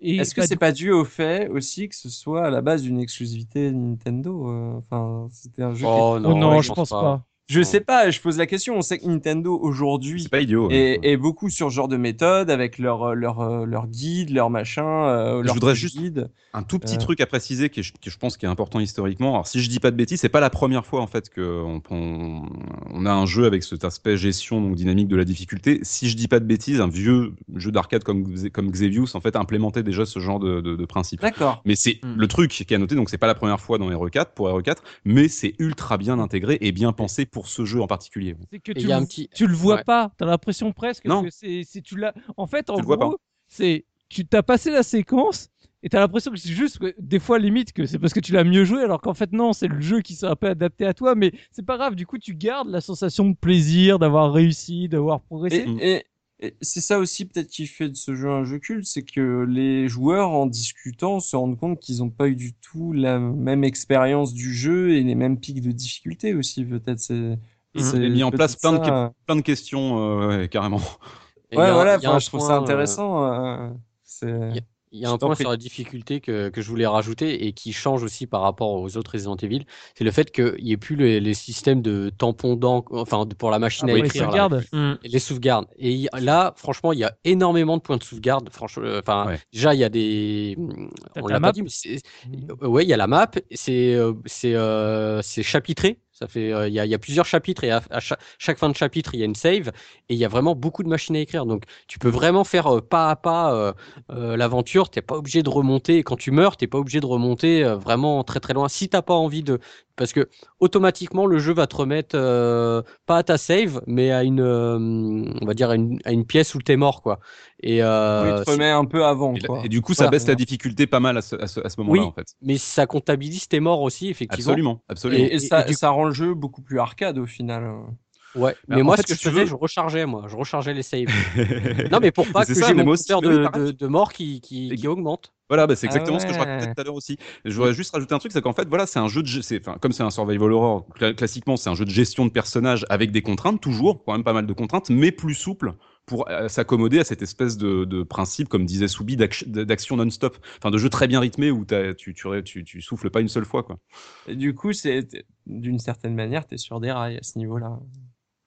Est-ce que c'est pas dû au fait aussi que ce soit à la base une exclusivité Nintendo euh, Enfin, c'était un jeu. Oh Oh non, non, je je pense pense pas. pas. Je sais pas, je pose la question. On sait que Nintendo aujourd'hui est, est beaucoup sur ce genre de méthode avec leur leur leur guide, leur machin, euh, Je voudrais juste- guide. Un tout petit Euh. truc à préciser qui, je pense qui est important historiquement. Alors si je dis pas de bêtises, c'est pas la première fois en fait que on, a un jeu avec cet aspect gestion donc dynamique de la difficulté. Si je dis pas de bêtises, un vieux jeu d'arcade comme comme Xevious en fait implémentait déjà ce genre de, de, de principe. D'accord. Mais c'est Hmm. le truc qui est à noter, donc c'est pas la première fois dans RE4 pour RE4, mais c'est ultra bien intégré et bien pensé pour ce jeu en particulier. C'est que tu, il y a le- un petit- tu le vois Ouais. pas. T'as l'impression presque Non. que c'est tu l'as. En fait, en Tu gros, c'est tu t'as passé la séquence et t'as l'impression que c'est juste que des fois limite que c'est parce que tu l'as mieux joué alors qu'en fait non, c'est le jeu qui s'est un peu adapté à toi. Mais c'est pas grave. Du coup, tu gardes la sensation de plaisir d'avoir réussi, d'avoir progressé. Et- et c'est ça aussi peut-être qui fait de ce jeu un jeu culte, c'est que les joueurs en discutant se rendent compte qu'ils n'ont pas eu du tout la même expérience du jeu et les mêmes pics de difficulté aussi peut-être. C'est Ils ont mis en place plein de, plein questions euh, ouais, carrément. Et Ouais a- voilà, enfin, je trouve point, ça euh, intéressant. euh, Il Il y a un point sur la difficulté que, que je voulais rajouter et qui change aussi par rapport aux autres Resident Evil, c'est le fait qu'il n'y ait plus les, les systèmes de tampons d'encre, enfin pour la machine Ah, à les écrire, là, sauvegardes. Hmm. les sauvegardes. Et là, franchement, il y a énormément de points de sauvegarde. Franchement, euh, enfin, Ouais. déjà il y a des, on l'a map. pas dit, mais c'est- euh, ouais, il y a la map. C'est euh, c'est euh, c'est chapitré. Ça fait, euh, il y, a, plusieurs chapitres et à, chaque, fin de chapitre il y a une save et il y a vraiment beaucoup de machines à écrire. Donc tu peux vraiment faire euh, pas à pas euh, euh, l'aventure. T'es pas obligé de remonter. Quand tu meurs, t'es pas obligé de remonter vraiment très très loin. Si t'as pas envie de, parce que automatiquement le jeu va te remettre euh, pas à ta save, mais à une, euh, on va dire à une, à une pièce où t'es mort quoi. Et Oui, euh, il te remet un peu avant Et, quoi. et du coup, ça Voilà. baisse la difficulté pas mal à ce, à ce, à ce moment-là, Oui. en fait. mais ça comptabilise tes morts aussi effectivement. Absolument, absolument. Et, et et- ça, et du- ça rend le jeu beaucoup plus arcade au final. Ouais, Bah, mais en moi, fait, ce que si je tu faisais, veux- je rechargeais, moi. Je rechargeais les saves. non, mais pour pas que ça, j'ai mon compteur de, de, de morts qui, qui, augmente. Voilà, bah, c'est Ah exactement ce que je ouais. racontais tout à l'heure aussi. Je voudrais juste rajouter un truc, c'est qu'en fait, voilà, c'est un jeu de, enfin, comme c'est un survival horror, cla- classiquement, c'est un jeu de gestion de personnages avec des contraintes, toujours, quand même pas mal de contraintes, mais plus souple pour euh, s'accommoder à cette espèce de, de principe, comme disait Soubi, d'ac- d'action non-stop. Enfin, de jeu très bien rythmé où tu, tu, tu, tu souffles pas une seule fois, quoi. Et du coup, c'est d'une certaine manière, t'es sur des rails à ce niveau-là.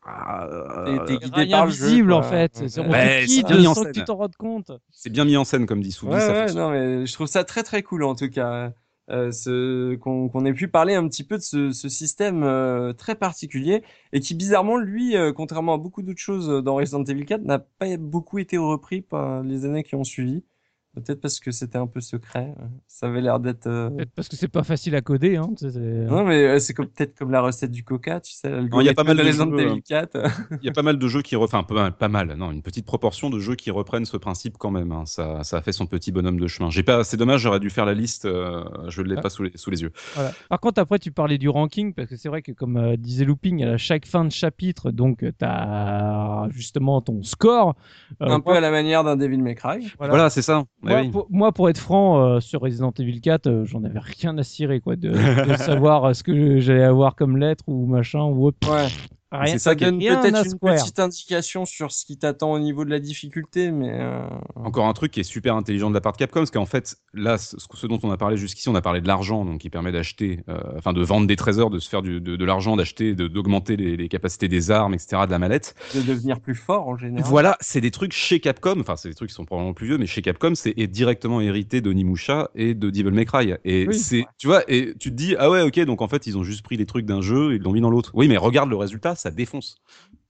T'es- euh, guidé par le jeu, visible en quoi. fait. Ouais. C'est- On Ouais, te en sans que scène. tu t'en rendes compte. c'est bien mis en scène, comme dit Soubi. Ouais, ça ouais, fait- non, mais je trouve ça très très cool en tout cas. Euh, ce, qu'on, ait pu parler un petit peu de ce, ce système euh, très particulier et qui bizarrement lui, euh, contrairement à beaucoup d'autres choses dans Resident Evil 4, n'a pas beaucoup été repris par les années qui ont suivi. Peut-être parce que c'était un peu secret. Ça avait l'air d'être. euh, Peut-être parce que c'est pas facile à coder. Hein. c'est- Non, mais euh, c'est comme, peut-être comme la recette du Coca, tu sais. Il y a pas mal de Resident jeux, 4. Il y a pas mal de jeux qui refont, pas mal, pas mal, non, une petite proportion de jeux qui reprennent ce principe quand même. hein. Ça, ça a fait son petit bonhomme de chemin. J'ai pas, c'est dommage, j'aurais dû faire la liste. euh, je l'ai Ah. pas sous les, sous les yeux. Voilà. Par contre, après, tu parlais du ranking, parce que c'est vrai que, comme euh, disait Looping, à chaque fin de chapitre, donc, tu as justement ton score. Euh, un peu à la manière d'un Devil May Cry. voilà. Voilà, c'est ça. Moi, oui. pour, moi, pour être franc, euh, sur Resident Evil 4, euh, j'en avais rien à cirer, quoi, de, de savoir euh, ce que j'allais avoir comme lettre ou machin ou autre. Ouais. Rien, c'est ça Ça donne peut-être une Square. petite indication sur ce qui t'attend au niveau de la difficulté, mais euh, Encore un truc qui est super intelligent de la part de Capcom, parce qu'en fait, là, ce, ce dont on a parlé jusqu'ici, on a parlé de l'argent, donc qui permet d'acheter, euh, enfin de vendre des trésors, de se faire du- de, de l'argent, d'acheter, de- d'augmenter les, les capacités des armes, etc., de la mallette. de devenir plus fort en général. Voilà, c'est des trucs chez Capcom, enfin c'est des trucs qui sont probablement plus vieux, mais chez Capcom, c'est est directement hérité de Nimusha et de Devil May Cry. Et Oui. c'est, tu vois, et tu te dis, ah ouais, ok, donc en fait, ils ont juste pris des trucs d'un jeu et ils l'ont mis dans l'autre. Oui, mais regarde le résultat, ça défonce.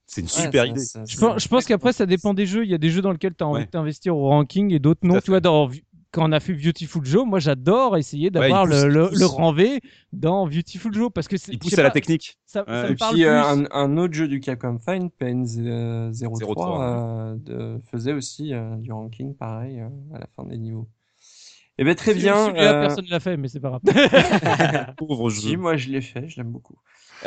C'est une Ouais, super ça- idée. ça- Je pense, je pense qu'après, ça dépend des jeux. Il y a des jeux dans lesquels tu as envie Ouais. de t'investir au ranking et d'autres non. Tu vois, dans, quand on a fait Beautiful Joe, moi j'adore essayer d'avoir pousse- le, le, le rang V dans Beautiful Joe parce que c'est- Il pousse à la technique. Ça, Ouais. ça Et puis plus. euh, un, un autre jeu du Capcom Fine, Pain euh, 03, 03, euh, faisait aussi euh, du ranking pareil euh, à la fin des niveaux. Eh ben très Si- bien. Celui-là, euh, personne l'a fait, mais c'est pas grave. Pauvre Si, jeu. moi je l'ai fait, je l'aime beaucoup.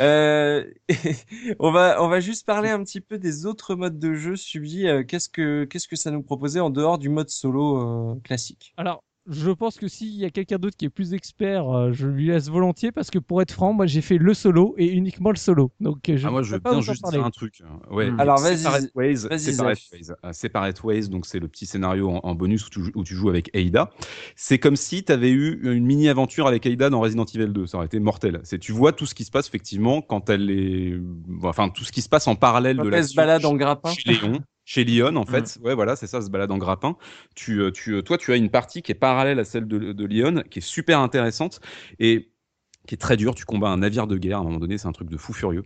Euh, on va on va juste parler un petit peu des autres modes de jeu subis. Euh, qu'est-ce que qu'est-ce que ça nous proposait en dehors du mode solo euh, classique? Alors, je pense que s'il y a quelqu'un d'autre qui est plus expert, euh, je lui laisse volontiers parce que pour être franc, moi j'ai fait le solo et uniquement le solo. Donc euh, je Ah, moi, je veux pas bien juste parler. dire un truc. Ouais, Hmm. Alors, vas-y, Separate Ways, Separate. Ways. Separate Ways, donc c'est le petit scénario en, en bonus où tu, joues- où tu joues avec Ada. C'est comme si tu avais eu une mini-aventure avec Ada dans Resident Evil 2. Ça aurait été mortel. C'est tu vois tout ce qui se passe effectivement quand elle est, enfin tout ce qui se passe en parallèle Quand de elle la se balade en grappin. chez Léon. Chez Lyon, en fait, ouais, voilà, c'est ça, se balade en grappin. Tu, euh, tu, euh, toi, tu as une partie qui est parallèle à celle de, de Lyon, qui est super intéressante et qui est très dure. Tu combats un navire de guerre à un moment donné, c'est un truc de fou furieux.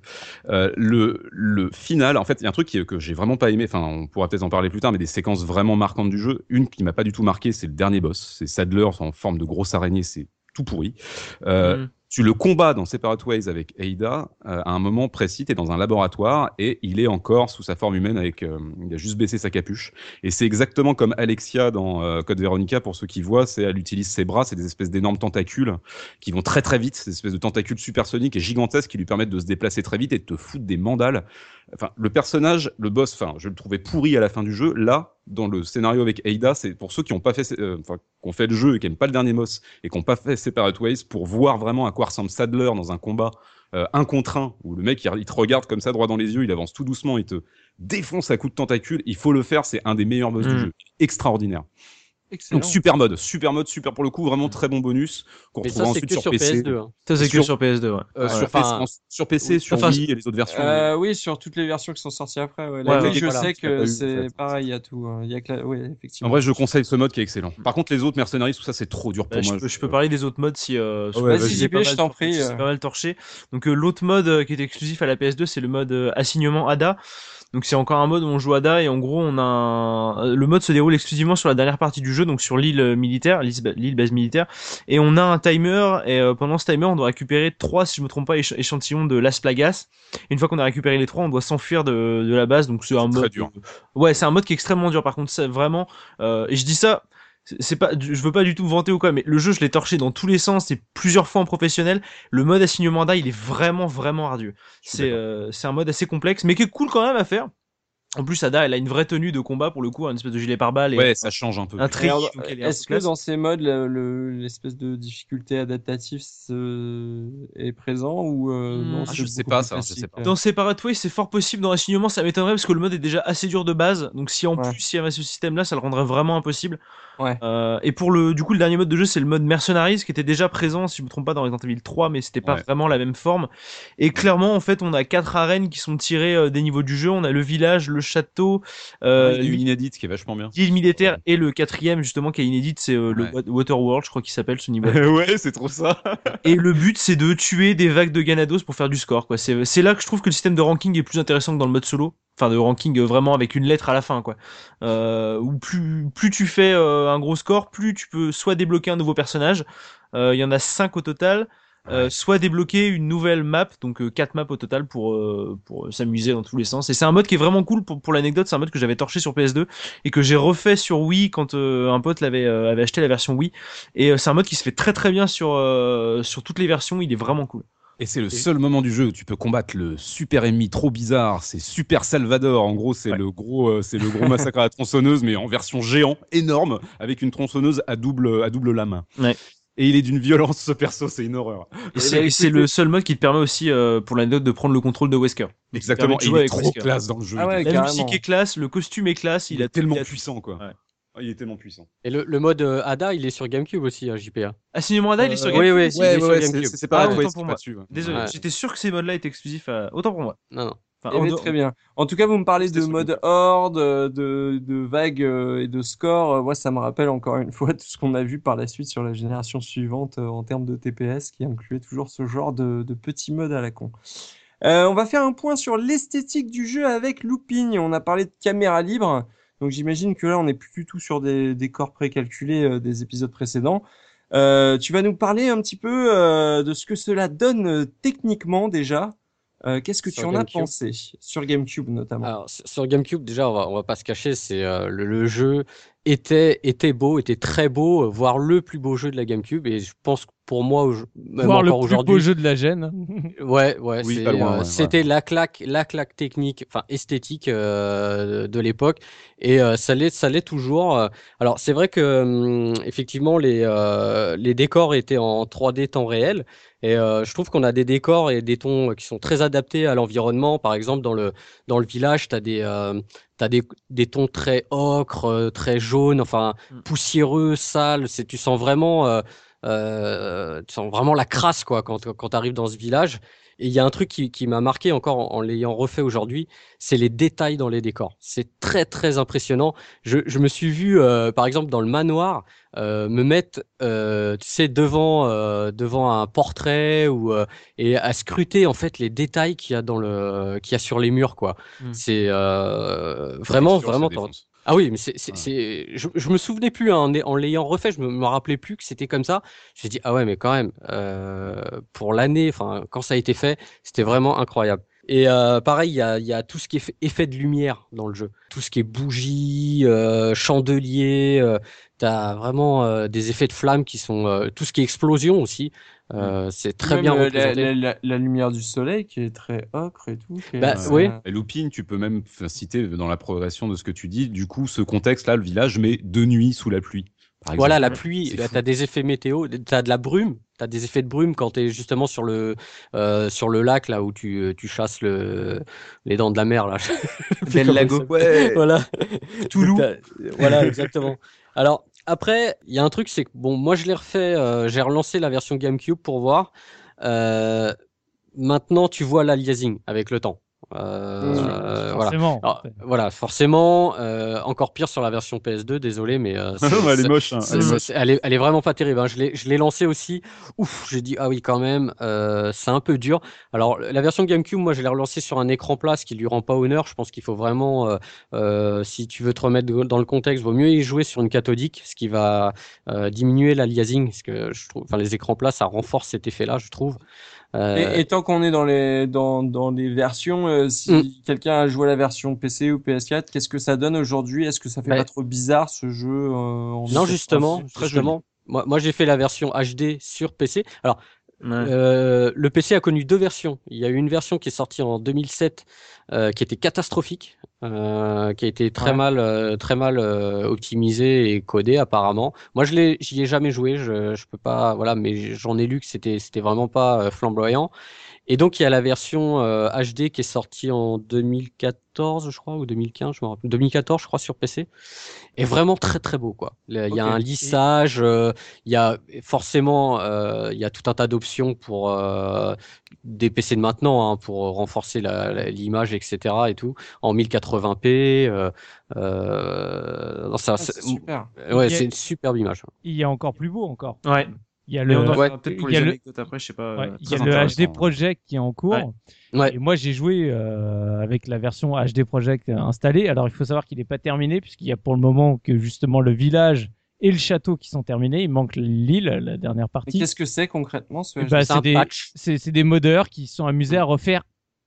Euh, le, le final, en fait, il y a un truc qui, que j'ai vraiment pas aimé. Enfin, on pourra peut-être en parler plus tard, mais des séquences vraiment marquantes du jeu. Une qui m'a pas du tout marqué, c'est le dernier boss. C'est Sadler en forme de grosse araignée. C'est tout pourri. Euh, Mm. Tu le combats dans Separate Ways avec Ada euh, à un moment précis, tu es dans un laboratoire et il est encore sous sa forme humaine avec euh, il a juste baissé sa capuche et c'est exactement comme Alexia dans euh, Code Veronica pour ceux qui voient, c'est elle utilise ses bras, c'est des espèces d'énormes tentacules qui vont très très vite, des espèces de tentacules supersoniques et gigantesques qui lui permettent de se déplacer très vite et de te foutre des mandales. Enfin, le personnage, le boss, enfin, je le trouvais pourri à la fin du jeu. Là, dans le scénario avec Ada, c'est pour ceux qui ont pas fait, qui ont fait le jeu et qui aiment pas le dernier boss et qui n'ont pas fait Separate Ways pour voir vraiment à quoi ressemble Sadler dans un combat euh, un contre un où le mec il, il te regarde comme ça droit dans les yeux, il avance tout doucement, il te défonce à coups de tentacule. Il faut le faire, c'est un des meilleurs boss du Mm. jeu, extraordinaire. Excellent. Donc super mode, super mode, super pour le coup, vraiment très bon bonus qu'on Mais retrouvera ça, c'est ensuite sur, sur PC. PS2. hein. Ça, c'est que Sur- sur PS2, ouais. Euh, Ouais. sur, Enfin, PC, sur PC, sur enfin, Wii et les autres versions. Euh, oui, sur toutes les versions qui sont sorties après. Ouais. Ouais, La ouais, Wii, je voilà. sais que c'est pareil, il y a tout. hein. Il y a que la... oui, effectivement. En vrai, je conseille ce mode qui est excellent. Par contre, les autres mercenaries, tout ça, c'est trop dur pour Bah, je, moi. peux, je peux parler des autres modes si. Euh, Ah je- je t'en prie, j'ai euh. pas mal torché. Donc euh, l'autre mode euh, qui est exclusif à la PS2, c'est le mode euh, assignement ADA. Donc c'est encore un mode où on joue ADA et en gros on a un... le mode se déroule exclusivement sur la dernière partie du jeu, donc sur l'île euh, militaire, l'île base militaire, et on a un timer et euh, pendant ce timer on doit récupérer trois, si je me trompe pas, éch- échantillons de Las Plagas. Une fois qu'on a récupéré les trois, on doit s'enfuir de, de la base. Donc c'est un très mode dur. Ouais, c'est un mode qui est extrêmement dur. Par contre, c'est vraiment. euh, et je dis ça, c'est- pas, je veux pas du tout vanter ou quoi, mais le jeu, je l'ai torché dans tous les sens et plusieurs fois en professionnel. Le mode assignement d'A, il est vraiment, vraiment ardu. C'est, euh, c'est un mode assez complexe, mais qui est cool quand même à faire. En plus, Ada, elle a une vraie tenue de combat pour le coup, une espèce de gilet pare-balles et Ouais, ça change un peu. un Est-ce que dans ces modes, le- le- l'espèce de difficulté adaptative se- est présent ou euh, Hmm, non ah, je sais pas, ça, je sais pas. euh Dans Separate Way, c'est fort possible. Dans l'assignement, ça m'étonnerait parce que le mode est déjà assez dur de base. Donc si en Ouais. plus il y avait ce système-là, ça le rendrait vraiment impossible. Ouais. Euh, et pour le, du coup, le dernier mode de jeu, c'est le mode Mercenaries qui était déjà présent, si je me trompe pas, dans Resident Evil 3, mais c'était pas Ouais. vraiment la même forme. Et clairement, en fait, on a quatre arènes qui sont tirées euh, des niveaux du jeu. On a le village, le château, euh, Ouais, inédite qui est vachement bien. l'île militaire et le quatrième justement qui est inédite, c'est euh, Ouais. le Wa- Waterworld, je crois qu'il s'appelle ce niveau. ouais, c'est trop ça. Et le but, c'est de tuer des vagues de Ganados pour faire du score. Quoi. C'est, là que je trouve que le système de ranking est plus intéressant que dans le mode solo. Enfin, de ranking euh, vraiment avec une lettre à la fin. Quoi. Euh, où plus, plus tu fais euh, un gros score, plus tu peux soit débloquer un nouveau personnage. Euh, Il y en a 5 au total. Euh, soit débloquer une nouvelle map, donc 4 maps au total pour, euh, pour s'amuser dans tous les sens. Et c'est un mode qui est vraiment cool pour, pour l'anecdote, c'est un mode que j'avais torché sur PS2 et que j'ai refait sur Wii quand euh, un pote l'avait euh, avait acheté la version Wii. Et euh, c'est un mode qui se fait très très bien sur, euh, sur toutes les versions, il est vraiment cool. Et c'est le seul moment du jeu où tu peux combattre le super ennemi trop bizarre. C'est Super Salvador. En gros, c'est Ouais. le gros, euh, c'est le gros massacre à la tronçonneuse, mais en version géant, énorme, avec une tronçonneuse à double, à double lame. Ouais. Et il est d'une violence, ce perso, c'est une horreur. Et c'est le seul mode qui te permet aussi, euh, pour l'anecdote, de prendre le contrôle de Wesker. Exactement. il est avec trop Wesker. classe dans le jeu. Ah ouais, La carrément. musique est classe, le costume est classe, il, il, a est tellement il a- puissant, quoi. Ouais. Ah, il est tellement puissant. Et le, le mode euh, ADA, il est sur GameCube aussi, hein, JPA. Assignement Ada, il est sur Euh, GameCube. oui, oui, il est sur c'est- pas Ah, autant pour moi. dessus. ouais. Désolé, Ouais. j'étais sûr que ces modes-là étaient exclusifs à... Autant pour moi. Non, non. Enfin, Eh en ben, très bien. En tout cas, vous me parlez de mode horde, de, de vagues euh, et de score. Euh, Moi, ça me rappelle encore une fois tout ce qu'on a vu par la suite sur la génération suivante euh, en termes de TPS, qui incluait toujours ce genre de, de petits modes à la con. Euh, on va faire un point sur l'esthétique du jeu avec Looping. On a parlé de caméra libre. Donc j'imagine que là, on n'est plus du tout sur des décors précalculés euh, des épisodes précédents. Tu vas nous parler un petit peu de ce que cela donne techniquement déjà. Euh, Qu'est-ce que Sur tu en GameCube. as pensé? Sur GameCube notamment Alors, sur GameCube, déjà, on va, on va pas se cacher, c'est euh, le, le jeu était était beau, était très beau, voire le plus beau jeu de la GameCube. Et je pense que pour moi, même Voir le encore plus beau aujourd'hui, jeu de la gêne. Ouais, ouais, Oui, c'est, pas loin, euh, ouais, c'était la claque, la claque technique, enfin esthétique euh, de l'époque, et euh, ça l'est, ça l'est toujours. euh. Alors c'est vrai que hum, effectivement les euh, les décors étaient en 3D temps réel, et euh, je trouve qu'on a des décors et des tons qui sont très adaptés à l'environnement. Par exemple, dans le dans le village, t'as des euh, t'as des des tons très ocre, euh, très jaune, enfin Mm. poussiéreux, sales. C'est tu sens vraiment euh, euh, tu sens vraiment la crasse quoi quand quand tu arrives dans ce village. Et il y a un truc qui, qui m'a marqué encore en, en l'ayant refait aujourd'hui, c'est les détails dans les décors. C'est très très impressionnant. Je, je me suis vu euh, par exemple dans le manoir euh, me mettre, euh, tu sais, devant euh, devant un portrait ou euh, et à scruter en fait les détails qu'il y a dans le qu'il y a sur les murs quoi. Mm. C'est euh, vraiment ça vraiment défonce. Ah oui, mais c'est, Ouais. je, je me souvenais plus hein, en, en l'ayant refait, je me, me rappelais plus que c'était comme ça. J'ai dit ah ouais, mais quand même, euh, pour l'année, enfin quand ça a été fait, c'était vraiment incroyable. Et euh, pareil, il y a, il y a tout ce qui est fait- effet de lumière dans le jeu, tout ce qui est bougie, euh, chandelier. Euh, T'as vraiment euh, des effets de flammes qui sont, euh, tout ce qui est explosion aussi. euh, c'est très Même, bien euh, la, représenté. la- la- la lumière du soleil qui est très ocre et tout. Bah, euh, oui. Et Lupin, tu peux même citer dans la progression de ce que tu dis, du coup, ce contexte-là, le village, mais de nuit sous la pluie. Exemple. Voilà, la pluie, là, fou. t'as des effets météo, t'as de la brume, t'as des effets de brume quand t'es justement sur le euh, sur le lac là où tu euh, tu chasses le les dents de la mer là. Comment lago. s'appelle. Voilà. Toulouse. Voilà, exactement. Alors après, il y a un truc, c'est que bon, moi je l'ai refait, euh, j'ai relancé la version GameCube pour voir. Euh, maintenant, tu vois l'aliasing avec le temps. Euh, voilà. Forcément. Alors, voilà, forcément, euh, encore pire sur la version PS2, désolé, mais euh, elle est moche. hein, elle est c'est- moche. c'est- elle, est, elle est vraiment pas terrible. Hein. Je l'ai, je l'ai lancé aussi. Ouf, j'ai dit ah oui quand même, euh, c'est un peu dur. Alors la version GameCube, moi je l'ai relancé sur un écran plat, ce qui lui rend pas honneur. Je pense qu'il faut vraiment, euh, euh, si tu veux te remettre dans le contexte, vaut mieux y jouer sur une cathodique, ce qui va euh, diminuer l'aliasing, parce que je trouve, enfin les écrans plats, ça renforce cet effet-là, je trouve. Euh, Et, et tant qu'on est dans les dans, dans les versions, euh, si Mm. quelqu'un a joué la version PC ou PS4, qu'est-ce que ça donne aujourd'hui? Est-ce que ça fait Bah, pas trop bizarre ce jeu euh, en Non, 1080? justement, très joli. justement. Moi, moi j'ai fait la version HD sur PC. Alors, Ouais. Euh, le PC a connu deux versions. Il y a eu une version qui est sortie en 2007 euh, qui était catastrophique, euh, qui a été très Ouais. mal, très mal optimisée et codée apparemment. Moi, je l'ai, j'y ai jamais joué. Je, je peux pas, voilà, mais j'en ai lu que c'était, c'était vraiment pas flamboyant. Et donc il y a la version euh, HD qui est sortie en 2014, je crois, ou 2015, je me rappelle, 2014, je crois, sur PC. Et vraiment très très beau quoi. Il y a un lissage, euh, il y a forcément, euh, il y a tout un tas d'options pour euh, des PC de maintenant, hein, pour renforcer l'image, etc. et tout, en 1080p. Euh, euh, non, ça, Ah, c'est- super. ouais, c'est une superbe image. Il y a encore plus beau encore. Ouais. Il y a le, ouais, peut-être pour il y a le- anecdotes après, je sais pas. ouais, euh, il y a très le intéressant. HD Project qui est en cours. Ouais. Ouais. Et moi, j'ai joué euh, avec la version HD Project installée. Alors, il faut savoir qu'il n'est pas terminé puisqu'il y a pour le moment que justement le village et le château qui sont terminés. Il manque l'île, la dernière partie. qu'est-ce que c'est concrètement ce ben, C'est des, patch? c'est c'est des modeurs qui se sont amusés à refaire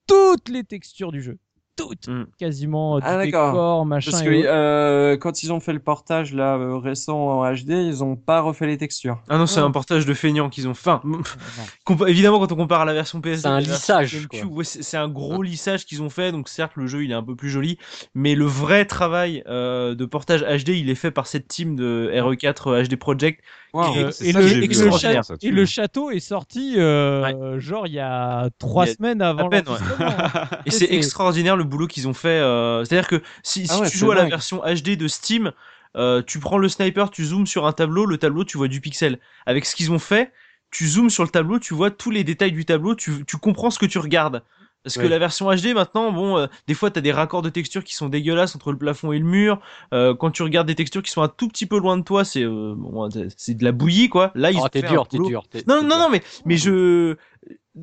toutes les textures du jeu. Toutes. Mm. Quasiment euh, Ah, d'accord. décor, machin. Parce que euh, quand ils ont fait le portage là euh, récent en HD, ils ont pas refait les textures. Ah non, c'est Oh. un portage de feignants qu'ils ont fait. Enfin, évidemment, quand on compare à la version PS2, C'est un lissage, ouais, c'est c'est un gros lissage qu'ils ont fait. Donc certes, le jeu il est un peu plus joli, mais le vrai travail euh, de portage HD, il est fait par cette team de RE4 HD Project. Wow. Et- c'est et, ça le, et château, ça, et dessus. le château est sorti euh, genre il y a trois Il y a semaines avant à peine, ouais. Et c'est extraordinaire le boulot qu'ils ont fait. euh, C'est-à-dire que si, si Ah ouais, tu joues à la dingue. version HD de Steam, euh, tu prends le sniper, tu zoomes sur un tableau, le tableau, tu vois du pixel. Avec ce qu'ils ont fait, tu zoomes sur le tableau, tu vois tous les détails du tableau, tu, tu comprends ce que tu regardes. Parce que la version HD maintenant, bon, euh, des fois t'as des raccords de textures qui sont dégueulasses entre le plafond et le mur. Euh, quand tu regardes des textures qui sont un tout petit peu loin de toi, c'est euh, bon, c'est- de la bouillie quoi. Là ils Oh, ont t'es dur, t'es dur. t'es- Non non dur. non mais mais je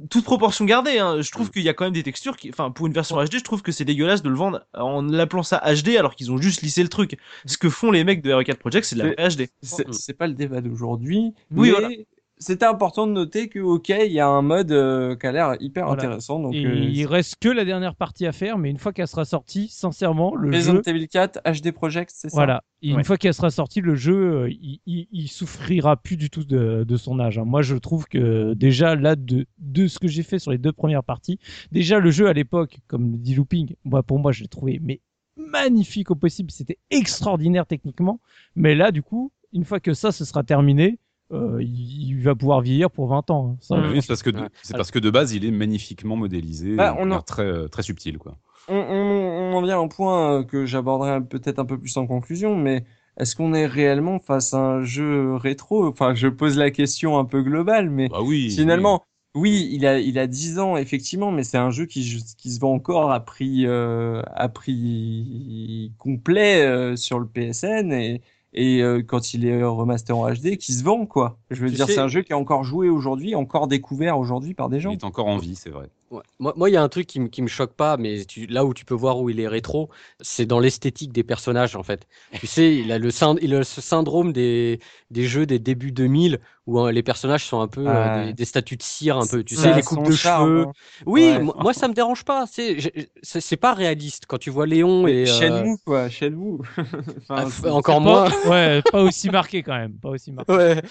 toute proportion gardée, hein, je Mm. trouve qu'il y a quand même des textures qui, enfin, pour une version HD, je trouve que c'est dégueulasse de le vendre en l'appelant ça HD alors qu'ils ont juste lissé le truc. Ce que font les mecs de RE4 Project, c'est de la vraie HD. C'est Mm. c'est pas le débat d'aujourd'hui, Oui, mais voilà. C'était important de noter que ok, il y a un mode euh, qui a l'air hyper Voilà. intéressant. Donc, euh, il reste que la dernière partie à faire, mais une fois qu'elle sera sortie, sincèrement, le Resident jeu, Evil 4 HD Project, c'est ça voilà, Et une fois qu'elle sera sortie, le jeu, euh, il, il, il souffrira plus du tout de, de son âge. hein. Moi, je trouve que déjà là, de, de ce que j'ai fait sur les deux premières parties, déjà le jeu à l'époque, comme le dit Looping, moi pour moi, je l'ai trouvé mais magnifique au possible. C'était extraordinaire techniquement, mais là, du coup, une fois que ça, ce sera terminé. Euh, il, va pouvoir vieillir pour 20 ans. Ça, Oui, c'est parce que de, Ouais. c'est parce que de base il est magnifiquement modélisé, Bah, on en- très euh, très subtil quoi. on, on, on en vient à un point euh, que j'aborderai peut-être un peu plus en conclusion, mais est-ce qu'on est réellement face à un jeu rétro? Enfin, je pose la question un peu globale, mais Bah oui. finalement, oui, il a, il a 10 ans, effectivement, mais c'est un jeu qui, qui se vend encore à prix, euh, à prix complet euh, sur le PSN et, et euh, quand il est remaster en HD, qui se vend, quoi. Je veux Tu dire, sais- c'est un jeu qui est encore joué aujourd'hui, encore découvert aujourd'hui par des Il gens. est encore en vie, c'est vrai. Ouais. Moi, moi, il y a un truc qui, me- qui me choque pas, mais tu, là où tu peux voir où il est rétro, c'est dans l'esthétique des personnages, en fait. Tu sais, il a le, il a ce syndrome des, des jeux des débuts 2000 où hein, les personnages sont un peu euh, Ouais. des, des statues de cire, un peu. Tu sais, a les coupes de charme, cheveux. hein. Oui, Ouais. moi, moi, ça me dérange pas. C'est, pas réaliste quand tu vois Léon et. euh, Shenmue, quoi, Shenmue. Enfin, ah, encore pas- moins. ouais, pas aussi marqué quand même, pas aussi marqué. Ouais.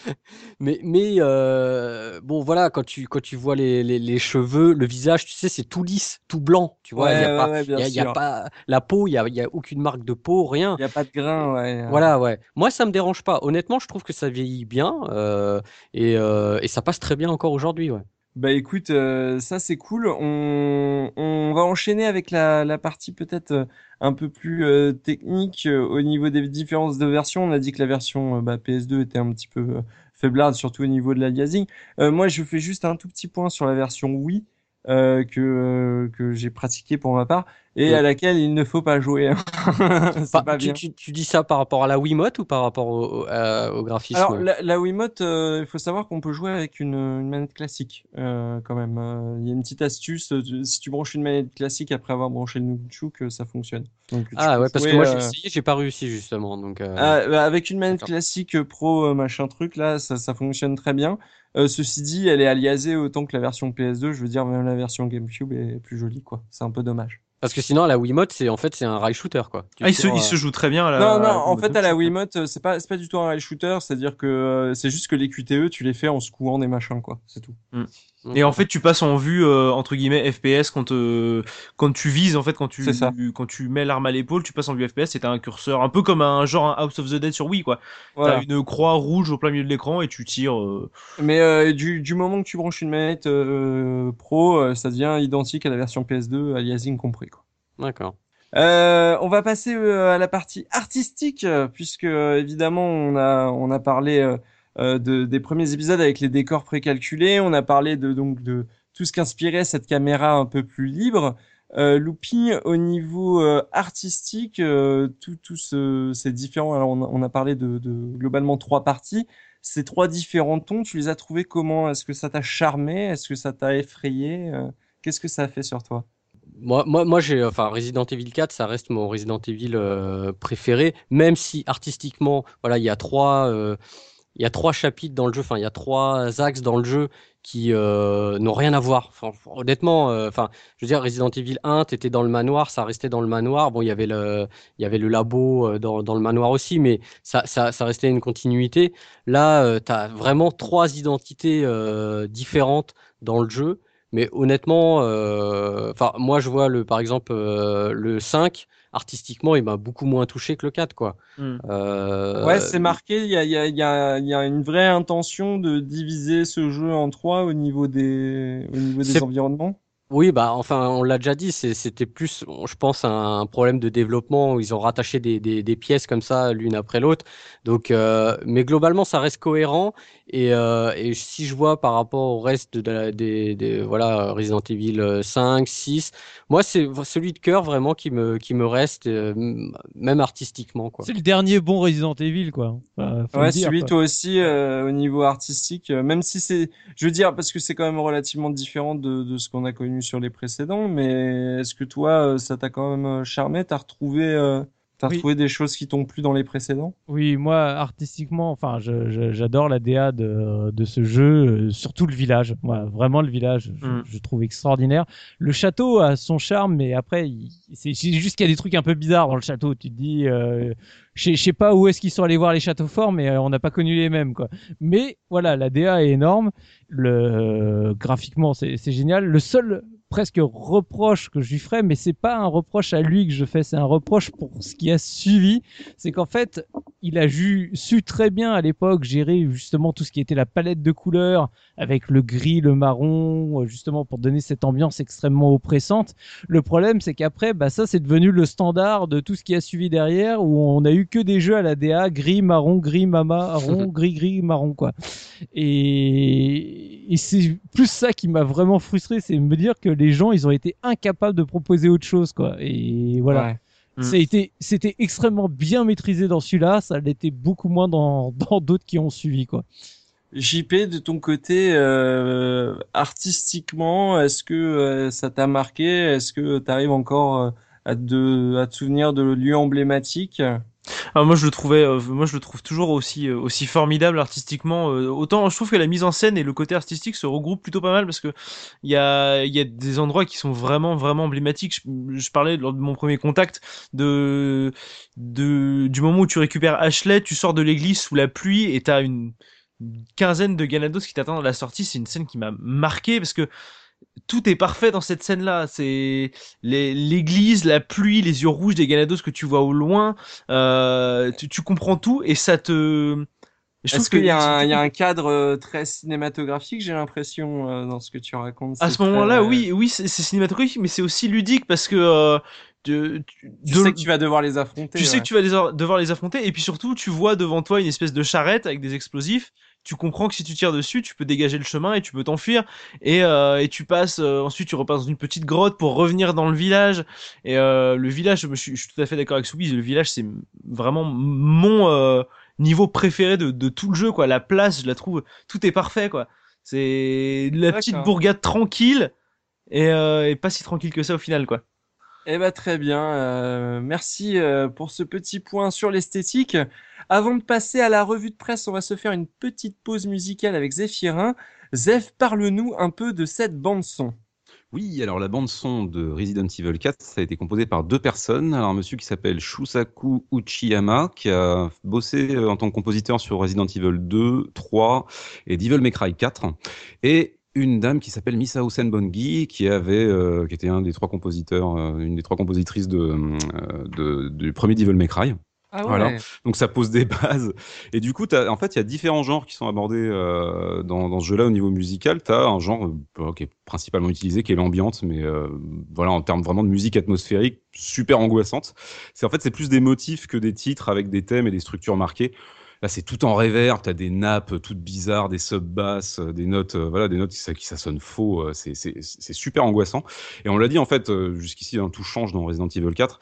Mais, mais euh, bon, voilà, quand tu, quand tu vois les, les, les cheveux, le visage, tu sais, c'est tout lisse, tout blanc. Tu vois, il y a Ouais, pas, ouais, ouais, y a, il y a sûr. pas la peau, il y a, il y a aucune marque de peau, rien. Il n'y a pas de grain, ouais. Voilà, ouais. Moi, ça me dérange pas. Honnêtement, je trouve que ça vieillit bien euh, et, euh, et ça passe très bien encore aujourd'hui, ouais. Bah écoute, euh, ça c'est cool. On, va enchaîner avec la, partie peut-être euh, un peu plus technique au niveau des différences de versions. On a dit que la version bah, PS2 était un petit peu faiblarde, surtout au niveau de l'aliasing. Moi, je fais juste un tout petit point sur la version Wii que, que j'ai pratiquée pour ma part et Ouais. à laquelle il ne faut pas jouer. Pas- pas tu, tu, tu dis ça par rapport à la Wiimote ou par rapport au, au, euh, au graphisme Alors, la, la Wiimote, euh, il faut savoir qu'on peut jouer avec une, une manette classique, euh, quand même. Euh, Il y a une petite astuce, euh, si tu branches une manette classique après avoir branché le Nunchuk, ça fonctionne. Donc, Ah ouais, parce que moi j'ai euh, essayé, j'ai pas réussi justement. Donc, euh, ah, bah, avec une manette classique pro, machin truc, là, ça, ça fonctionne très bien. Euh, ceci dit, elle est aliasée autant que la version PS2. Je veux dire, même la version GameCube est plus jolie, quoi. C'est un peu dommage. Parce que sinon, la Wiimote, c'est en fait c'est un rail shooter quoi. Ah, il se, il se joue très bien. Là, Non, non, à- en fait, à la. Wiimote, euh, c'est pas, c'est pas du tout un rail shooter, c'est-à-dire que euh, c'est juste que les QTE, tu les fais en secouant des machins, quoi. C'est tout. Et en fait, tu passes en vue euh, entre guillemets FPS quand euh, quand tu vises en fait quand tu ça. quand tu mets l'arme à l'épaule, tu passes en vue FPS. C'est un curseur un peu comme un genre un House of the Dead sur Wii quoi. Voilà. T'as une croix rouge au plein milieu de l'écran et tu tires. euh, Mais euh, du, du moment que tu branches une manette euh, pro, euh, ça devient identique à la version PS2, aliasing compris. Quoi. D'accord. Euh, on va passer à la partie artistique, puisque évidemment on a on a parlé de, des premiers épisodes avec les décors précalculés, on a parlé de donc de tout ce qu'inspirait cette caméra un peu plus libre. Euh, au niveau euh, artistique, euh, tout, tout ce, différent. Alors on a, parlé de, globalement trois parties. Ces trois différents tons, tu les as trouvés comment? Est-ce que ça t'a charmé? Est-ce que ça t'a effrayé? Euh, Qu'est-ce que ça a fait sur toi? Moi, moi, moi j'ai, enfin, Resident Evil 4, ça reste mon Resident Evil euh, préféré, même si artistiquement, voilà, il y a trois, euh, il y a trois chapitres dans le jeu, enfin, il y a trois axes dans le jeu qui euh, n'ont rien à voir. Honnêtement, euh, enfin, je veux dire, Resident Evil 1, t'étais dans le manoir, ça restait dans le manoir. Bon, il y avait le, il y avait le labo euh, dans, le manoir aussi, mais ça, restait une continuité. Là, euh, t'as vraiment trois identités différentes dans le jeu. Mais honnêtement, enfin, moi je vois le, par exemple le 5, artistiquement, il m'a beaucoup moins touché que le 4, quoi. Hmm. Euh, Ouais, c'est marqué. Il y a, y, a, y, a, y a une vraie intention de diviser ce jeu en trois au niveau des, au niveau des environnements? Oui, bah enfin, on l'a déjà dit, c'est- c'était plus, je pense, un problème de développement où ils ont rattaché des, des, des pièces comme ça l'une après l'autre. Donc, euh, mais globalement, ça reste cohérent. Et, euh, et si je vois par rapport au reste de la, des, des voilà Resident Evil euh, 5, 6, moi c'est celui de cœur vraiment qui me qui me reste, euh, m- même artistiquement quoi. C'est le dernier bon Resident Evil, quoi. Enfin, faut Ouais, le dire, celui quoi. toi aussi euh, au niveau artistique, euh, même si c'est, je veux dire, parce que c'est quand même relativement différent de, de ce qu'on a connu sur les précédents, mais est-ce que toi, euh, ça t'a quand même euh, charmé? T'as retrouvé, euh, T'as Oui. trouvé des choses qui t'ont plu dans les précédents? Oui, moi, artistiquement, enfin, je- je- j'adore la DA de, de ce jeu, euh, surtout le village. Moi, vraiment, le village, je, Mm. je trouve extraordinaire. Le château a son charme, mais après, il- c'est c'est juste qu'il y a des trucs un peu bizarres dans le château. Tu te dis, euh, je sais- je sais pas où est-ce qu'ils sont allés voir les châteaux forts, mais euh, on n'a pas connu les mêmes, quoi. Mais voilà, la DA est énorme. Le euh, graphiquement, c'est c'est génial. Le seul presque reproche que je lui ferais, mais c'est pas un reproche à lui que je fais, c'est un reproche pour ce qui a suivi. C'est qu'en fait, il a ju- su très bien à l'époque gérer justement tout ce qui était la palette de couleurs avec le gris, le marron, euh, justement pour donner cette ambiance extrêmement oppressante. Le problème, c'est qu'après, bah ça, c'est devenu le standard de tout ce qui a suivi derrière, où on a eu que des jeux à la DA gris, marron, gris, marron, gris, gris, marron, quoi. Et, et c'est plus ça qui m'a vraiment frustré, c'est me dire que les gens, ils ont été incapables de proposer autre chose, quoi. Et voilà. Ouais. Mm. C'était, c'était extrêmement bien maîtrisé dans celui-là, ça l'était beaucoup moins dans, dans d'autres qui ont suivi, quoi. JP, de ton côté, euh, artistiquement, est-ce que euh, ça t'a marqué? Est-ce que tu arrives encore euh, à, te, à te souvenir de lieux emblématiques? Ah, moi je le trouvais, euh, moi je le trouve toujours aussi euh, aussi formidable artistiquement. euh, autant je trouve que la mise en scène et le côté artistique se regroupent plutôt pas mal parce que il y a il y a des endroits qui sont vraiment vraiment emblématiques. Je, parlais lors de mon premier contact de de du moment où tu récupères Ashley, tu sors de l'église sous la pluie et t'as une une quinzaine de Ganados qui t'attendent à la sortie. C'est une scène qui m'a marqué parce que tout est parfait dans cette scène-là. C'est l'église, la pluie, les yeux rouges des Ganados que tu vois au loin. Euh, tu, tu comprends tout et ça te. Je trouve Est-ce qu'il y, y a un cadre euh, très cinématographique, j'ai l'impression, euh, dans ce que tu racontes? À ce moment-là, oui, oui, c'est c'est cinématographique, mais c'est aussi ludique parce que euh, de- tu, de- sais que tu vas devoir les affronter. tu sais que tu vas les- devoir les affronter et puis surtout tu vois devant toi une espèce de charrette avec des explosifs. Tu comprends que si tu tires dessus, tu peux dégager le chemin et tu peux t'enfuir. Et, euh, et tu passes euh, ensuite tu repasses dans une petite grotte pour revenir dans le village. Et euh, le village, je, suis, je suis tout à fait d'accord avec Soubi. Le village, c'est vraiment mon niveau préféré de, de tout le jeu. Quoi, la place, je la trouve, tout est parfait. Quoi, c'est la petite bourgade tranquille et, et pas si tranquille que ça au final. Quoi. Eh ben très bien, euh, merci euh, pour ce petit point sur l'esthétique. Avant de passer à la revue de presse, on va se faire une petite pause musicale avec Zéphirin. Zeph, parle-nous un peu de cette bande son. Oui, alors la bande son de Resident Evil 4, ça a été composé par deux personnes. Alors un monsieur qui s'appelle Shusaku Uchiyama, qui a bossé euh, en tant que compositeur sur Resident Evil 2, 3 et Devil May Cry 4. Et une dame qui s'appelle Misao Senbongi, qui avait, euh, qui était un des trois compositeurs, euh, une des trois compositrices de, euh, de- du premier Devil May Cry. Ah Voilà. Donc ça pose des bases. Et du coup, en fait, il y a différents genres qui sont abordés euh, dans, dans ce jeu-là au niveau musical. Tu as un genre euh, qui est principalement utilisé, qui est l'ambiance, mais euh, voilà, en termes vraiment de musique atmosphérique, super angoissante. C'est en fait, c'est plus des motifs que des titres avec des thèmes et des structures marquées. Là, c'est tout en réverb, t'as des nappes toutes bizarres, des sub-basses, euh, des notes, euh, voilà, des notes qui, ça, qui ça sonne faux. euh, c'est- super angoissant. Et on l'a dit, en fait, jusqu'ici, hein, tout change dans Resident Evil 4.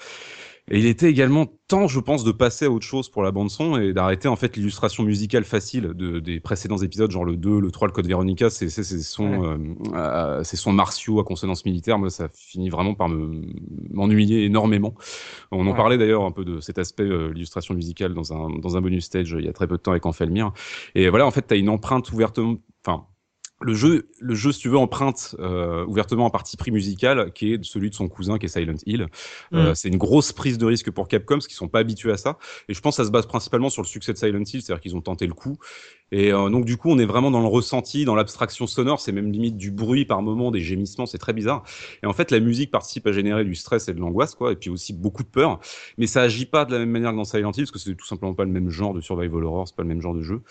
Et il était également temps, je pense, de passer à autre chose pour la bande son et d'arrêter en fait l'illustration musicale facile de, des précédents épisodes, genre le 2, le 3, le Code Veronica, c'est c'est ces sons, euh, euh, ces sons martiaux à consonance militaire. Moi, ça finit vraiment par me m'ennuyer énormément. On en Ouais. parlait d'ailleurs un peu de cet aspect euh, l'illustration musicale dans un dans un bonus stage euh, il y a très peu de temps avec Enfelmir. Et voilà, en fait, tu as une empreinte ouvertement, enfin le jeu, le jeu, si tu veux, emprunte euh, ouvertement un parti pris musical qui est celui de son cousin, qui est Silent Hill. Euh, Mm. c'est une grosse prise de risque pour Capcom, parce qu'ils sont pas habitués à ça. Et je pense que ça se base principalement sur le succès de Silent Hill, c'est-à-dire qu'ils ont tenté le coup. Et euh, donc du coup, on est vraiment dans le ressenti, dans l'abstraction sonore. C'est même limite du bruit par moment, des gémissements, c'est très bizarre. Et en fait, la musique participe à générer du stress et de l'angoisse, quoi, et puis aussi beaucoup de peur. Mais ça agit pas de la même manière que dans Silent Hill, parce que c'est tout simplement pas le même genre de survival horror, c'est pas le même genre de jeu.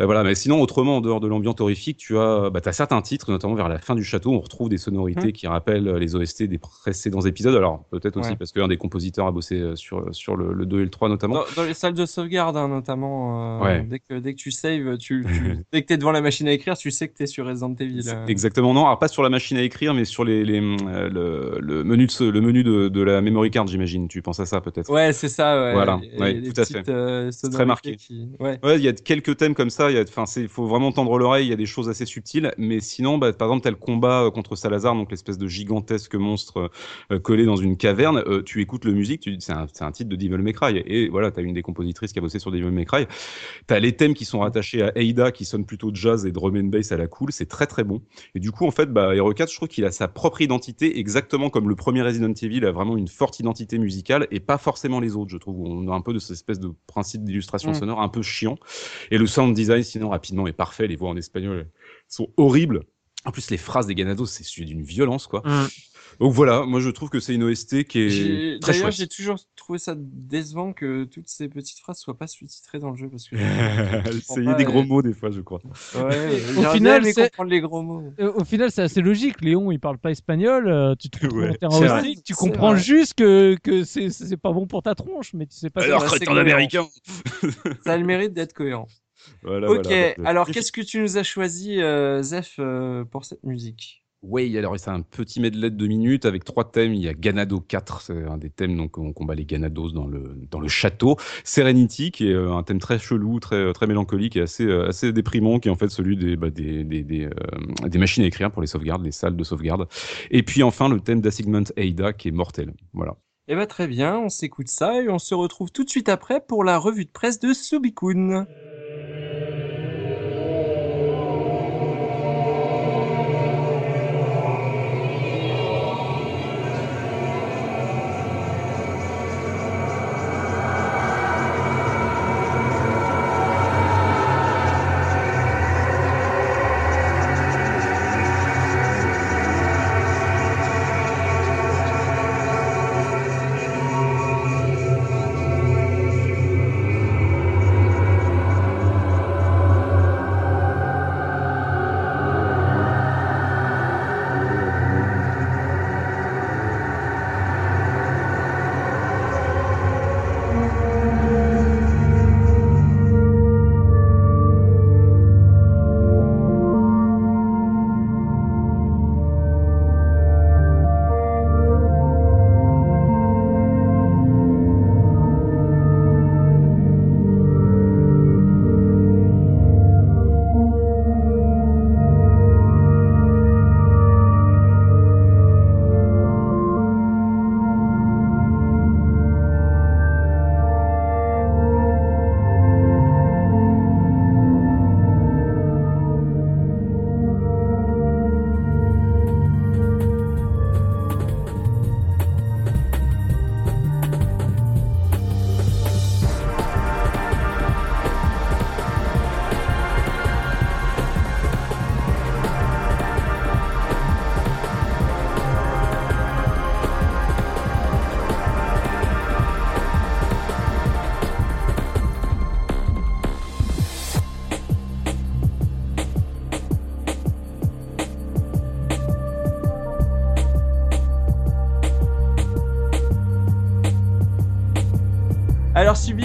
Euh, voilà, mais sinon, autrement, en dehors de l'ambiance horrifique, tu as, bah, as certains titres, notamment vers la fin du château, on retrouve des sonorités Mhm. qui rappellent les OST des précédents épisodes. Alors, peut-être aussi Ouais. parce qu'un des compositeurs a bossé euh, sur, sur le, le 2 et le 3 notamment. Dans, dans les salles de sauvegarde, hein, notamment, euh, Ouais. dès, que, dès que tu saves, tu, tu- dès que tu es devant la machine à écrire, tu sais que tu es sur Resident Evil. Euh. Exactement, non. Alors, pas sur la machine à écrire, mais sur les, les, euh, le, le menu, de, le menu de, de la memory card, j'imagine. Tu penses à ça, peut-être Ouais, c'est ça. Ouais. Voilà, Et ouais, les tout à petites, fait. euh, C'est très marqué. qui- Ouais. Ouais, il y a quelques thèmes comme ça. Il faut vraiment tendre l'oreille. Il y a des choses assez subtiles subtil. Mais sinon, bah, par exemple, le combat euh, contre Salazar, donc l'espèce de gigantesque monstre euh, collé dans une caverne. Euh, tu écoutes le musique, tu c'est un, un titre de Devil May Cry. Et voilà, t'as une des compositrices qui a bossé sur Devil May Cry. T'as les thèmes qui sont rattachés à Ada, qui sonnent plutôt jazz et drum and bass à la cool. C'est très très bon. Et du coup, en fait, bah, Hero 4, je trouve qu'il a sa propre identité, exactement comme le premier Resident Evil a vraiment une forte identité musicale et pas forcément les autres, je trouve. On a un peu de cette espèce de principe d'illustration Mm. sonore un peu chiant. Et le sound design, sinon, rapidement, est parfait. Les voix en espagnol sont horribles. En plus, les phrases des Ganados, c'est sujet d'une violence, quoi. Mm. Donc voilà, moi je trouve que c'est une OST qui est très D'ailleurs, j'ai toujours trouvé ça décevant que toutes ces petites phrases soient pas sous-titrées dans le jeu parce que. C'est il y a des gros mots des fois, je crois. Ouais, Au j'aurais final, bien aimé c'est- comprendre les gros mots. Euh, Au final, c'est assez logique. Léon, il parle pas espagnol. euh, tu te Ouais, tu comprends vrai. juste que, que c'est pas bon pour ta tronche, mais tu sais pas. Alors, crétin cohérent. d'américain Ça a le mérite d'être cohérent. Voilà, ok, voilà. alors qu'est-ce que tu nous as choisi, euh, Zef, euh, pour cette musique? Oui, alors c'est un petit medley de deux minutes avec trois thèmes. Il y a Ganado 4, c'est un des thèmes donc on combat les Ganados dans le dans le château. Serenity qui est euh, un thème très chelou, très très mélancolique et assez euh, assez déprimant, qui est en fait celui des bah, des des euh, des machines à écrire pour les sauvegardes, les salles de sauvegarde. Et puis enfin le thème d'Assignment Ada qui est mortel. Voilà. Eh ben très bien, on s'écoute ça et on se retrouve tout de suite après pour la revue de presse de Subikun.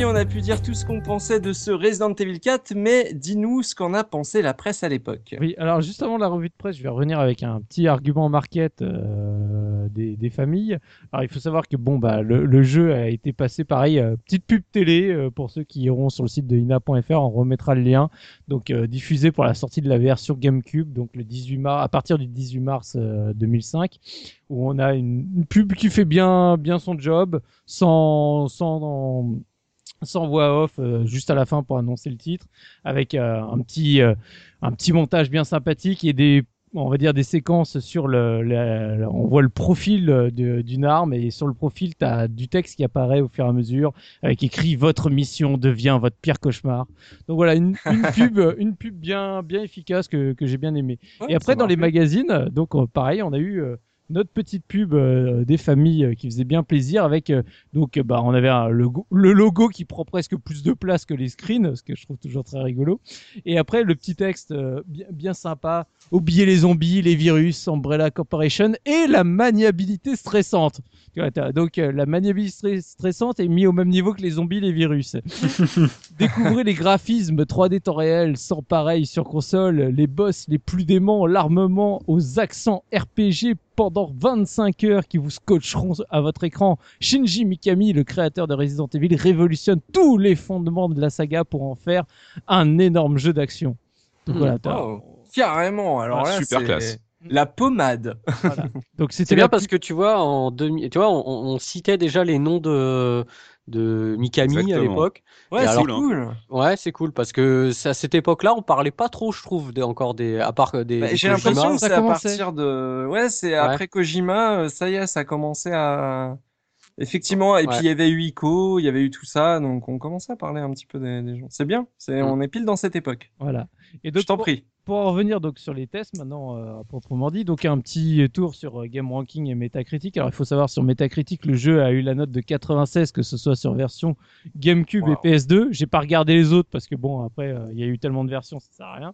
On a pu dire tout ce qu'on pensait de ce Resident Evil 4, mais dis-nous ce qu'en a pensé la presse à l'époque. Oui, alors juste avant la revue de presse, je vais revenir avec un petit argument market euh, des, familles. Alors il faut savoir que bon bah le, jeu a été passé pareil, euh, petite pub télé euh, pour ceux qui iront sur le site de ina.fr, on remettra le lien. Donc diffusé pour la sortie de la version GameCube, donc le 18 mars, à partir du 18 mars euh, 2005, où on a une, une pub qui fait bien bien son job, sans sans sans voix off, euh, juste à la fin pour annoncer le titre, avec euh, un petit euh, un petit montage bien sympathique et des on va dire des séquences sur le, le- le- on voit le profil euh, d'une arme et sur le profil tu as du texte qui apparaît au fur et à mesure avec écrit votre mission devient votre pire cauchemar. Donc voilà une, une pub une pub bien bien efficace que, que j'ai bien aimé. Ouais, et après dans les magazines euh, donc euh, pareil, on a eu euh, notre petite pub euh, des familles euh, qui faisait bien plaisir avec euh, donc euh, bah on avait un logo, le logo qui prend presque plus de place que les screens ce que je trouve toujours très rigolo. Et après le petit texte euh, bien, bien sympa oubliez les zombies les virus Umbrella Corporation et la maniabilité stressante. Donc euh, la maniabilité stre- stressante est mise au même niveau que les zombies les virus. Découvrez les graphismes 3D temps réel sans pareil sur console les boss les plus déments l'armement aux accents RPG pendant 25 heures qui vous scotcheront à votre écran. Shinji Mikami, le créateur de Resident Evil, révolutionne tous les fondements de la saga pour en faire un énorme jeu d'action. Donc Hmm, voilà. Carrément. Alors Ah, là, super c'est classe. La pommade. Donc c'était C'est bien la parce que tu vois, en 2000, tu vois, on, on citait déjà les noms de de Mikami à l'époque. Ouais, c'est cool. Ouais, c'est cool parce que à cette époque-là, on parlait pas trop, je trouve, des, encore des, à part des. Bah, des J'ai l'impression que ça c'est à partir de. Ouais, c'est après Kojima, euh, ça y est, ça a commencé à. Effectivement, et Ouais. puis il y avait eu Ico, il y avait eu tout ça, donc on commençait à parler un petit peu des, des gens. C'est bien, c'est, Mm. on est pile dans cette époque. Voilà. Et Je donc, t'en pour, prie. pour en revenir donc sur les tests maintenant euh, proprement dit, donc un petit tour sur euh, Game Ranking et Metacritic. Alors il faut savoir sur Metacritic, le jeu a eu la note de 96, que ce soit sur version GameCube Wow. et PS2. J'ai pas regardé les autres parce que bon après euh, il y a eu tellement de versions, ça sert à rien.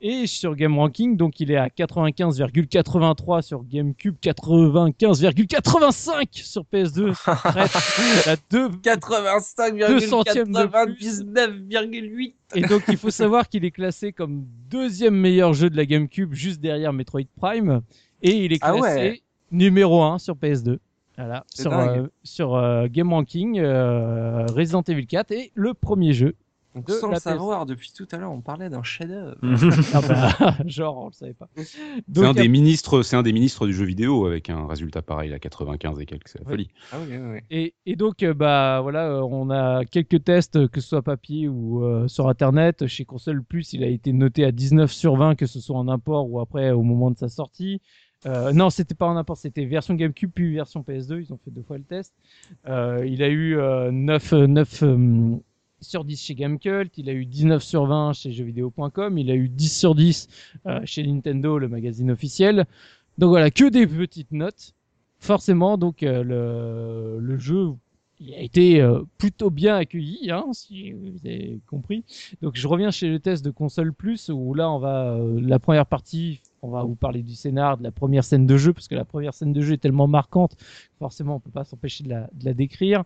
Et sur Game Ranking, donc il est à 95,83 sur GameCube, 95,85 sur PS2. Bref, la deux 85,99,8. Et donc, il faut savoir qu'il est classé comme deuxième meilleur jeu de la GameCube, juste derrière Metroid Prime. Et il est Ah classé ouais. numéro 1 sur PS2. Voilà. Sur, euh, sur euh, Game Ranking, euh, Resident Evil 4 est le premier jeu. Donc, de sans la le PS. savoir, depuis tout à l'heure, on parlait d'un chef-d'œuvre. Ah bah, genre, on le savait pas. C'est un des ministres, c'est un des ministres du jeu vidéo avec un résultat pareil à 95 et quelques, c'est la Ouais. folie. Ah oui, oui, oui. Et, et donc, euh, bah voilà, euh, on a quelques tests, que ce soit papier ou euh, sur Internet. Chez Console Plus, il a été noté à 19 sur 20, que ce soit en import ou après au moment de sa sortie. Euh, non, c'était pas en import, c'était version GameCube puis version PS2. Ils ont fait deux fois le test. Euh, il a eu euh, 9, euh, 9 euh, sur 10 chez Gamecult. Il a eu 19 sur 20 chez jeuxvideo.com. Il a eu 10 sur 10 euh, chez Nintendo, le magazine officiel. Donc voilà, que des petites notes forcément, donc euh, le, le jeu il a été euh, plutôt bien accueilli, hein, si vous avez compris. Donc je reviens chez le test de console plus où là on va euh, la première partie, on va vous parler du scénar, de la première scène de jeu parce que la première scène de jeu est tellement marquante, forcément on peut pas s'empêcher de la, de la décrire.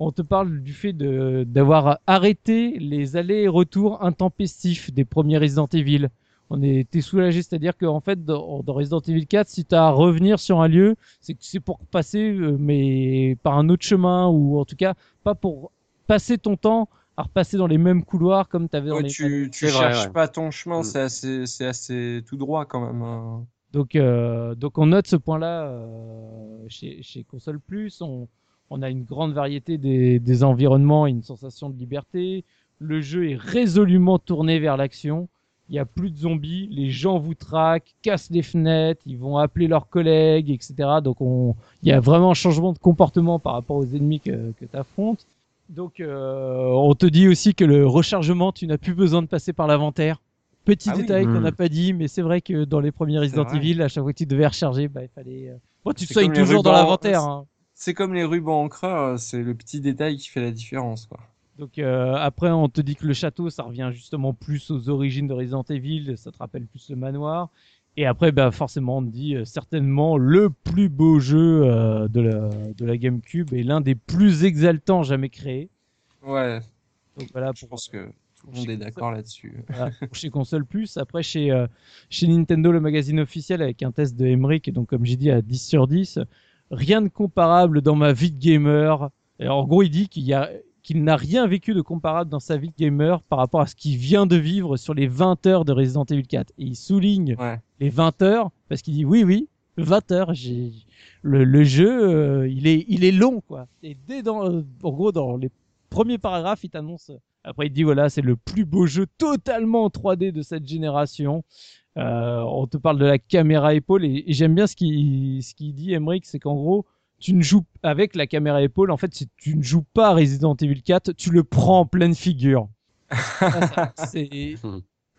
On te parle du fait de d'avoir arrêté les allers-retours intempestifs des premiers Resident Evil on était soulagé, c'est-à-dire qu'en fait, dans, dans Resident Evil 4, si tu as à revenir sur un lieu, c'est que c'est pour passer, euh, mais par un autre chemin, ou en tout cas, pas pour passer ton temps à repasser dans les mêmes couloirs comme tu avais dans Ouais, les... tu tu vrai, cherches ouais. pas ton chemin, Mm. c'est assez, c'est assez tout droit quand même. hein. Donc, euh, donc on note ce point-là euh, chez, chez Console Plus. On, on a une grande variété des, des environnements et une sensation de liberté. Le jeu est résolument tourné vers l'action. Il y a plus de zombies, les gens vous traquent, cassent les fenêtres, ils vont appeler leurs collègues, etc. Donc on, il y a vraiment un changement de comportement par rapport aux ennemis que, que tu affrontes. Donc euh, on te dit aussi que le rechargement, tu n'as plus besoin de passer par l'inventaire. Petit Ah oui. détail qu'on n'a pas dit, mais c'est vrai que dans les premiers Resident. Evil, à chaque fois que tu devais recharger, bah, il fallait. euh, Bon, tu te soignes toujours dans l'inventaire. Hein. C'est comme les rubans encreurs, c'est le petit détail qui fait la différence, quoi. Donc euh, après, on te dit que le château, ça revient justement plus aux origines de Resident Evil, ça te rappelle plus le manoir. Et après, bah, forcément, on te dit euh, certainement le plus beau jeu euh, de, la, de la GameCube et l'un des plus exaltants jamais créés. Ouais, Donc voilà je pour, pense que tout le monde est d'accord là-dessus. voilà, chez Console Plus. Après, chez, euh, chez Nintendo, le magazine officiel, avec un test de Emmerich, donc comme j'ai dit à 10 sur 10, rien de comparable dans ma vie de gamer. Et en gros, il dit qu'il y a qu'il n'a rien vécu de comparable dans sa vie de gamer par rapport à ce qu'il vient de vivre sur les 20 heures de Resident Evil 4. Et il souligne Ouais. les 20 heures parce qu'il dit oui, oui, 20 heures. J'ai le, le jeu, euh, il est il est long quoi. Et dès dans euh, en gros dans les premiers paragraphes, il t'annonce. Après, il dit voilà, c'est le plus beau jeu totalement en 3D de cette génération. Euh, on te parle de la caméra épaule et, et j'aime bien ce qu'il ce qu'il dit, Emmerich, c'est qu'en gros, tu ne joues avec la caméra épaule. En fait, si tu ne joues pas Resident Evil 4, tu le prends en pleine figure. Ça, ça, c'est-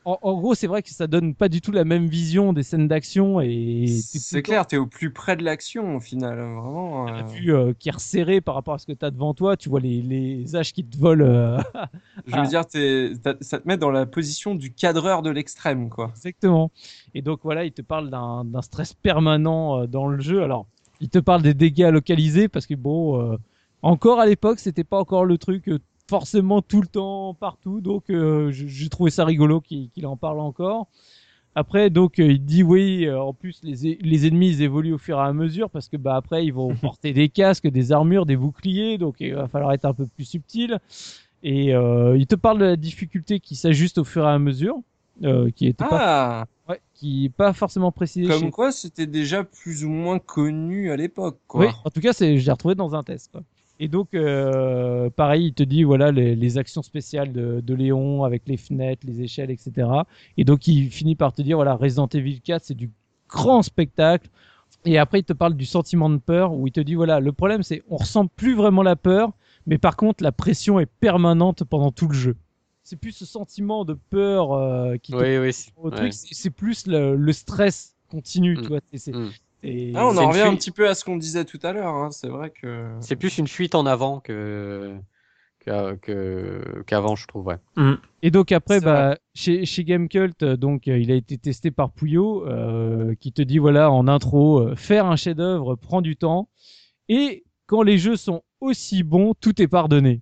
en, en gros, c'est vrai que ça donne pas du tout la même vision des scènes d'action et C'est clair, t'es au plus près de l'action au final, vraiment. la euh, vue euh, qui est resserrée par rapport à ce que tu as devant toi. Tu vois les, les âges qui te volent. euh, Je veux dire, t'as- ça te met dans la position du cadreur de l'extrême, quoi. Exactement. Et donc voilà, il te parle d'un d'un stress permanent euh, dans le jeu. Alors, il te parle des dégâts localisés parce que bon, encore à l'époque, c'était pas encore le truc forcément tout le temps partout. Donc, euh, je- j'ai trouvé ça rigolo qu'il en parle encore. Après, donc, euh, il dit oui. euh, en plus, les, les ennemis ils évoluent au fur et à mesure parce que bah après, ils vont porter des casques, des armures, des boucliers. Donc, il va falloir être un peu plus subtil. Et euh, il te parle de la difficulté qui s'ajuste au fur et à mesure, euh, qui était pas Ah, Ouais, qui est pas forcément précisé. Comme chez- quoi, c'était déjà plus ou moins connu à l'époque. Oui, en tout cas, c'est, je l'ai retrouvé dans un test. Quoi. Et donc, euh, pareil, il te dit voilà les, les actions spéciales de, de Léon avec les fenêtres, les échelles, etc. Et donc, il finit par te dire voilà Resident Evil 4, c'est du grand spectacle. Et après, il te parle du sentiment de peur où il te dit voilà le problème, c'est on ressent plus vraiment la peur, mais par contre, la pression est permanente pendant tout le jeu. C'est plus ce sentiment de peur euh, qui te Oui, oui. c'est- au truc, c'est c'est plus le, le stress continu, Mm. tu vois. c'est- c'est- Mm. c'est- Ah, on en revient un petit peu à ce qu'on disait tout à l'heure. Hein. C'est vrai que. C'est plus une fuite en avant que qu'avant, je trouve. Ouais. Et donc après, bah, chez, chez Gamecult, euh, donc euh, il a été testé par Pouillot, euh, qui te dit voilà en intro, euh, faire un chef-d'œuvre prend du temps, et quand les jeux sont aussi bons, tout est pardonné.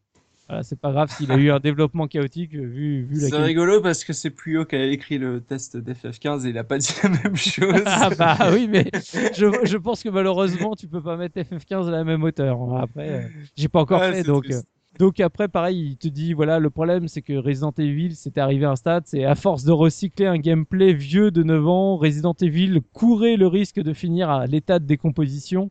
Voilà, c'est pas grave s'il a eu un développement chaotique vu vu la C'est rigolo parce que c'est Puyo qui a écrit le test d'FF15 et il a pas dit la même chose. Ah bah oui, mais je, je pense que malheureusement tu peux pas mettre FF15 à la même hauteur. Après, euh, j'ai pas encore Ouais, fait c'est donc. triste. euh, donc après, pareil, il te dit voilà, le problème c'est que Resident Evil, c'était arrivé à un stade, c'est à force de recycler un gameplay vieux de 9 ans, Resident Evil courait le risque de finir à l'état de décomposition.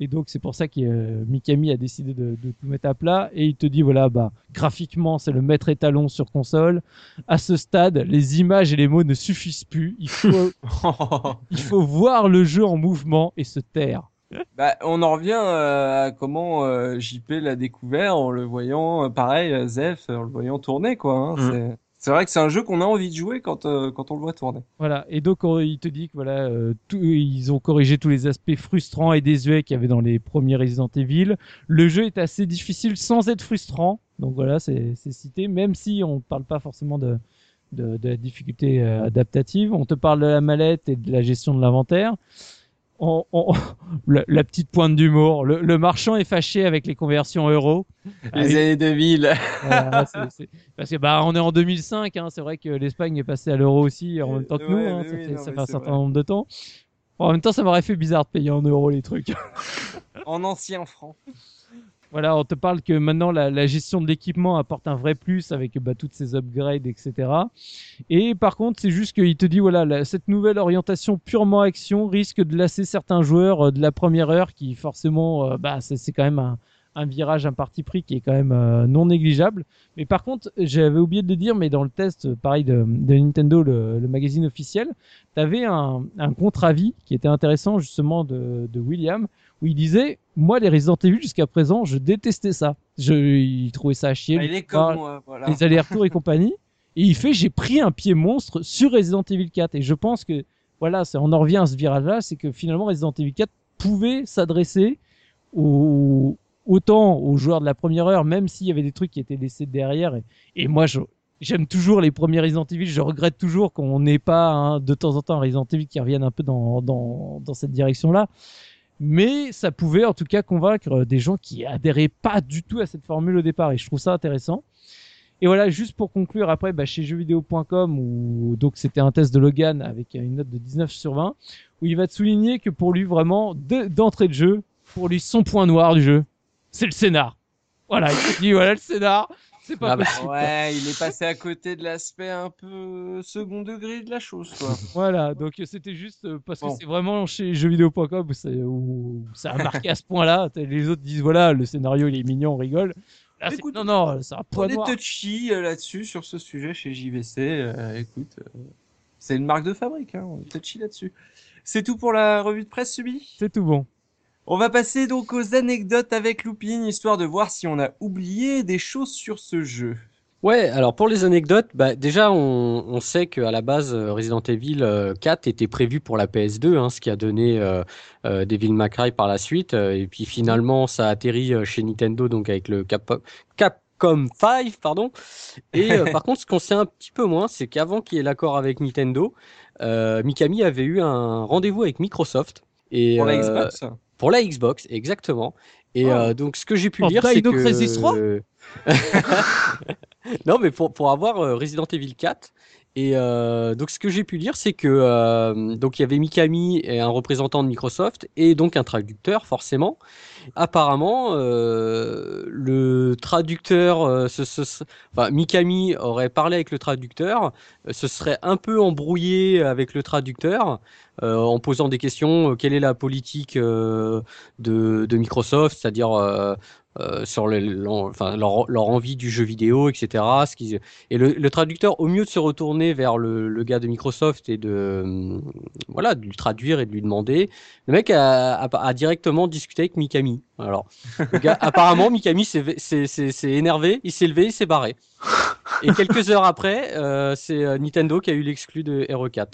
Et donc c'est pour ça que euh, Mikami a décidé de, de tout mettre à plat. Et il te dit voilà, bah graphiquement c'est le maître étalon sur console. À ce stade, les images et les mots ne suffisent plus. Il faut, il faut voir le jeu en mouvement et se taire. Bah, on en revient euh, à comment euh, JP l'a découvert en le voyant, euh, pareil, Zef, en le voyant tourner, quoi. Hein. Mm. C'est- vrai que c'est un jeu qu'on a envie de jouer quand, euh, quand on le voit tourner. Voilà. Et donc on- il te dit que voilà, euh, ils ont corrigé tous les aspects frustrants et désuets qu'il y avait dans les premiers Resident Evil. Le jeu est assez difficile sans être frustrant. Donc voilà, c'est cité. Même si on ne parle pas forcément de de, de la difficulté euh, adaptative, on te parle de la mallette et de la gestion de l'inventaire. On, on- la, la petite pointe d'humour. Le, le marchand est fâché avec les conversions euros. Les années 2000. Voilà, c'est- c'est- Parce que bah on est en 2005, hein, c'est vrai que l'Espagne est passée à l'euro aussi en même temps que nous, hein, ça, oui, fait, non, ça mais fait un certain vrai. nombre de temps. En même temps, ça m'aurait fait bizarre de payer en euros les trucs. en ancien franc. Voilà, on te parle que maintenant la, la gestion de l'équipement apporte un vrai plus avec bah, toutes ces upgrades, etc. Et par contre, c'est juste qu'il te dit voilà, la- cette nouvelle orientation purement action risque de lasser certains joueurs euh, de la première heure qui forcément, euh, bah c'est quand même un, un virage, un parti pris qui est quand même euh, non négligeable. Mais par contre, j'avais oublié de le dire, mais dans le test, pareil, de, de Nintendo, le, le magazine officiel, tu avais un, un contre-avis qui était intéressant justement de, de William, où il disait, moi, les Resident Evil, jusqu'à présent, je détestais ça. Je, il trouvait ça à chier. Le il est pouvoir, comme moi, voilà. les allers-retours et compagnie. Et il fait, j'ai pris un pied monstre sur Resident Evil 4. Et je pense que, voilà, c'est- on en revient à ce virage-là, c'est que finalement Resident Evil 4 pouvait s'adresser autant aux joueurs de la première heure, même s'il y avait des trucs qui étaient laissés derrière. Et, et moi, je, j'aime toujours les premiers Resident Evil. Je regrette toujours qu'on n'ait pas hein, de temps en temps un Resident Evil qui revienne un peu dans, dans, dans cette direction-là. Mais ça pouvait en tout cas convaincre des gens qui adhéraient pas du tout à cette formule au départ. Et je trouve ça intéressant. Et voilà, juste pour conclure, après, bah, chez jeuxvideo.com, où donc c'était un test de Logan avec une note de 19 sur 20, où il va te souligner que pour lui, vraiment, de- d'entrée de jeu, pour lui, son point noir du jeu, c'est le scénar. Voilà, il dit, voilà le scénar, c'est pas Ah bah, possible. Ouais, il est passé à côté de l'aspect un peu second degré de la chose, quoi. Voilà, donc euh, c'était juste euh, parce que c'est vraiment chez jeuxvideo.com où, ça a marqué à ce point-là. Les autres disent, voilà, le scénario, il est mignon, on rigole. Là, c'est- Écoute, non, non, c'est un On point est noir. touchy euh, là-dessus, sur ce sujet chez JVC. euh, écoute, euh, c'est une marque de fabrique, hein, on est touchy là-dessus. C'est tout pour la revue de presse subie C'est tout bon. On va passer donc aux anecdotes avec Looping, histoire de voir si on a oublié des choses sur ce jeu. Ouais, alors pour les anecdotes, bah, déjà on, on sait qu'à la base euh, Resident Evil euh, 4 était prévu pour la PS2, hein, ce qui a donné euh, euh, Devil May Cry par la suite, euh, et puis finalement ça a atterri euh, chez Nintendo donc avec le Cap- Capcom 5, pardon. Et euh, par contre, ce qu'on sait un petit peu moins, c'est qu'avant qu'il y ait l'accord avec Nintendo, euh, Mikami avait eu un rendez-vous avec Microsoft. Et, Pour la euh, Xbox pour la Xbox, exactement. Et Oh. euh, donc, ce que j'ai pu lire, c'est que... Crisis 3 non, mais pour, pour avoir euh, Resident Evil 4, Et euh, donc ce que j'ai pu lire, c'est que euh, donc il y avait Mikami et un représentant de Microsoft et donc un traducteur forcément. Apparemment, euh, le traducteur, ce, ce- enfin, Mikami aurait parlé avec le traducteur, se serait un peu embrouillé avec le traducteur en posant des questions. quelle est la politique de Microsoft, c'est-à-dire euh, sur le- enfin, leur, leur envie du jeu vidéo, etc. Ce qui, et le, le traducteur, au mieux de se retourner vers le, le gars de Microsoft et de hum, voilà, de lui traduire et de lui demander, le mec a, a- a directement discuté avec Mikami. Alors, le gars, apparemment, Mikami s'est s'est- s'est- s'est énervé, il s'est levé, il s'est barré. Et quelques heures après, euh, c'est euh, Nintendo qui a eu l'exclu de RE4.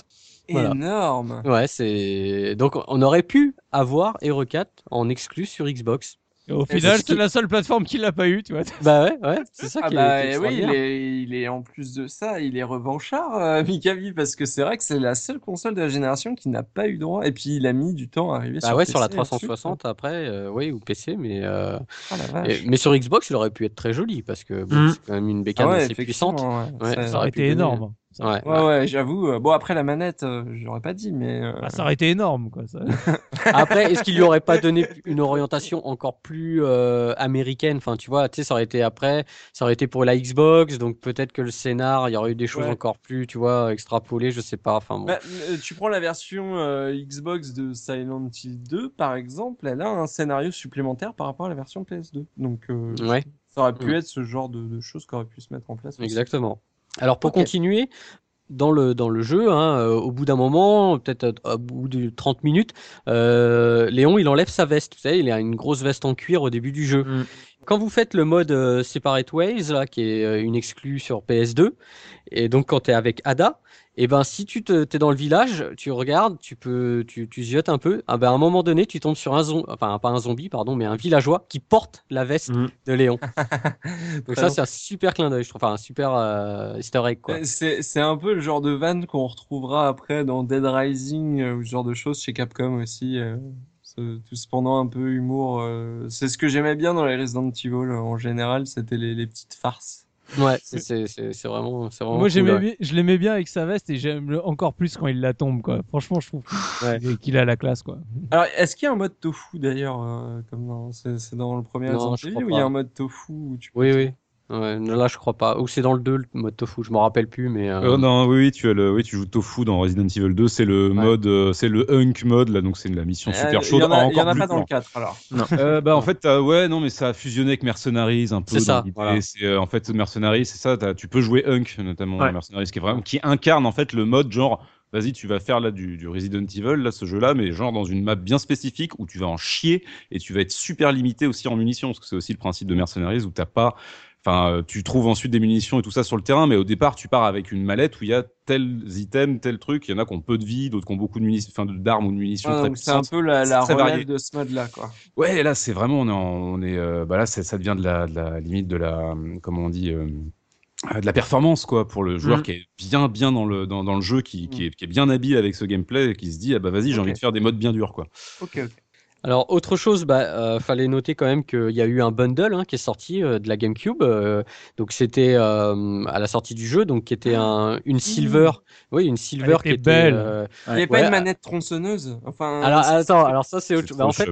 Voilà. Énorme. Ouais, c'est donc on aurait pu avoir E RE4 en exclu sur Xbox. Et au Et final, c'est- la seule plateforme qui l'a pas eu, tu vois. Bah ouais, ouais, c'est ça Ah qui bah est, oui, il est, il est en plus de ça, il est revanchard, euh, Mikami, parce que c'est vrai que c'est la seule console de la génération qui n'a pas eu droit. Et puis il a mis du temps à arriver Bah sur ouais, PC sur la ensuite. 360 après, euh, oui, ou PC, mais euh, Ah et- mais sur Xbox, il aurait pu être très joli parce que bon, Mm. c'est quand même une Ah bécane ouais, assez puissante. effectivement, ouais. Ouais, Ça- Ça aurait été donner- énorme. Ouais, Ouais, ouais, j'avoue. euh, Bon, après la manette, euh, j'aurais pas dit, mais. euh, Ah, ça aurait été énorme, quoi. ça. Après, est-ce qu'il lui aurait pas donné une orientation encore plus euh, américaine? Enfin, tu vois, tu sais, ça aurait été après, ça aurait été pour la Xbox, donc peut-être que le scénar, il y aurait eu des choses Ouais. encore plus, tu vois, extrapolées, je sais pas. Enfin, bon. Bah, tu prends la version euh, Xbox de Silent Hill 2, par exemple, elle a un scénario supplémentaire par rapport à la version PS2. Donc, euh, ouais. ça aurait pu Mm. être ce genre de, de choses qui auraient pu se mettre en place. aussi. Alors pour continuer dans le dans le jeu, hein, euh, au bout d'un moment, peut-être euh, au bout de 30 minutes, euh, Léon il enlève sa veste. Vous savez, il a une grosse veste en cuir au début du jeu. Mm. Quand vous faites le mode euh, Separate Ways, là, qui est euh, une exclue sur PS2, et donc quand tu es avec Ada, et ben si tu te, es dans le village, tu regardes, tu peux, tu, tu ziotes un peu, ah ben à un moment donné, tu tombes sur un zombie, enfin pas un zombie, pardon, mais un villageois qui porte la veste Mm. de Léon. Donc ça, c'est un super clin d'œil, je trouve, enfin un super euh, Easter egg. Euh, C'est un peu le genre de vanne qu'on retrouvera après dans Dead Rising ou ce genre de choses chez Capcom aussi. Euh, ce- tout cependant un peu humour. euh, c'est ce que j'aimais bien dans les Resident Evil en général, c'était les, les petites farces. Ouais, c'est c'est c'est c'est vraiment vraiment Moi, cool, j'aimais ouais. bien, je l'aimais bien avec sa veste et j'aime encore plus quand il la tombe, quoi. Franchement, je trouve Ouais. qu'il- a la classe, quoi. Alors, est-ce qu'il y a un mode tofu d'ailleurs, euh, comme dans, c'est, dans le premier Non, Resident Evil ou il y a un mode tofu où tu peux Oui, oui. Ouais, non, là je crois pas. Ou c'est dans le 2 le mode tofu, je me rappelle plus mais euh, Euh, non, oui, oui, tu as le, oui, tu joues Tofu dans Resident Evil 2. C'est le mode, euh, c'est le Hunk mode là, donc c'est la mission Euh, super Il chaude. y en a, il y en a pas dans le fort. 4 alors. Euh, bah en fait, ouais, non, mais ça a fusionné avec Mercenaries un peu. C'est ça, voilà. C'est euh, en fait Mercenaries, c'est ça. Tu peux jouer Hunk notamment Ouais. Mercenaries, qui est vraiment, qui incarne en fait le mode genre. Vas-y, tu vas faire là du, du Resident Evil, là, ce jeu-là, mais genre dans une map bien spécifique où tu vas en chier et tu vas être super limité aussi en munitions, parce que c'est aussi le principe de Mercenaries où t'as pas, enfin, euh, tu trouves ensuite des munitions et tout ça sur le terrain, mais au départ, tu pars avec une mallette où il y a tels items, tel truc. Il y en a qui ont peu de vie, d'autres qui ont beaucoup de munitions, enfin, d'armes ou de munitions Ah, très c'est un peu la, la relève varié. de ce mode-là, quoi. Ouais, là, c'est vraiment, on est, on est, euh, bah là, ça devient de la, de la limite de la, comment on dit, euh, de la performance, quoi, pour le joueur Mhm. qui est bien, bien dans le, dans, dans le jeu, qui, qui, est, qui est bien habile avec ce gameplay, et qui se dit, ah bah vas-y, j'ai envie de faire des modes bien durs, quoi. Ok, ok. Alors autre chose, bah euh, fallait noter quand même qu'il y a eu un bundle hein, qui est sorti euh, de la GameCube. euh, donc c'était euh, à la sortie du jeu, donc qui était un, une silver, oui une silver qui était était. belle. euh, Il n'y avait Ouais, pas une manette tronçonneuse Enfin, Alors attends, alors ça c'est autre chose. Bah, en fait,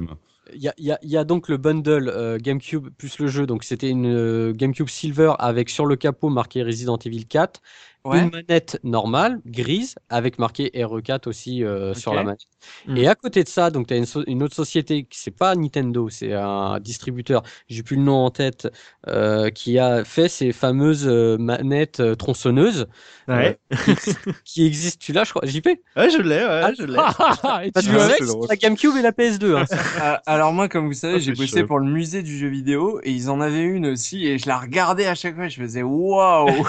il y a, il y a- il y a donc le bundle euh, GameCube plus le jeu. Donc c'était une euh, GameCube Silver avec sur le capot marqué Resident Evil 4, Ouais. une manette normale grise avec marqué RE4 aussi euh, sur la manette. Mm. Et à côté de ça, donc tu as une, so- une autre société qui c'est pas Nintendo, c'est un distributeur, j'ai plus le nom en tête, euh, qui a fait ces fameuses euh, manettes euh, tronçonneuses Ouais. qui existent. Tu l'as, je crois, JP Ouais, je l'ai, ouais, je l'ai. et tu joues Ah, avec? la GameCube et la PS2. hein. Ah, Alors moi, comme vous savez, Ah, j'ai bossé chouette. pour le musée du jeu vidéo et ils en avaient une aussi et je la regardais à chaque fois. Je faisais waouh,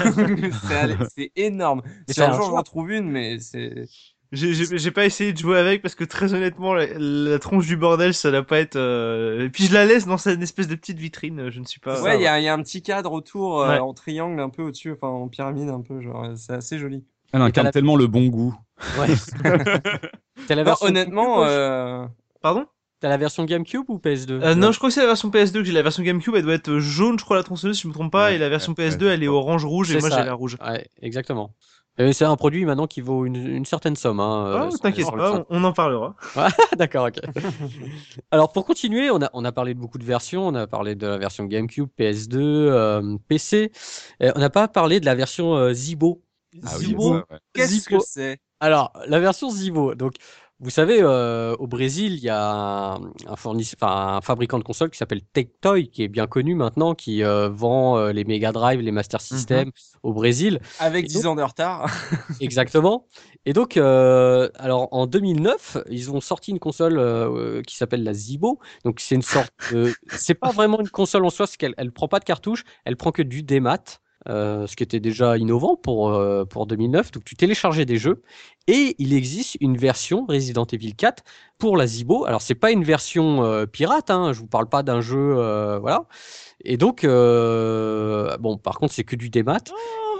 c'est énorme. Si c'est un jour j'en trouve une, mais c'est J'ai- pas essayé de jouer avec parce que très honnêtement, la, la tronche du bordel, ça doit pas être. euh, Et puis je la laisse dans cette espèce de petite vitrine. euh, Je ne suis pas. ouais, il y a, il y a un petit cadre autour euh, Ouais. en triangle un peu au-dessus, enfin en pyramide un peu, genre c'est assez joli. Elle incarne la- tellement le bon goût. Ouais. T'as la Non, version honnêtement, euh, Pardon? T'as la version GameCube ou PS2 euh, Non, je crois que c'est la version PS2 que j'ai. La version GameCube, elle doit être jaune, je crois, la tronçonneuse, si je me trompe pas. Ouais, et la version ouais, PS2, ouais, elle est c'est orange-rouge et moi j'ai la rouge. Ouais, exactement. Et c'est un produit maintenant qui vaut une, une certaine somme. Hein, sur- T'inquiète pas, on, on en parlera. D'accord, ok. Alors pour continuer, on a, on a parlé de beaucoup de versions. On a parlé de la version GameCube, PS2, euh, PC. On n'a pas parlé de la version euh, Zibo. Ah Zibo. Qu'est-ce que c'est? Alors, la version Zibo. Donc, vous savez, euh, au Brésil, il y a un, un, fabricant de consoles qui s'appelle Tectoy, qui est bien connu maintenant, qui euh, vend euh, les Mega Drive, les Master System au Brésil. Avec Et 10 ans de retard. Exactement. Et donc, alors en 2009, ils ont sorti une console qui s'appelle la Zibo. Donc c'est une sorte, de... c'est pas vraiment une console en soi, c'est qu'elle elle prend pas de cartouche, elle prend que du démat, euh, ce qui était déjà innovant pour euh, pour 2009. Donc tu téléchargeais des jeux et il existe une version Resident Evil 4 pour la Zibo. Alors c'est pas une version euh, pirate, hein, je vous parle pas d'un jeu, euh, voilà. Et donc euh, bon, par contre c'est que du démat.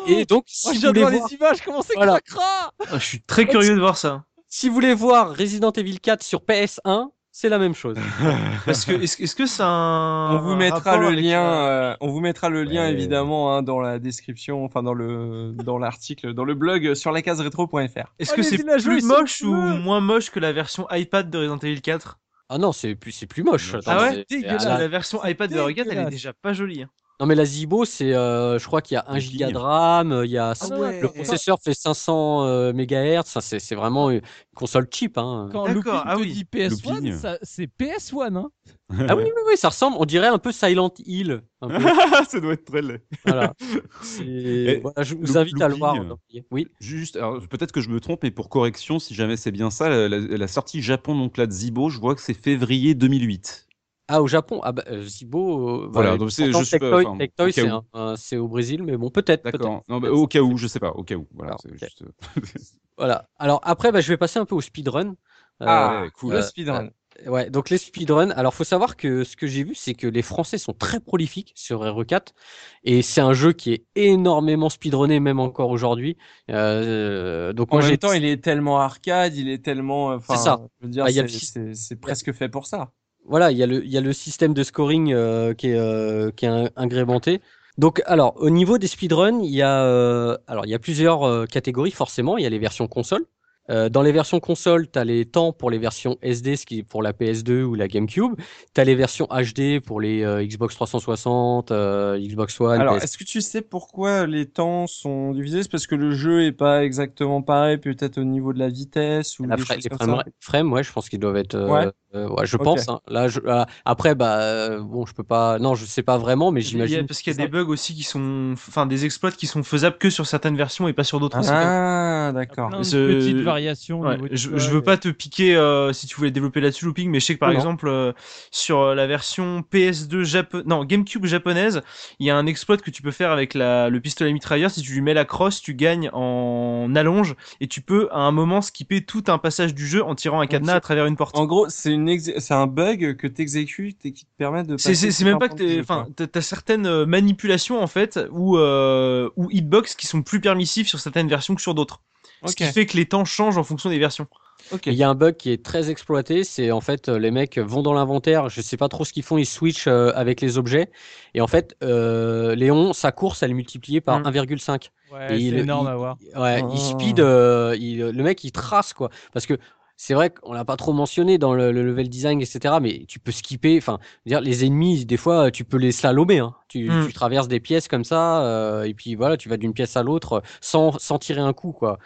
Et donc, si Oh, voir images, comment c'est Voilà. cracra Ah, je suis très curieux de voir ça. Si vous voulez voir Resident Evil 4 sur PS1, c'est la même chose. Parce que est-ce que c'est un On vous mettra le lien. euh, on vous mettra le lien Ouais. évidemment hein, dans la description, enfin dans le dans l'article, dans le blog sur la case rétro.fr. Est-ce que Allez-y, c'est plus moche ou bleu. moins moche que la version iPad de Resident Evil 4 Ah non, c'est plus, c'est plus moche. Ah ouais Dégueulasse. ah, La version iPad de Resident 4, elle est déjà pas jolie. hein. Non mais la Zibo, c'est, euh, je crois qu'il y a 1 Le giga de RAM, euh, il y a Ah ouais. le processeur fait 500 euh, MHz, c'est, c'est vraiment une console cheap. Hein. Quand D'accord, Looping ah te oui. dit PS1, Looping. ça- c'est PS1, hein Ah oui, oui, oui, ça ressemble, on dirait un peu Silent Hill. un peu. ça doit être très laid. voilà. C'est- voilà, je vous invite à le voir. Looping. Oui. Juste, alors, peut-être que je me trompe, mais pour correction, si jamais c'est bien ça, la, la- la sortie Japon donc là de Zibo, je vois que c'est février 2008. Ah, au Japon, ah bah, euh, Zibo. euh, Voilà, donc c'est- je suis pas- Tectoy, enfin, Tectoy, au cas c'est, où. un- un- c'est au Brésil, mais bon, peut-être. peut-être. D'accord. Non, bah, au cas où, je sais pas, au cas où. Voilà, Alors, juste. Voilà. Alors après, bah, je vais passer un peu au speedrun. Euh, Ah, ouais, cool. le euh, speedrun. Ouais, donc les speedruns. Alors, faut savoir que ce que j'ai vu, c'est que les Français sont très prolifiques sur RE4 et c'est un jeu qui est énormément speedrunné, même encore aujourd'hui. Euh, donc En moi, même j'ai temps, il est tellement arcade, il est tellement. euh, C'est ça. Je veux dire, Bah, c'est presque fait pour ça. Voilà, il y a le, il système de scoring euh, qui est, euh, qui est in- ingrémenté. Donc, alors, au niveau des speedruns, il y a, euh, alors, il y a plusieurs euh, catégories, forcément. Il y a les versions console. Euh, dans les versions console, tu as les temps pour les versions SD, ce qui est pour la PS2 ou la GameCube. Tu as les versions HD pour les euh, Xbox 360, euh, Xbox One. Alors, PS... est-ce que tu sais pourquoi les temps sont divisés? C'est parce que le jeu est pas exactement pareil, peut-être au niveau de la vitesse ou La des fra- les frames, ça? frames, ouais, je pense qu'ils doivent être. euh, Ouais. euh, ouais, je pense. hein. Là, je, après, bah, euh, bon, je peux pas. Non, je sais pas vraiment, mais Il y a- j'imagine. parce qu'il y a des bugs aussi qui sont, enfin des exploits qui sont faisables que sur certaines versions et pas sur d'autres. Ah, d'accord. Variations. Ouais, je, je veux et- pas te piquer euh, si tu voulais développer là-dessus looping, mais je sais que par Non, exemple euh, sur euh, la version PS2 japo non GameCube japonaise, il y a un exploit que tu peux faire avec la, le pistolet mitrailleur. Si tu lui mets la crosse, tu gagnes en allonge et tu peux à un moment skipper tout un passage du jeu en tirant un cadenas à travers une porte. En gros, c'est une ex- c'est un bug que t'exécutes et qui te permet de. C'est passer c'est même pas que t'es, enfin t'as certaines euh, manipulations en fait ou euh, ou hitbox qui sont plus permissifs sur certaines versions que sur d'autres. Ce qui fait que les temps changent en fonction des versions. Il y a un bug qui est très exploité, c'est en fait euh, les mecs vont dans l'inventaire, je sais pas trop ce qu'ils font, ils switchent euh, avec les objets et en fait euh, Léon sa course elle est multipliée par Mm. 1,5. Ouais, Et c'est il- énorme il- à voir. Ouais, Oh. il speed, euh, il- le mec il trace quoi, parce que c'est vrai qu'on l'a pas trop mentionné dans le, le level design etc. Mais tu peux skipper, enfin dire les ennemis des fois tu peux les slalomer, hein. tu, Mm. tu traverses des pièces comme ça euh, et puis voilà tu vas d'une pièce à l'autre sans sans tirer un coup quoi.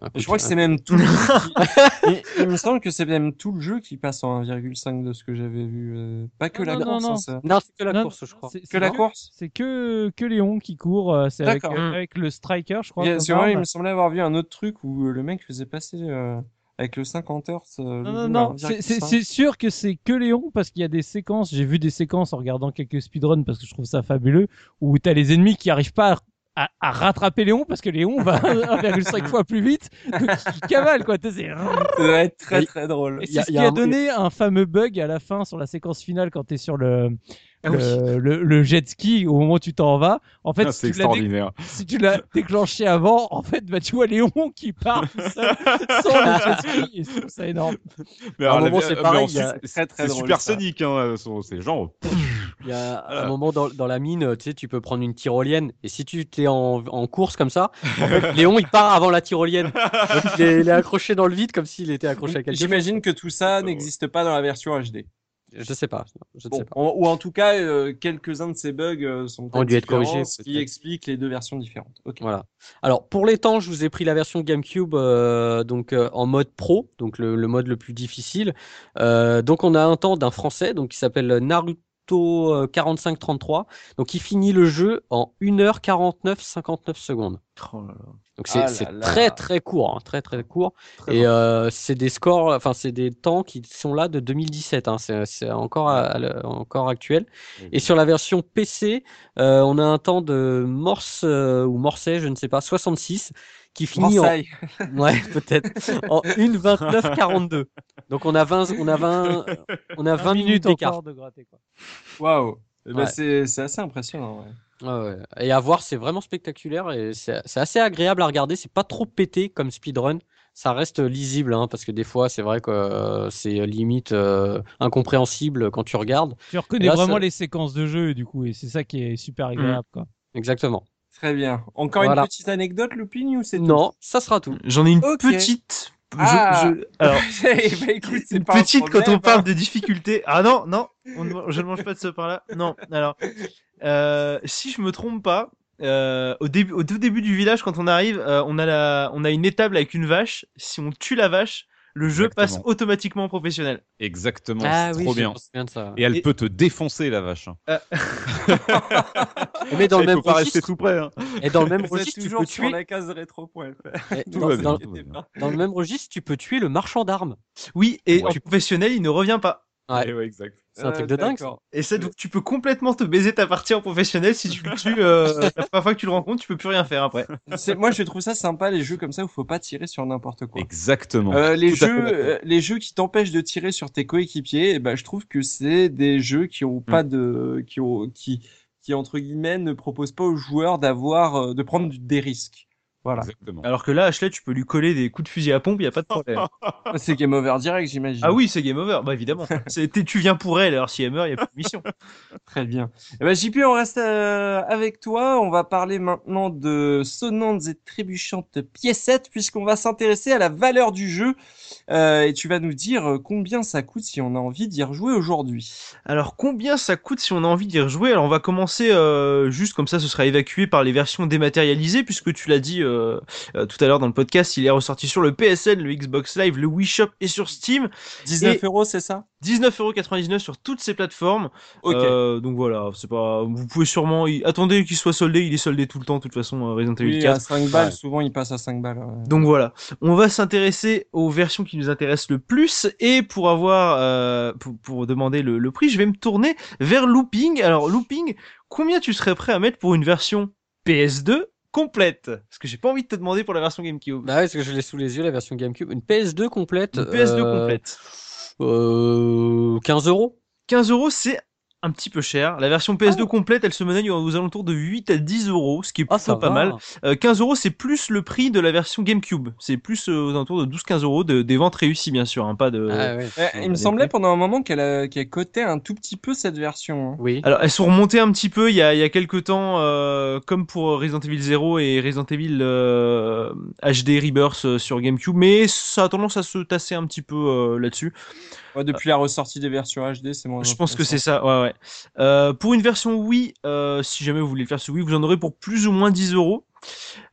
Un Je crois que c'est même tout. le jeu qui- il, il me semble que c'est même tout le jeu qui passe en 1,5 de ce que j'avais vu. euh, Pas que Non, la non, course. non, hein, non. ça. Non, c'est que la Non, course, je crois. c'est- Que c'est la que- course. C'est que, que Léon qui court. euh, C'est avec, euh, avec le striker, je crois. C'est vrai, il me semblait avoir vu un autre truc où le mec faisait passer euh, avec le 50 Hz. euh, Non, non, non, à c'est- c'est 1,5. c'est sûr que c'est que Léon parce qu'il y a des séquences, j'ai vu des séquences en regardant quelques speedruns parce que je trouve ça fabuleux, où t'as les ennemis qui arrivent pas à, à rattraper Léon parce que Léon va 1,5 fois plus vite, donc il cavale quoi. c'est- être très très drôle. Et Il y a- c'est ce qui a a, un- donné un fameux bug à la fin sur la séquence finale quand t'es sur le, Ah oui. le, le- le jet ski au moment où tu t'en vas. En fait, Ah, si c'est tu si tu l'as déclenché avant, en fait, bah, tu vois Léon qui part tout seul sans le jet ski et je trouve ça énorme. Mais À un moment, c'est pareil, c'est très, très c'est drôle, super ça. sonique, hein, son- c'est genre. Il y a un moment dans, dans la mine, tu sais, tu peux prendre une tyrolienne et si tu t'es en, en course comme ça, en fait, Léon il part avant la tyrolienne. Donc, il, est, il est accroché dans le vide comme s'il était accroché à quelque chose. J'imagine que tout ça n'existe pas dans la version HD. Je sais pas. Je ne Bon, sais pas. en- ou en tout cas, euh, quelques-uns de ces bugs euh, sont Ont dû être corrigés, ce qui explique les deux versions différentes. Voilà. Alors pour les temps, je vous ai pris la version GameCube euh, donc en mode pro, donc le, le mode le plus difficile. Donc on a un temps d'un français donc qui s'appelle Naruto euh, 4533. Donc il finit le jeu en 1h49 59 secondes. Oh là là. Donc c'est Ah là. très très court, hein, très très court. Très Et euh, c'est des scores, enfin c'est des temps qui sont là de 2017. Hein, c'est c'est encore à- à le- encore actuel. Et sur la version PC, euh, on a un temps de Morse euh, ou Morset, je ne sais pas, 66, qui finit en, ouais, peut-être, en 1,29,42. Donc on a 20, on a 20, on a 20 minutes d'écart. encore de gratter, quoi. Waouh. Eh ben, Ouais. c'est c'est assez impressionnant. ouais. Et à voir, c'est vraiment spectaculaire et c'est c'est assez agréable à regarder. C'est pas trop pété comme speedrun. Ça reste lisible, hein, parce que des fois, c'est vrai que euh, c'est limite euh, incompréhensible quand tu regardes. Tu reconnais là, vraiment ça- les séquences de jeu, du coup, et c'est ça qui est super agréable, quoi. Exactement. Très bien. Encore Voilà. une petite anecdote, Looping, ou c'est tout Non, ça sera tout. J'en ai une petite. Je- Ah. je- alors, Eh ben, écoute, c'est une pas un petite quand on parle hein. de difficulté. Ah non, non, on je ne mange pas de ce pain-là. Non, alors, euh, si je me trompe pas, euh, au, début, au tout début du village, quand on arrive, euh, on, a la, on a une étable avec une vache. Si on tue la vache, le jeu Exactement. passe automatiquement en professionnel. Exactement, Ah c'est oui, trop bien. de ça. Et elle Et- peut te défoncer la vache. hein. Mais dans le même faut pas registre, rester tout près. hein. et dans le même registre, tu peux sur tuer. la case dans, le même registre, tu peux tuer le marchand d'armes. Oui, et Ouais. en professionnel, il ne revient pas. Ouais. Eh ouais, exact. C'est un truc de dingue. ça. Et ça, donc, tu peux complètement te baiser ta partie en professionnel si tu le tues. Euh, la première fois que tu le rencontres, tu peux plus rien faire après. C'est- Moi, je trouve ça sympa, les jeux comme ça où faut pas tirer sur n'importe quoi. Exactement. Euh, les Tout jeux, euh, les jeux qui t'empêchent de tirer sur tes coéquipiers, eh ben, je trouve que c'est des jeux qui ont Mm. pas de, qui ont, qui, qui entre guillemets ne proposent pas aux joueurs d'avoir, euh, de prendre des risques. Voilà. Exactement. Alors que là, Ashley, tu peux lui coller des coups de fusil à pompe, il y a pas de problème. C'est game over direct, j'imagine. Ah oui, c'est game over, bah évidemment. Tu viens pour elle, alors si elle meurt, il y a plus de mission. Très bien. Eh ben, JP, on reste euh, avec toi. On va parler maintenant de sonnantes et trébuchantes piécettes puisqu'on va s'intéresser à la valeur du jeu. Euh, et tu vas nous dire euh, combien ça coûte si on a envie d'y rejouer aujourd'hui. Alors combien ça coûte si on a envie d'y rejouer? Alors on va commencer euh, juste comme ça, ce sera évacué par les versions dématérialisées, puisque tu l'as dit euh, euh, tout à l'heure dans le podcast, il est ressorti sur le PSN, le Xbox Live, le Wii Shop et sur Steam. 19 Et- euros, c'est ça? 19,99€ sur toutes ces plateformes. Euh, donc voilà, c'est pas. Vous pouvez sûrement. y- Attendez qu'il soit soldé, il est soldé tout le temps, de toute façon, euh, Resident Evil Oui, 4. à 5 balles, Ouais. souvent il passe à 5 balles. ouais. Donc voilà, on va s'intéresser aux versions qui nous intéressent le plus et pour avoir euh, pour, pour demander le, le prix, je vais me tourner vers Looping. Alors Looping, combien tu serais prêt à mettre pour une version PS2 complète Parce que j'ai pas envie de te demander pour la version GameCube. Bah ouais, parce que je l'ai sous les yeux, la version GameCube. Une PS2 complète. Une PS2 euh, complète. euh, 15 euros. 15 euros, c'est un petit peu cher. La version PS2 complète, elle se menait aux alentours de 8 à 10 euros, ce qui est Ah, plutôt pas va. mal. Euh, 15 euros, c'est plus le prix de la version GameCube. C'est plus euh, aux alentours de 12-15 euros de, des ventes réussies, bien sûr, hein, pas de. Ah ouais. Il me semblait prix. pendant un moment qu'elle a- qu'elle cotait un tout petit peu cette version. hein. Oui. Alors, elles sont remontées un petit peu il y a, il y a quelques temps, euh, comme pour Resident Evil 0 et Resident Evil euh, HD Rebirth euh, sur GameCube, mais ça a tendance à se tasser un petit peu euh, là-dessus. Ouais, depuis la ressortie des versions HD, c'est moins. Je pense que c'est ça, ouais, ouais. Euh, pour une version Wii, euh, si jamais vous voulez le faire sur Wii, vous en aurez pour plus ou moins 10 euros.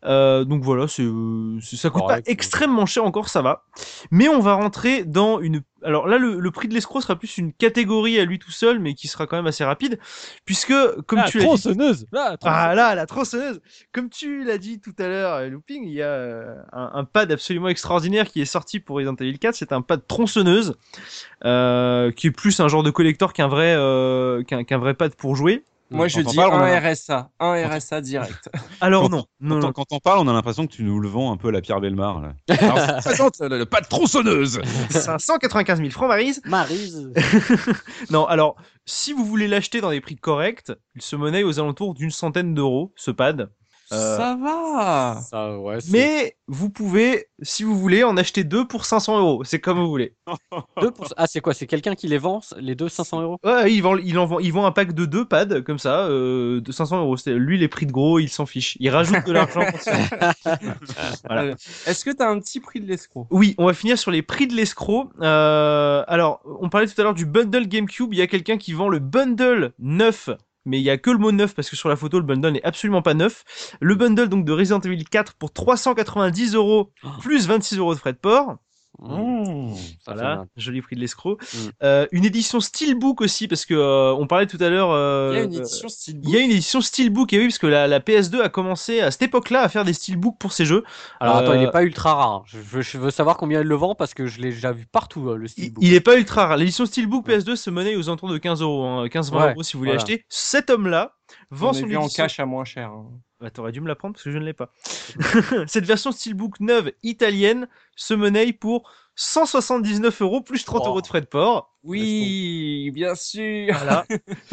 Euh, donc voilà, c'est, euh, ça coûte Correct, pas extrêmement cher encore, ça va. Mais on va rentrer dans une. Alors là, le, le prix de l'escroc sera plus une catégorie à lui tout seul, mais qui sera quand même assez rapide, puisque comme Ah, tu l'as dit, tronçonneuse Là, ah là, la tronçonneuse. Comme tu l'as dit tout à l'heure, euh, Looping, il y a un, un pad absolument extraordinaire qui est sorti pour Resident Evil 4. C'est un pad tronçonneuse, euh, qui est plus un genre de collector qu'un vrai, euh, qu'un qu'un vrai pad pour jouer. Moi, Quand je dis parle, un a- RSA, un RSA direct. Alors Quand- non, non, Quand, non. quand on parle, on a l'impression que tu nous le vends un peu à la Pierre Belmar. Là. Alors, le, le pas de tronçonneuse. 595 000 francs, Marise. Maryse. Non, alors, si vous voulez l'acheter dans des prix corrects, il se monnaie aux alentours d'une centaine d'euros, ce pad. Euh, Ça va. Ça, ouais, c'est mais vous pouvez, si vous voulez, en acheter deux pour 500 euros. C'est comme vous voulez. deux pour- Ah, c'est quoi? C'est quelqu'un qui les vend, les deux 500 euros? Ouais, ils vendent, ils en vendent, ils vendent un pack de deux pads comme ça, euh, de 500 euros. Lui, les prix de gros, il s'en fiche. Il rajoute de l'argent. pour ça. Voilà. Euh, Est-ce que t'as un petit prix de l'escroc? Oui, on va finir sur les prix de l'escroc. Euh, alors, on parlait tout à l'heure du bundle GameCube. Il y a quelqu'un qui vend le bundle neuf, mais il y a que le mot neuf parce que sur la photo, le bundle n'est absolument pas neuf. Le bundle donc de Resident Evil 4 pour 390 euros plus 26 euros de frais de port. Mmh. Fait Voilà, joli prix de l'escroc. Mm. Euh, une édition Steelbook aussi parce que euh, on parlait tout à l'heure. euh, Il y a une euh, édition il y a une édition Steelbook, et oui, parce que la, la PS2 a commencé à cette époque-là à faire des Steelbooks pour ses jeux. Alors attends, il Euh, est pas ultra rare. Je veux, je veux savoir combien il le vend parce que je l'ai déjà vu partout, euh, le Il, steelbook. il est pas ultra rare. L'édition Steelbook PS2 se monnaie aux alentours de 15 euros, hein, 15-20 Ouais, euros si vous voulez voilà. acheter. Cet homme-là vend On son vu en édition. cash à moins cher. hein. Bah, t'aurais dû me la prendre parce que je ne l'ai pas. Cette version Steelbook neuve italienne se monnaie pour 179 euros plus 30 Wow. euros de frais de port. Oui, bien sûr. Voilà.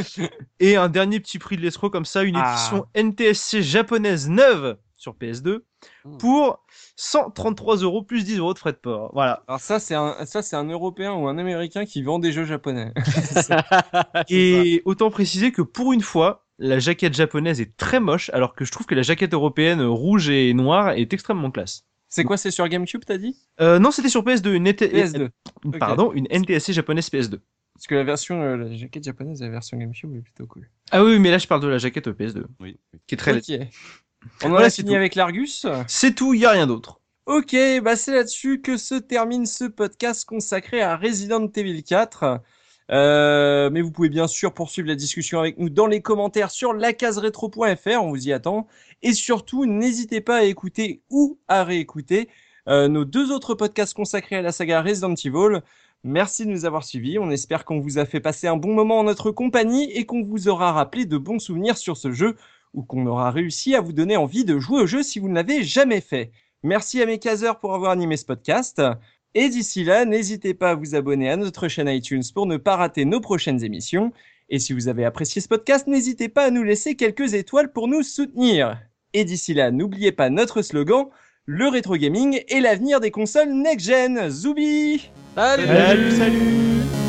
Et un dernier petit prix de l'escroc comme ça, une Ah. édition NTSC japonaise neuve sur PS2 Mm. pour 133 euros plus 10 euros de frais de port. Voilà. Alors ça, c'est un, ça, c'est un Européen ou un Américain qui vend des jeux japonais. Et autant préciser que pour une fois, la jaquette japonaise est très moche, alors que je trouve que la jaquette européenne euh, rouge et noire est extrêmement classe. C'est quoi, c'est sur GameCube, t'as dit? Euh, non, c'était sur PS2, une, NT PS2. une- pardon, une NTSC japonaise PS2. Parce que la version, euh, la jaquette japonaise, la version GameCube est plutôt cool. Ah oui, mais là je parle de la jaquette PS2, Oui. qui est très. Ok. On en Voilà, a fini tout. avec l'Argus. C'est tout, il y a rien d'autre. Ok, bah c'est là-dessus que se termine ce podcast consacré à Resident Evil 4. Euh, mais vous pouvez bien sûr poursuivre la discussion avec nous dans les commentaires sur lacaseretro.fr, on vous y attend. Et surtout, n'hésitez pas à écouter ou à réécouter euh, nos deux autres podcasts consacrés à la saga Resident Evil. Merci de nous avoir suivis. On espère qu'on vous a fait passer un bon moment en notre compagnie et qu'on vous aura rappelé de bons souvenirs sur ce jeu ou qu'on aura réussi à vous donner envie de jouer au jeu si vous ne l'avez jamais fait. Merci à mes caseurs pour avoir animé ce podcast. Et d'ici là, n'hésitez pas à vous abonner à notre chaîne iTunes pour ne pas rater nos prochaines émissions. Et si vous avez apprécié ce podcast, n'hésitez pas à nous laisser quelques étoiles pour nous soutenir. Et d'ici là, n'oubliez pas notre slogan, le rétro gaming est l'avenir des consoles next-gen. Zoubi Salut Salut, salut